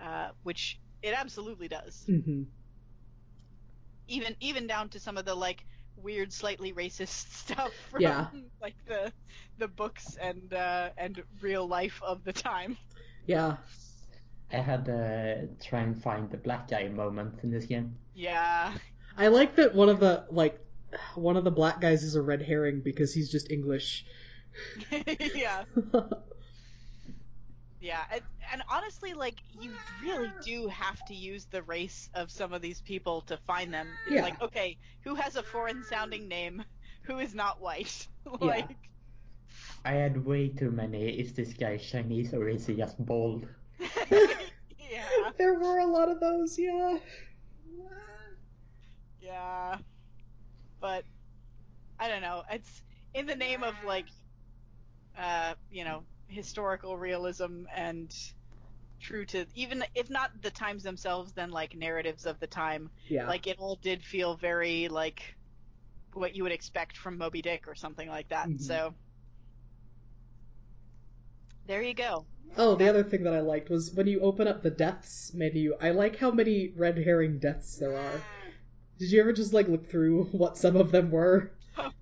[SPEAKER 2] uh which it absolutely does
[SPEAKER 1] hmm
[SPEAKER 2] even even down to some of the like weird slightly racist [LAUGHS] stuff from
[SPEAKER 1] Yeah.
[SPEAKER 2] like the the books and uh and real life of the time
[SPEAKER 1] Yeah.
[SPEAKER 3] I had to try and find the black guy moment in this game.
[SPEAKER 2] yeah
[SPEAKER 1] I like that one of the like one of the black guys is a red herring because he's just English. [LAUGHS]
[SPEAKER 2] yeah [LAUGHS] yeah and, and honestly like you really do have to use the race of some of these people to find them it's
[SPEAKER 1] Yeah.
[SPEAKER 2] like okay who has a foreign sounding name [LAUGHS] who is not white
[SPEAKER 1] Yeah.
[SPEAKER 2] like
[SPEAKER 3] I had way too many. Is this guy Chinese or is he just bald? [LAUGHS]
[SPEAKER 1] There were a lot of those, yeah.
[SPEAKER 2] Yeah. But I don't know. It's in the name of like uh, you know, historical realism and true to even if not the times themselves then like narratives of the time.
[SPEAKER 1] Yeah.
[SPEAKER 2] Like it all did feel very like what you would expect from Moby Dick or something like that.
[SPEAKER 1] Mhm.
[SPEAKER 2] So there you go.
[SPEAKER 1] Oh, the other thing that I liked was when you open up the deaths menu, I like how many red herring deaths there are. [GASPS] Did you ever just like look through what some of them were? [LAUGHS]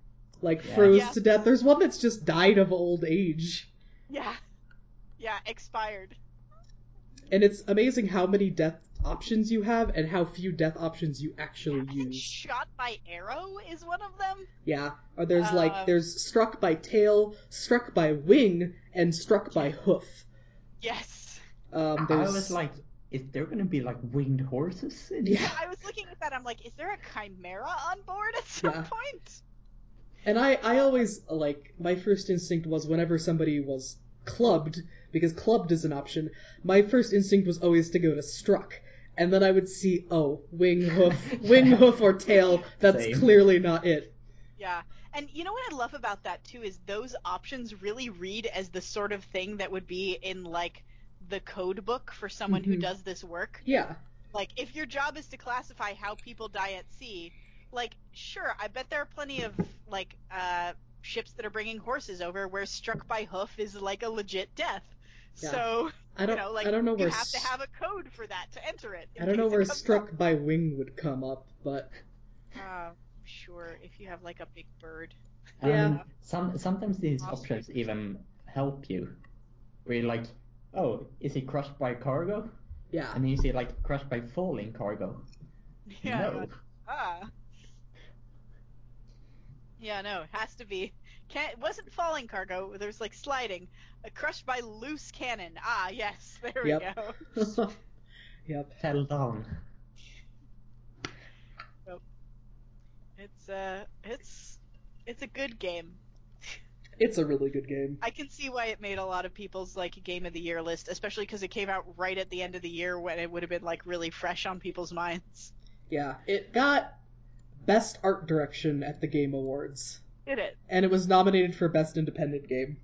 [SPEAKER 1] Like
[SPEAKER 3] Yeah.
[SPEAKER 1] froze
[SPEAKER 2] Yeah.
[SPEAKER 1] to death. There's one that's just died of old age.
[SPEAKER 2] Yeah. Yeah, expired.
[SPEAKER 1] And it's amazing how many death options you have and how few death options you actually
[SPEAKER 2] I think
[SPEAKER 1] use.
[SPEAKER 2] shot by arrow is one of them.
[SPEAKER 1] Yeah. Or there's like
[SPEAKER 2] Um,
[SPEAKER 1] there's struck by tail, struck by wing, and struck by hoof.
[SPEAKER 2] Yes.
[SPEAKER 1] Um
[SPEAKER 3] I
[SPEAKER 1] there's
[SPEAKER 3] was like, is there gonna be like winged horses? In
[SPEAKER 1] Yeah.
[SPEAKER 2] I was looking at that. I'm like, is there a chimera on board at some
[SPEAKER 1] Yeah.
[SPEAKER 2] point?
[SPEAKER 1] And I, I always like my first instinct was whenever somebody was clubbed because clubbed is an option. My first instinct was always to go to struck, and then I would see oh wing hoof, wing [LAUGHS] hoof or tail. That's
[SPEAKER 3] Same.
[SPEAKER 1] clearly not it.
[SPEAKER 2] Yeah. And you know what I love about that too is those options really read as the sort of thing that would be in like the code book for someone who
[SPEAKER 1] Mhm.
[SPEAKER 2] does this work.
[SPEAKER 1] Yeah,
[SPEAKER 2] Like if your job is to classify how people die at sea, like sure, I bet there are plenty of like uh ships that are bringing horses over where struck by hoof is like a legit death.
[SPEAKER 1] Yeah.
[SPEAKER 2] So,
[SPEAKER 1] I don't
[SPEAKER 2] you know, like
[SPEAKER 1] I don't know
[SPEAKER 2] you
[SPEAKER 1] where
[SPEAKER 2] have to have a code for that to enter it.
[SPEAKER 1] I don't know where
[SPEAKER 2] comes
[SPEAKER 1] struck
[SPEAKER 2] up.
[SPEAKER 1] by wing would come up, but
[SPEAKER 2] Uh, sure, if you have like a big bird.
[SPEAKER 1] Yeah.
[SPEAKER 3] Um, some sometimes these
[SPEAKER 2] Awesome.
[SPEAKER 3] options even help you. Where you're like, oh, is he crushed by cargo?
[SPEAKER 1] yeah,
[SPEAKER 3] And then you see like crushed by falling cargo.
[SPEAKER 2] Yeah.
[SPEAKER 3] no.
[SPEAKER 2] Ah. Yeah, no, it has to be. Can't, it wasn't falling cargo. There's like sliding. Uh, crushed by loose cannon. Ah, yes, [LAUGHS] there we
[SPEAKER 1] Yep.
[SPEAKER 2] go. [LAUGHS]
[SPEAKER 1] yep.
[SPEAKER 3] Fell down.
[SPEAKER 2] It's uh, it's it's a good game.
[SPEAKER 1] It's a really good game.
[SPEAKER 2] I can see why it made a lot of people's like game of the year list, especially because it came out right at the end of the year when it would have been like really fresh on people's minds.
[SPEAKER 1] Yeah, it got best art direction at the Game Awards,
[SPEAKER 2] Did it?
[SPEAKER 1] and it was nominated for best independent game.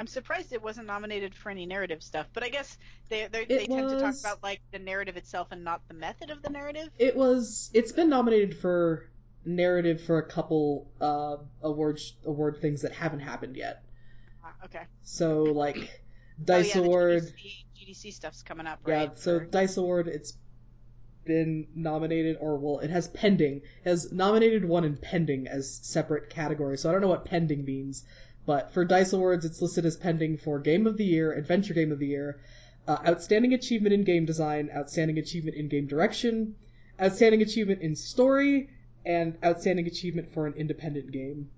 [SPEAKER 2] I'm surprised it wasn't nominated for any narrative stuff, but I guess they they, they tend to talk about like the narrative itself and not the method of the narrative.
[SPEAKER 1] It was. It's been nominated for narrative for a couple uh award award things that haven't happened yet.
[SPEAKER 2] Ah, okay.
[SPEAKER 1] So like Dice
[SPEAKER 2] oh, yeah,
[SPEAKER 1] Award,
[SPEAKER 2] GDC, GDC stuff's coming up,
[SPEAKER 1] yeah. So
[SPEAKER 2] for-
[SPEAKER 1] Dice Award, it's been nominated, or well, it has pending. It has nominated one and pending as separate categories. So I don't know what pending means, but for Dice Awards, it's listed as pending for Game of the Year, Adventure Game of the Year, uh, Outstanding Achievement in Game Design, Outstanding Achievement in Game Direction, Outstanding Achievement in Story, and Outstanding Achievement for an Independent Game.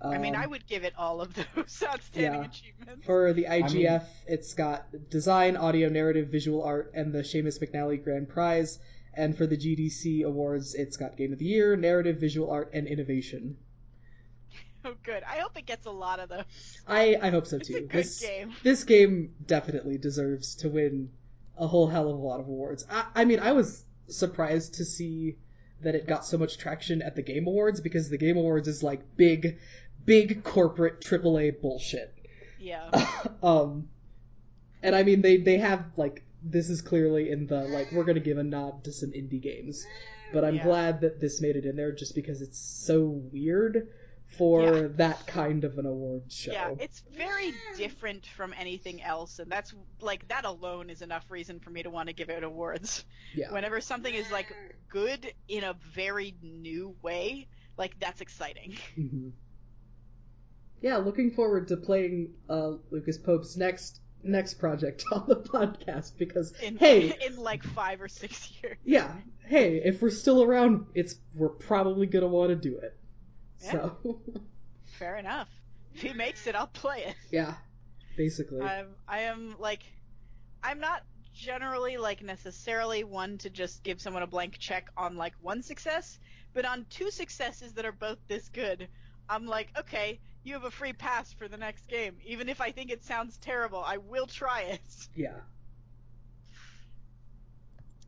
[SPEAKER 2] I mean,
[SPEAKER 1] Um,
[SPEAKER 2] I would give it all of those [LAUGHS] outstanding
[SPEAKER 1] yeah.
[SPEAKER 2] achievements.
[SPEAKER 1] For the IGF,
[SPEAKER 3] mean-
[SPEAKER 1] it's got design, audio, narrative, visual art, and the Seamus McNally Grand Prize. And for the GDC awards, it's got Game of the Year, narrative, visual art, and innovation. [LAUGHS]
[SPEAKER 2] Oh, good. I hope it gets a lot of those.
[SPEAKER 1] I, I hope so
[SPEAKER 2] It's
[SPEAKER 1] too. this,
[SPEAKER 2] game.
[SPEAKER 1] this game definitely deserves to win a whole hell of a lot of awards. I, I mean, I was surprised to see that it got so much traction at the Game Awards because the Game Awards is like big, big corporate AAA bullshit.
[SPEAKER 2] Yeah. [LAUGHS]
[SPEAKER 1] um, and I mean, they they have like this is clearly in the like we're gonna give a nod to some indie games, but I'm
[SPEAKER 2] Yeah.
[SPEAKER 1] glad that this made it in there just because it's so weird for
[SPEAKER 2] Yeah.
[SPEAKER 1] that kind of an award show.
[SPEAKER 2] Yeah, it's very different from anything else, and that's like that alone is enough reason for me to want to give it awards.
[SPEAKER 1] Yeah.
[SPEAKER 2] Whenever something is like good in a very new way, like that's exciting. [LAUGHS]
[SPEAKER 1] Mhm. Yeah, looking forward to playing uh, Lucas Pope's next next project [LAUGHS] on the podcast because
[SPEAKER 2] In
[SPEAKER 1] hey, [LAUGHS]
[SPEAKER 2] in like five or six years.
[SPEAKER 1] yeah, hey, if we're still around, it's we're probably gonna want to do it.
[SPEAKER 2] Yeah.
[SPEAKER 1] So, [LAUGHS]
[SPEAKER 2] Fair enough. If he makes it, I'll play it.
[SPEAKER 1] yeah, basically.
[SPEAKER 2] I'm I am like I'm not generally like necessarily one to just give someone a blank check on like one success, but on two successes that are both this good, I'm like, okay, you have a free pass for the next game. Even if I think it sounds terrible, I will try it. [LAUGHS]
[SPEAKER 1] Yeah.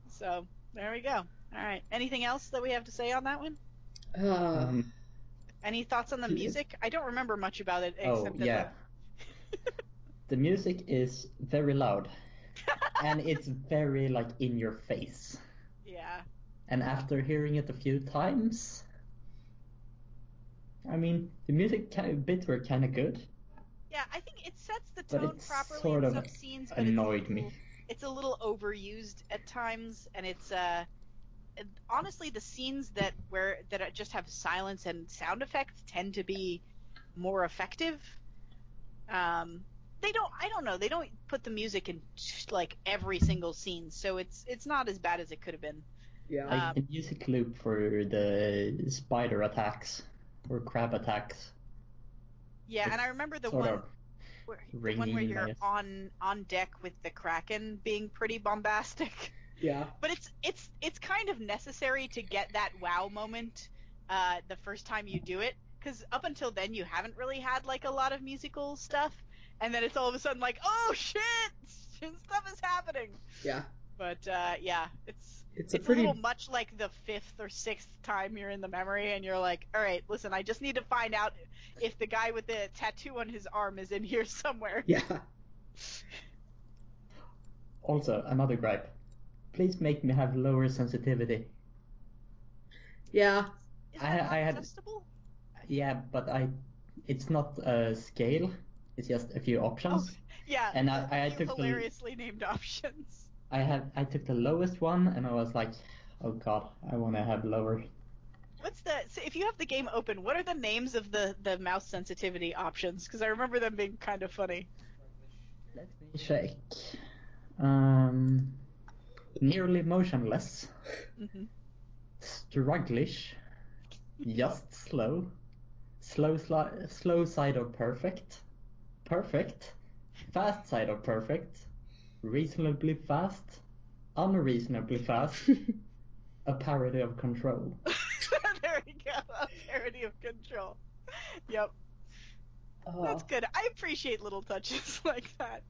[SPEAKER 2] So there we go. All right. Anything else that we have to say on that one?
[SPEAKER 1] Uh,
[SPEAKER 3] Um,
[SPEAKER 2] Any thoughts on the music? I don't remember much about it
[SPEAKER 3] oh
[SPEAKER 2] except that
[SPEAKER 3] yeah. the [LAUGHS] music is very loud, [LAUGHS] and it's very like in your face.
[SPEAKER 2] yeah.
[SPEAKER 3] And after hearing it a few times, I mean, the music kind of, bits were kind of good.
[SPEAKER 2] Yeah, I think it sets the
[SPEAKER 3] But
[SPEAKER 2] tone
[SPEAKER 3] it's
[SPEAKER 2] properly
[SPEAKER 3] sort
[SPEAKER 2] in
[SPEAKER 3] of
[SPEAKER 2] some scenes, but
[SPEAKER 3] annoyed
[SPEAKER 2] it's a
[SPEAKER 3] me.
[SPEAKER 2] It's a little overused at times, and it's uh, honestly the scenes that where that just have silence and sound effects tend to be more effective. Um, they don't. I don't know. They don't put the music in like every single scene, so it's it's not as bad as it could have been.
[SPEAKER 1] yeah.
[SPEAKER 3] Like
[SPEAKER 2] Um,
[SPEAKER 3] the music loop for the spider attacks or crab attacks,
[SPEAKER 2] Yeah, and I remember the one where, the one where you're
[SPEAKER 3] nice.
[SPEAKER 2] on on deck with the kraken being pretty bombastic.
[SPEAKER 1] yeah. [LAUGHS]
[SPEAKER 2] but it's it's it's kind of necessary to get that wow moment uh, the first time you do it because up until then you haven't really had like a lot of musical stuff and then it's all of a sudden like oh shit [LAUGHS] stuff is happening
[SPEAKER 1] Yeah.
[SPEAKER 2] but uh, yeah it's
[SPEAKER 1] It's a
[SPEAKER 2] it's
[SPEAKER 1] pretty
[SPEAKER 2] a little much like the fifth or sixth time you're in the memory and you're like all right listen i just need to find out if the guy with the tattoo on his arm is in here [LAUGHS] somewhere
[SPEAKER 1] yeah.
[SPEAKER 3] Also, another gripe. Please make me have lower sensitivity.
[SPEAKER 1] Yeah.
[SPEAKER 2] is
[SPEAKER 3] I-
[SPEAKER 2] that not
[SPEAKER 3] I had-
[SPEAKER 2] adjustable?
[SPEAKER 3] Yeah, but I, it's not a scale. It's just a few options.
[SPEAKER 2] oh, yeah
[SPEAKER 3] And i,
[SPEAKER 2] few
[SPEAKER 3] took the-
[SPEAKER 2] hilariously named options
[SPEAKER 3] I had I took the lowest one, and I was like, oh god, I want to have lower.
[SPEAKER 2] What's the so if you have the game open? What are the names of the the mouse sensitivity options? Because I remember them being kind of funny.
[SPEAKER 3] Let me check. Um, nearly motionless,
[SPEAKER 2] hmm
[SPEAKER 3] strugglish, just slow, slow sli- slow side of perfect, perfect, fast side of perfect, reasonably fast, unreasonably fast, [LAUGHS] a parody of control. [LAUGHS]
[SPEAKER 2] there we go. A parody of Control. Yep,
[SPEAKER 1] Uh,
[SPEAKER 2] that's good. I appreciate little touches [LAUGHS] like that.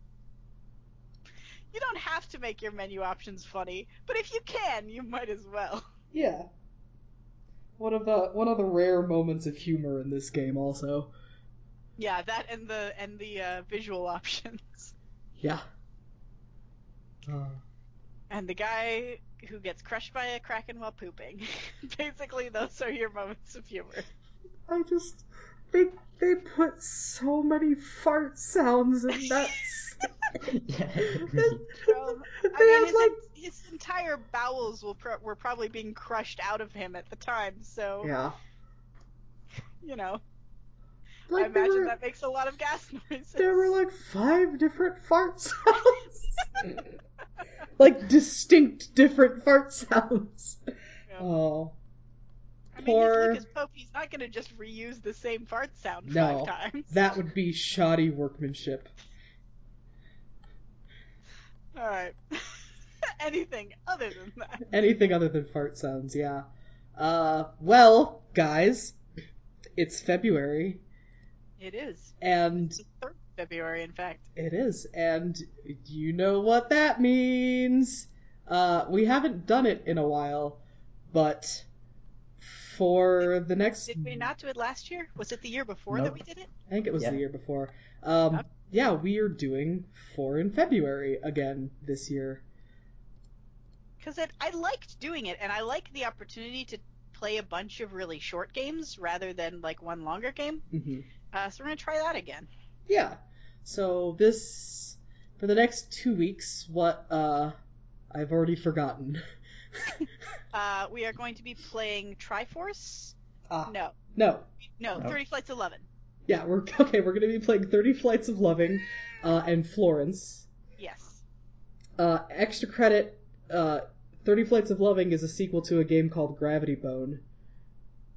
[SPEAKER 2] You don't have to make your menu options funny, but if you can, you might as well.
[SPEAKER 1] yeah. One of the one of the rare moments of humor in this game, also.
[SPEAKER 2] Yeah, that and the and the uh, visual options.
[SPEAKER 1] Yeah.
[SPEAKER 2] And the guy who gets crushed by a kraken while pooping. [LAUGHS] Basically, those are your moments of humor.
[SPEAKER 1] I just they they put so many fart sounds in that. [LAUGHS]
[SPEAKER 3] yeah. [LAUGHS]
[SPEAKER 2] So, I
[SPEAKER 1] they
[SPEAKER 2] mean,
[SPEAKER 1] have
[SPEAKER 2] his,
[SPEAKER 1] like
[SPEAKER 2] his entire bowels will pro- were probably being crushed out of him at the time. So,
[SPEAKER 1] yeah.
[SPEAKER 2] you know, I
[SPEAKER 1] Like there
[SPEAKER 2] imagine
[SPEAKER 1] were,
[SPEAKER 2] that makes a lot of gas noises.
[SPEAKER 1] there were like five different fart sounds. Like distinct different fart sounds.
[SPEAKER 2] Yeah.
[SPEAKER 1] Oh.
[SPEAKER 2] I mean,
[SPEAKER 1] poor-
[SPEAKER 2] Lucas Pope. He's not going to just reuse the same fart sound
[SPEAKER 1] No.
[SPEAKER 2] five times.
[SPEAKER 1] That would be shoddy workmanship.
[SPEAKER 2] All right. [LAUGHS] Anything other than that?
[SPEAKER 1] Anything other than fart sounds, yeah. Uh, well, guys, it's February,
[SPEAKER 2] It is.
[SPEAKER 1] and
[SPEAKER 2] It's the third February, in fact.
[SPEAKER 1] it is, and you know what that means. Uh, we haven't done it in a while, but for the next,
[SPEAKER 2] Did we not do it last year? Was it the year before that we did it?
[SPEAKER 1] I think it was
[SPEAKER 3] Yeah.
[SPEAKER 1] the year before. Um,
[SPEAKER 2] Okay.
[SPEAKER 1] yeah, we are doing four in February again this year.
[SPEAKER 2] Because I liked doing it, and I like the opportunity to play a bunch of really short games rather than like one longer game.
[SPEAKER 1] hmm
[SPEAKER 2] Uh, so we're gonna try that again.
[SPEAKER 1] Yeah. So this for the next two weeks, what uh I've already forgotten. [LAUGHS]
[SPEAKER 2] Uh, we are going to be playing Triforce.
[SPEAKER 1] ah,
[SPEAKER 2] No,
[SPEAKER 1] no.
[SPEAKER 2] no,
[SPEAKER 3] No.
[SPEAKER 2] 30 Flights 11.
[SPEAKER 1] Yeah, we're [LAUGHS] okay. We're gonna be playing Thirty Flights of Loving, uh, and Florence.
[SPEAKER 2] Yes.
[SPEAKER 1] Uh, extra credit. Uh, Thirty Flights of Loving is a sequel to a game called Gravity Bone.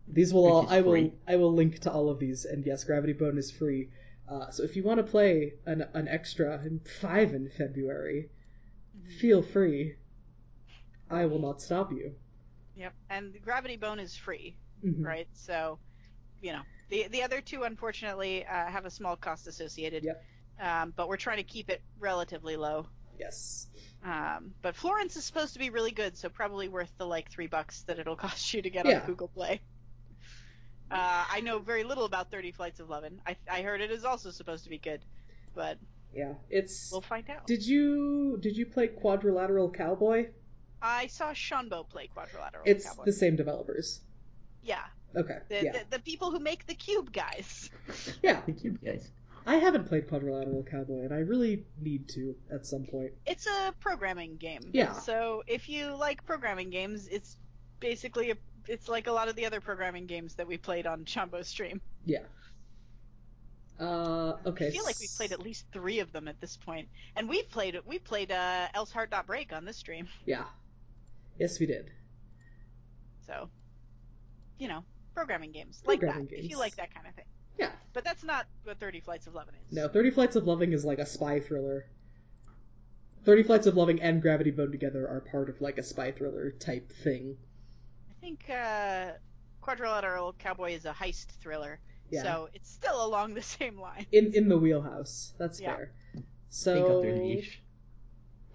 [SPEAKER 1] These will
[SPEAKER 3] Which
[SPEAKER 1] all
[SPEAKER 3] is
[SPEAKER 1] I will
[SPEAKER 3] free.
[SPEAKER 1] I will link to all of these, and yes, Gravity Bone is free. Uh, so if you want to play an an extra in five in February, feel free. I will not stop you.
[SPEAKER 2] Yep. And Gravity Bone is free,
[SPEAKER 1] Mhm.
[SPEAKER 2] right? So, you know, the the other two unfortunately uh, have a small cost associated.
[SPEAKER 1] Yep.
[SPEAKER 2] Um, but we're trying to keep it relatively low.
[SPEAKER 1] Yes.
[SPEAKER 2] Um, but Florence is supposed to be really good, so probably worth the like three bucks that it'll [LAUGHS] cost you to get
[SPEAKER 1] Yeah.
[SPEAKER 2] on Google Play. Uh, I know very little about Thirty Flights of Lovin'. I, I heard it is also supposed to be good, but
[SPEAKER 1] Yeah. It's.
[SPEAKER 2] we'll find out.
[SPEAKER 1] Did you did you play Quadrilateral Cowboy?
[SPEAKER 2] I saw Shonbo play Quadrilateral
[SPEAKER 1] It's
[SPEAKER 2] Cowboy.
[SPEAKER 1] the same developers.
[SPEAKER 2] Yeah,
[SPEAKER 1] Okay.
[SPEAKER 2] the,
[SPEAKER 1] yeah.
[SPEAKER 2] the the people who make the Cube guys. [LAUGHS]
[SPEAKER 1] Yeah.
[SPEAKER 3] The cube guys.
[SPEAKER 1] I haven't played Quadrilateral Cowboy, and I really need to at some point.
[SPEAKER 2] It's a programming game.
[SPEAKER 1] Yeah.
[SPEAKER 2] So if you like programming games, it's basically a, it's like a lot of the other programming games that we played on Chumbo Stream.
[SPEAKER 1] Yeah. Uh, okay.
[SPEAKER 2] I feel like we've played at least three of them at this point, and we've played we played uh, Else Heart Dot Break on this stream.
[SPEAKER 1] Yeah. Yes, we did.
[SPEAKER 2] So, you know, programming games like
[SPEAKER 1] Programming
[SPEAKER 2] that. If you like that kind of thing.
[SPEAKER 1] Yeah.
[SPEAKER 2] But that's not what Thirty Flights of Loving is.
[SPEAKER 1] No, Thirty Flights of Loving is like a spy thriller. Thirty Flights of Loving and Gravity Bone together are part of like a spy thriller type thing.
[SPEAKER 2] I think uh, Quadrilateral Cowboy is a heist thriller.
[SPEAKER 1] Yeah.
[SPEAKER 2] So it's still along the same line.
[SPEAKER 1] In in the wheelhouse. That's
[SPEAKER 2] Yeah.
[SPEAKER 1] fair.
[SPEAKER 3] They got
[SPEAKER 1] So
[SPEAKER 3] their niche.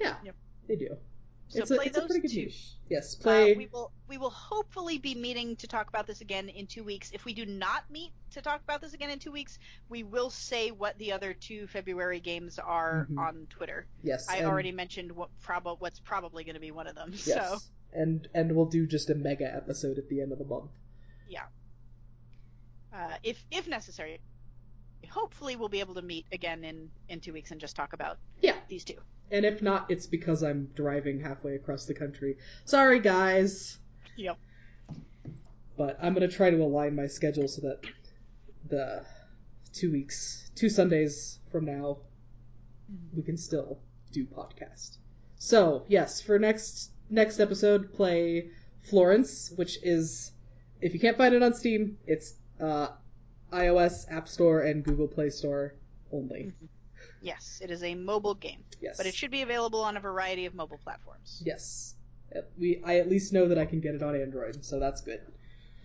[SPEAKER 1] yeah,
[SPEAKER 2] Yep.
[SPEAKER 1] they do.
[SPEAKER 2] So
[SPEAKER 1] it's a,
[SPEAKER 2] play
[SPEAKER 1] it's a pretty good
[SPEAKER 2] two.
[SPEAKER 1] niche. Yes,
[SPEAKER 2] Uh,
[SPEAKER 1] play.
[SPEAKER 2] we will we will hopefully be meeting to talk about this again in two weeks. If we do not meet to talk about this again in two weeks, we will say what the other two February games are
[SPEAKER 1] Mhm.
[SPEAKER 2] on Twitter.
[SPEAKER 1] yes,
[SPEAKER 2] I already mentioned what prob- what's probably going to be one of them.
[SPEAKER 1] Yes.
[SPEAKER 2] So
[SPEAKER 1] And and we'll do just a mega episode at the end of the month. Yeah.
[SPEAKER 2] Uh, if if necessary, hopefully we'll be able to meet again in in two weeks and just talk about
[SPEAKER 1] Yeah.
[SPEAKER 2] these two.
[SPEAKER 1] And if not, it's because I'm driving halfway across the country. Sorry, guys.
[SPEAKER 2] Yep.
[SPEAKER 1] But I'm gonna try to align my schedule so that the two weeks, two Sundays from now, we can still do podcast. So yes, for next next episode, play Florence, which is if you can't find it on Steam, it's uh, iOS App Store and Google Play Store only.
[SPEAKER 2] Yes, it is a mobile game,
[SPEAKER 1] Yes,
[SPEAKER 2] but it should be available on a variety of mobile platforms.
[SPEAKER 1] Yes. We I at least know that I can get it on Android, so that's good.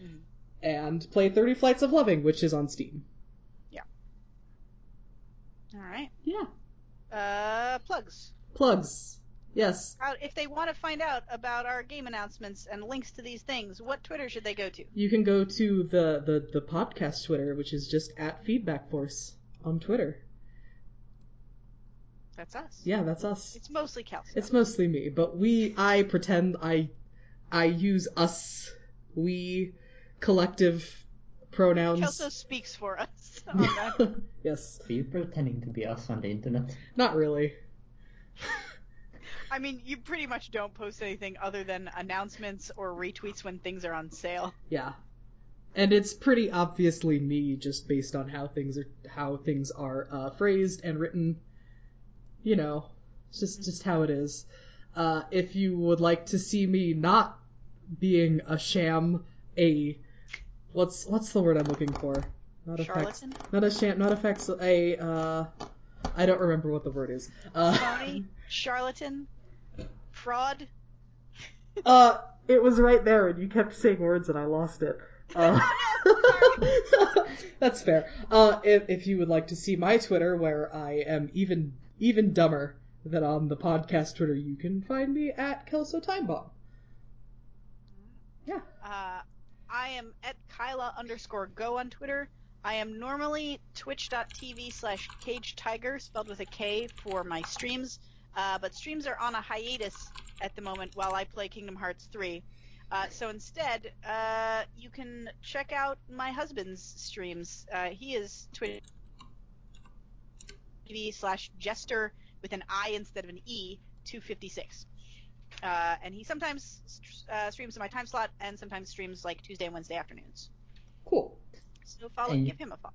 [SPEAKER 2] Mhm.
[SPEAKER 1] And play 30 Flights of Loving, which is on Steam. Yeah.
[SPEAKER 2] All right.
[SPEAKER 1] Yeah.
[SPEAKER 2] Uh, plugs.
[SPEAKER 1] Plugs. Yes.
[SPEAKER 2] Uh, if they want to find out about our game announcements and links to these things, what Twitter should they go to?
[SPEAKER 1] You can go to the, the, the podcast Twitter, which is just at Feedback Force on Twitter.
[SPEAKER 2] That's us.
[SPEAKER 1] Yeah, that's us.
[SPEAKER 2] It's mostly Kelsey.
[SPEAKER 1] It's mostly me, but we I pretend I I use us, we collective pronouns.
[SPEAKER 2] Kelso speaks for us. [LAUGHS] [LAUGHS]
[SPEAKER 1] yes.
[SPEAKER 3] Are you pretending to be us on the internet?
[SPEAKER 1] Not really. [LAUGHS]
[SPEAKER 2] I mean, you pretty much don't post anything other than announcements or retweets when things are on sale.
[SPEAKER 1] Yeah. And it's pretty obviously me just based on how things are how things are uh, phrased and written. You know, just just how it is. Uh, if you would like to see me not being a sham, a what's what's the word I'm looking for? Not a fax,
[SPEAKER 2] Charlatan?
[SPEAKER 1] not a sham, not a fax, a uh, I don't remember what the word is. Uh,
[SPEAKER 2] Phony? [LAUGHS] Charlatan? Fraud?
[SPEAKER 1] Uh, it was right there, and you kept saying words, and I lost it. [LAUGHS] Uh, [LAUGHS] that's fair. Uh, if, if you would like to see my Twitter, where I am even even dumber than on the podcast Twitter, you can find me at Kelso Time Bomb. Yeah.
[SPEAKER 2] Uh, I am at Kyla underscore go on Twitter. I am normally twitch.tv slash cage tiger, spelled with a K, for my streams. Uh, but streams are on a hiatus at the moment while I play Kingdom Hearts 3. Uh, so instead, uh, you can check out my husband's streams. Uh, he is Twitch TV slash jester with an I instead of an E, 256. Uh, and he sometimes uh, streams in my time slot and sometimes streams like Tuesday and Wednesday afternoons.
[SPEAKER 1] Cool.
[SPEAKER 2] So follow,
[SPEAKER 3] And-
[SPEAKER 2] give him a follow.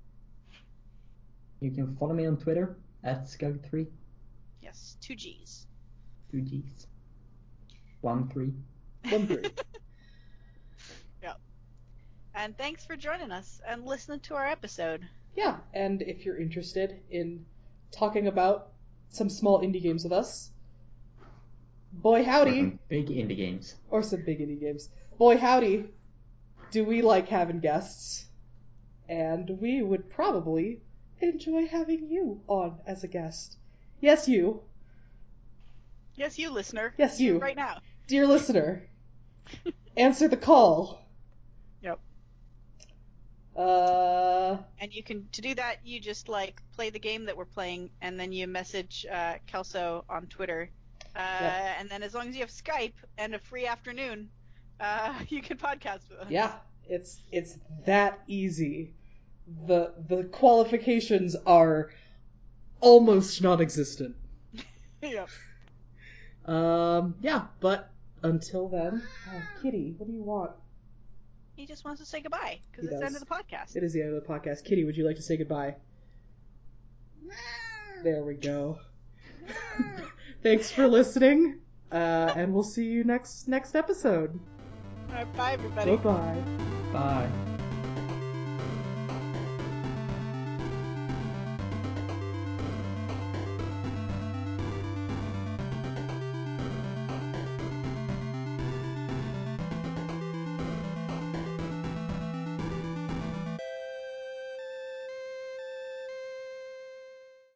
[SPEAKER 3] You can follow me on Twitter at Skug3,
[SPEAKER 2] Yes, two G's.
[SPEAKER 3] two G's. One three.
[SPEAKER 1] One three. [LAUGHS]
[SPEAKER 2] And thanks for joining us and listening to our episode.
[SPEAKER 1] yeah, and if you're interested in talking about some small indie games with us, boy
[SPEAKER 3] Or
[SPEAKER 1] howdy.
[SPEAKER 3] some Big indie games.
[SPEAKER 1] or some big indie games. Boy, howdy, do we like having guests? And we would probably enjoy having you on as a guest. Yes, you.
[SPEAKER 2] Yes, you listener.
[SPEAKER 1] Yes, you.
[SPEAKER 2] Right now.
[SPEAKER 1] Dear listener, [LAUGHS] answer the call.
[SPEAKER 2] Yep.
[SPEAKER 1] Uh,
[SPEAKER 2] And you can to do that, you just like play the game that we're playing, and then you message uh, Kelso on Twitter. Uh,
[SPEAKER 1] Yep.
[SPEAKER 2] And then as long as you have Skype and a free afternoon, uh, [LAUGHS] you can podcast with us.
[SPEAKER 1] yeah, it's it's that easy. The the qualifications are almost non-existent. [LAUGHS]
[SPEAKER 2] yep.
[SPEAKER 1] Um, yeah, but until then, oh, Kitty, what do you want?
[SPEAKER 2] He just wants to say goodbye because
[SPEAKER 1] He
[SPEAKER 2] it's the end of the podcast.
[SPEAKER 1] It is the end of the podcast. Kitty, would you like to say goodbye? There we go. [LAUGHS] Thanks for listening, uh, and we'll see you next next episode.
[SPEAKER 2] All right, bye, everybody.
[SPEAKER 1] Bye bye.
[SPEAKER 3] Bye.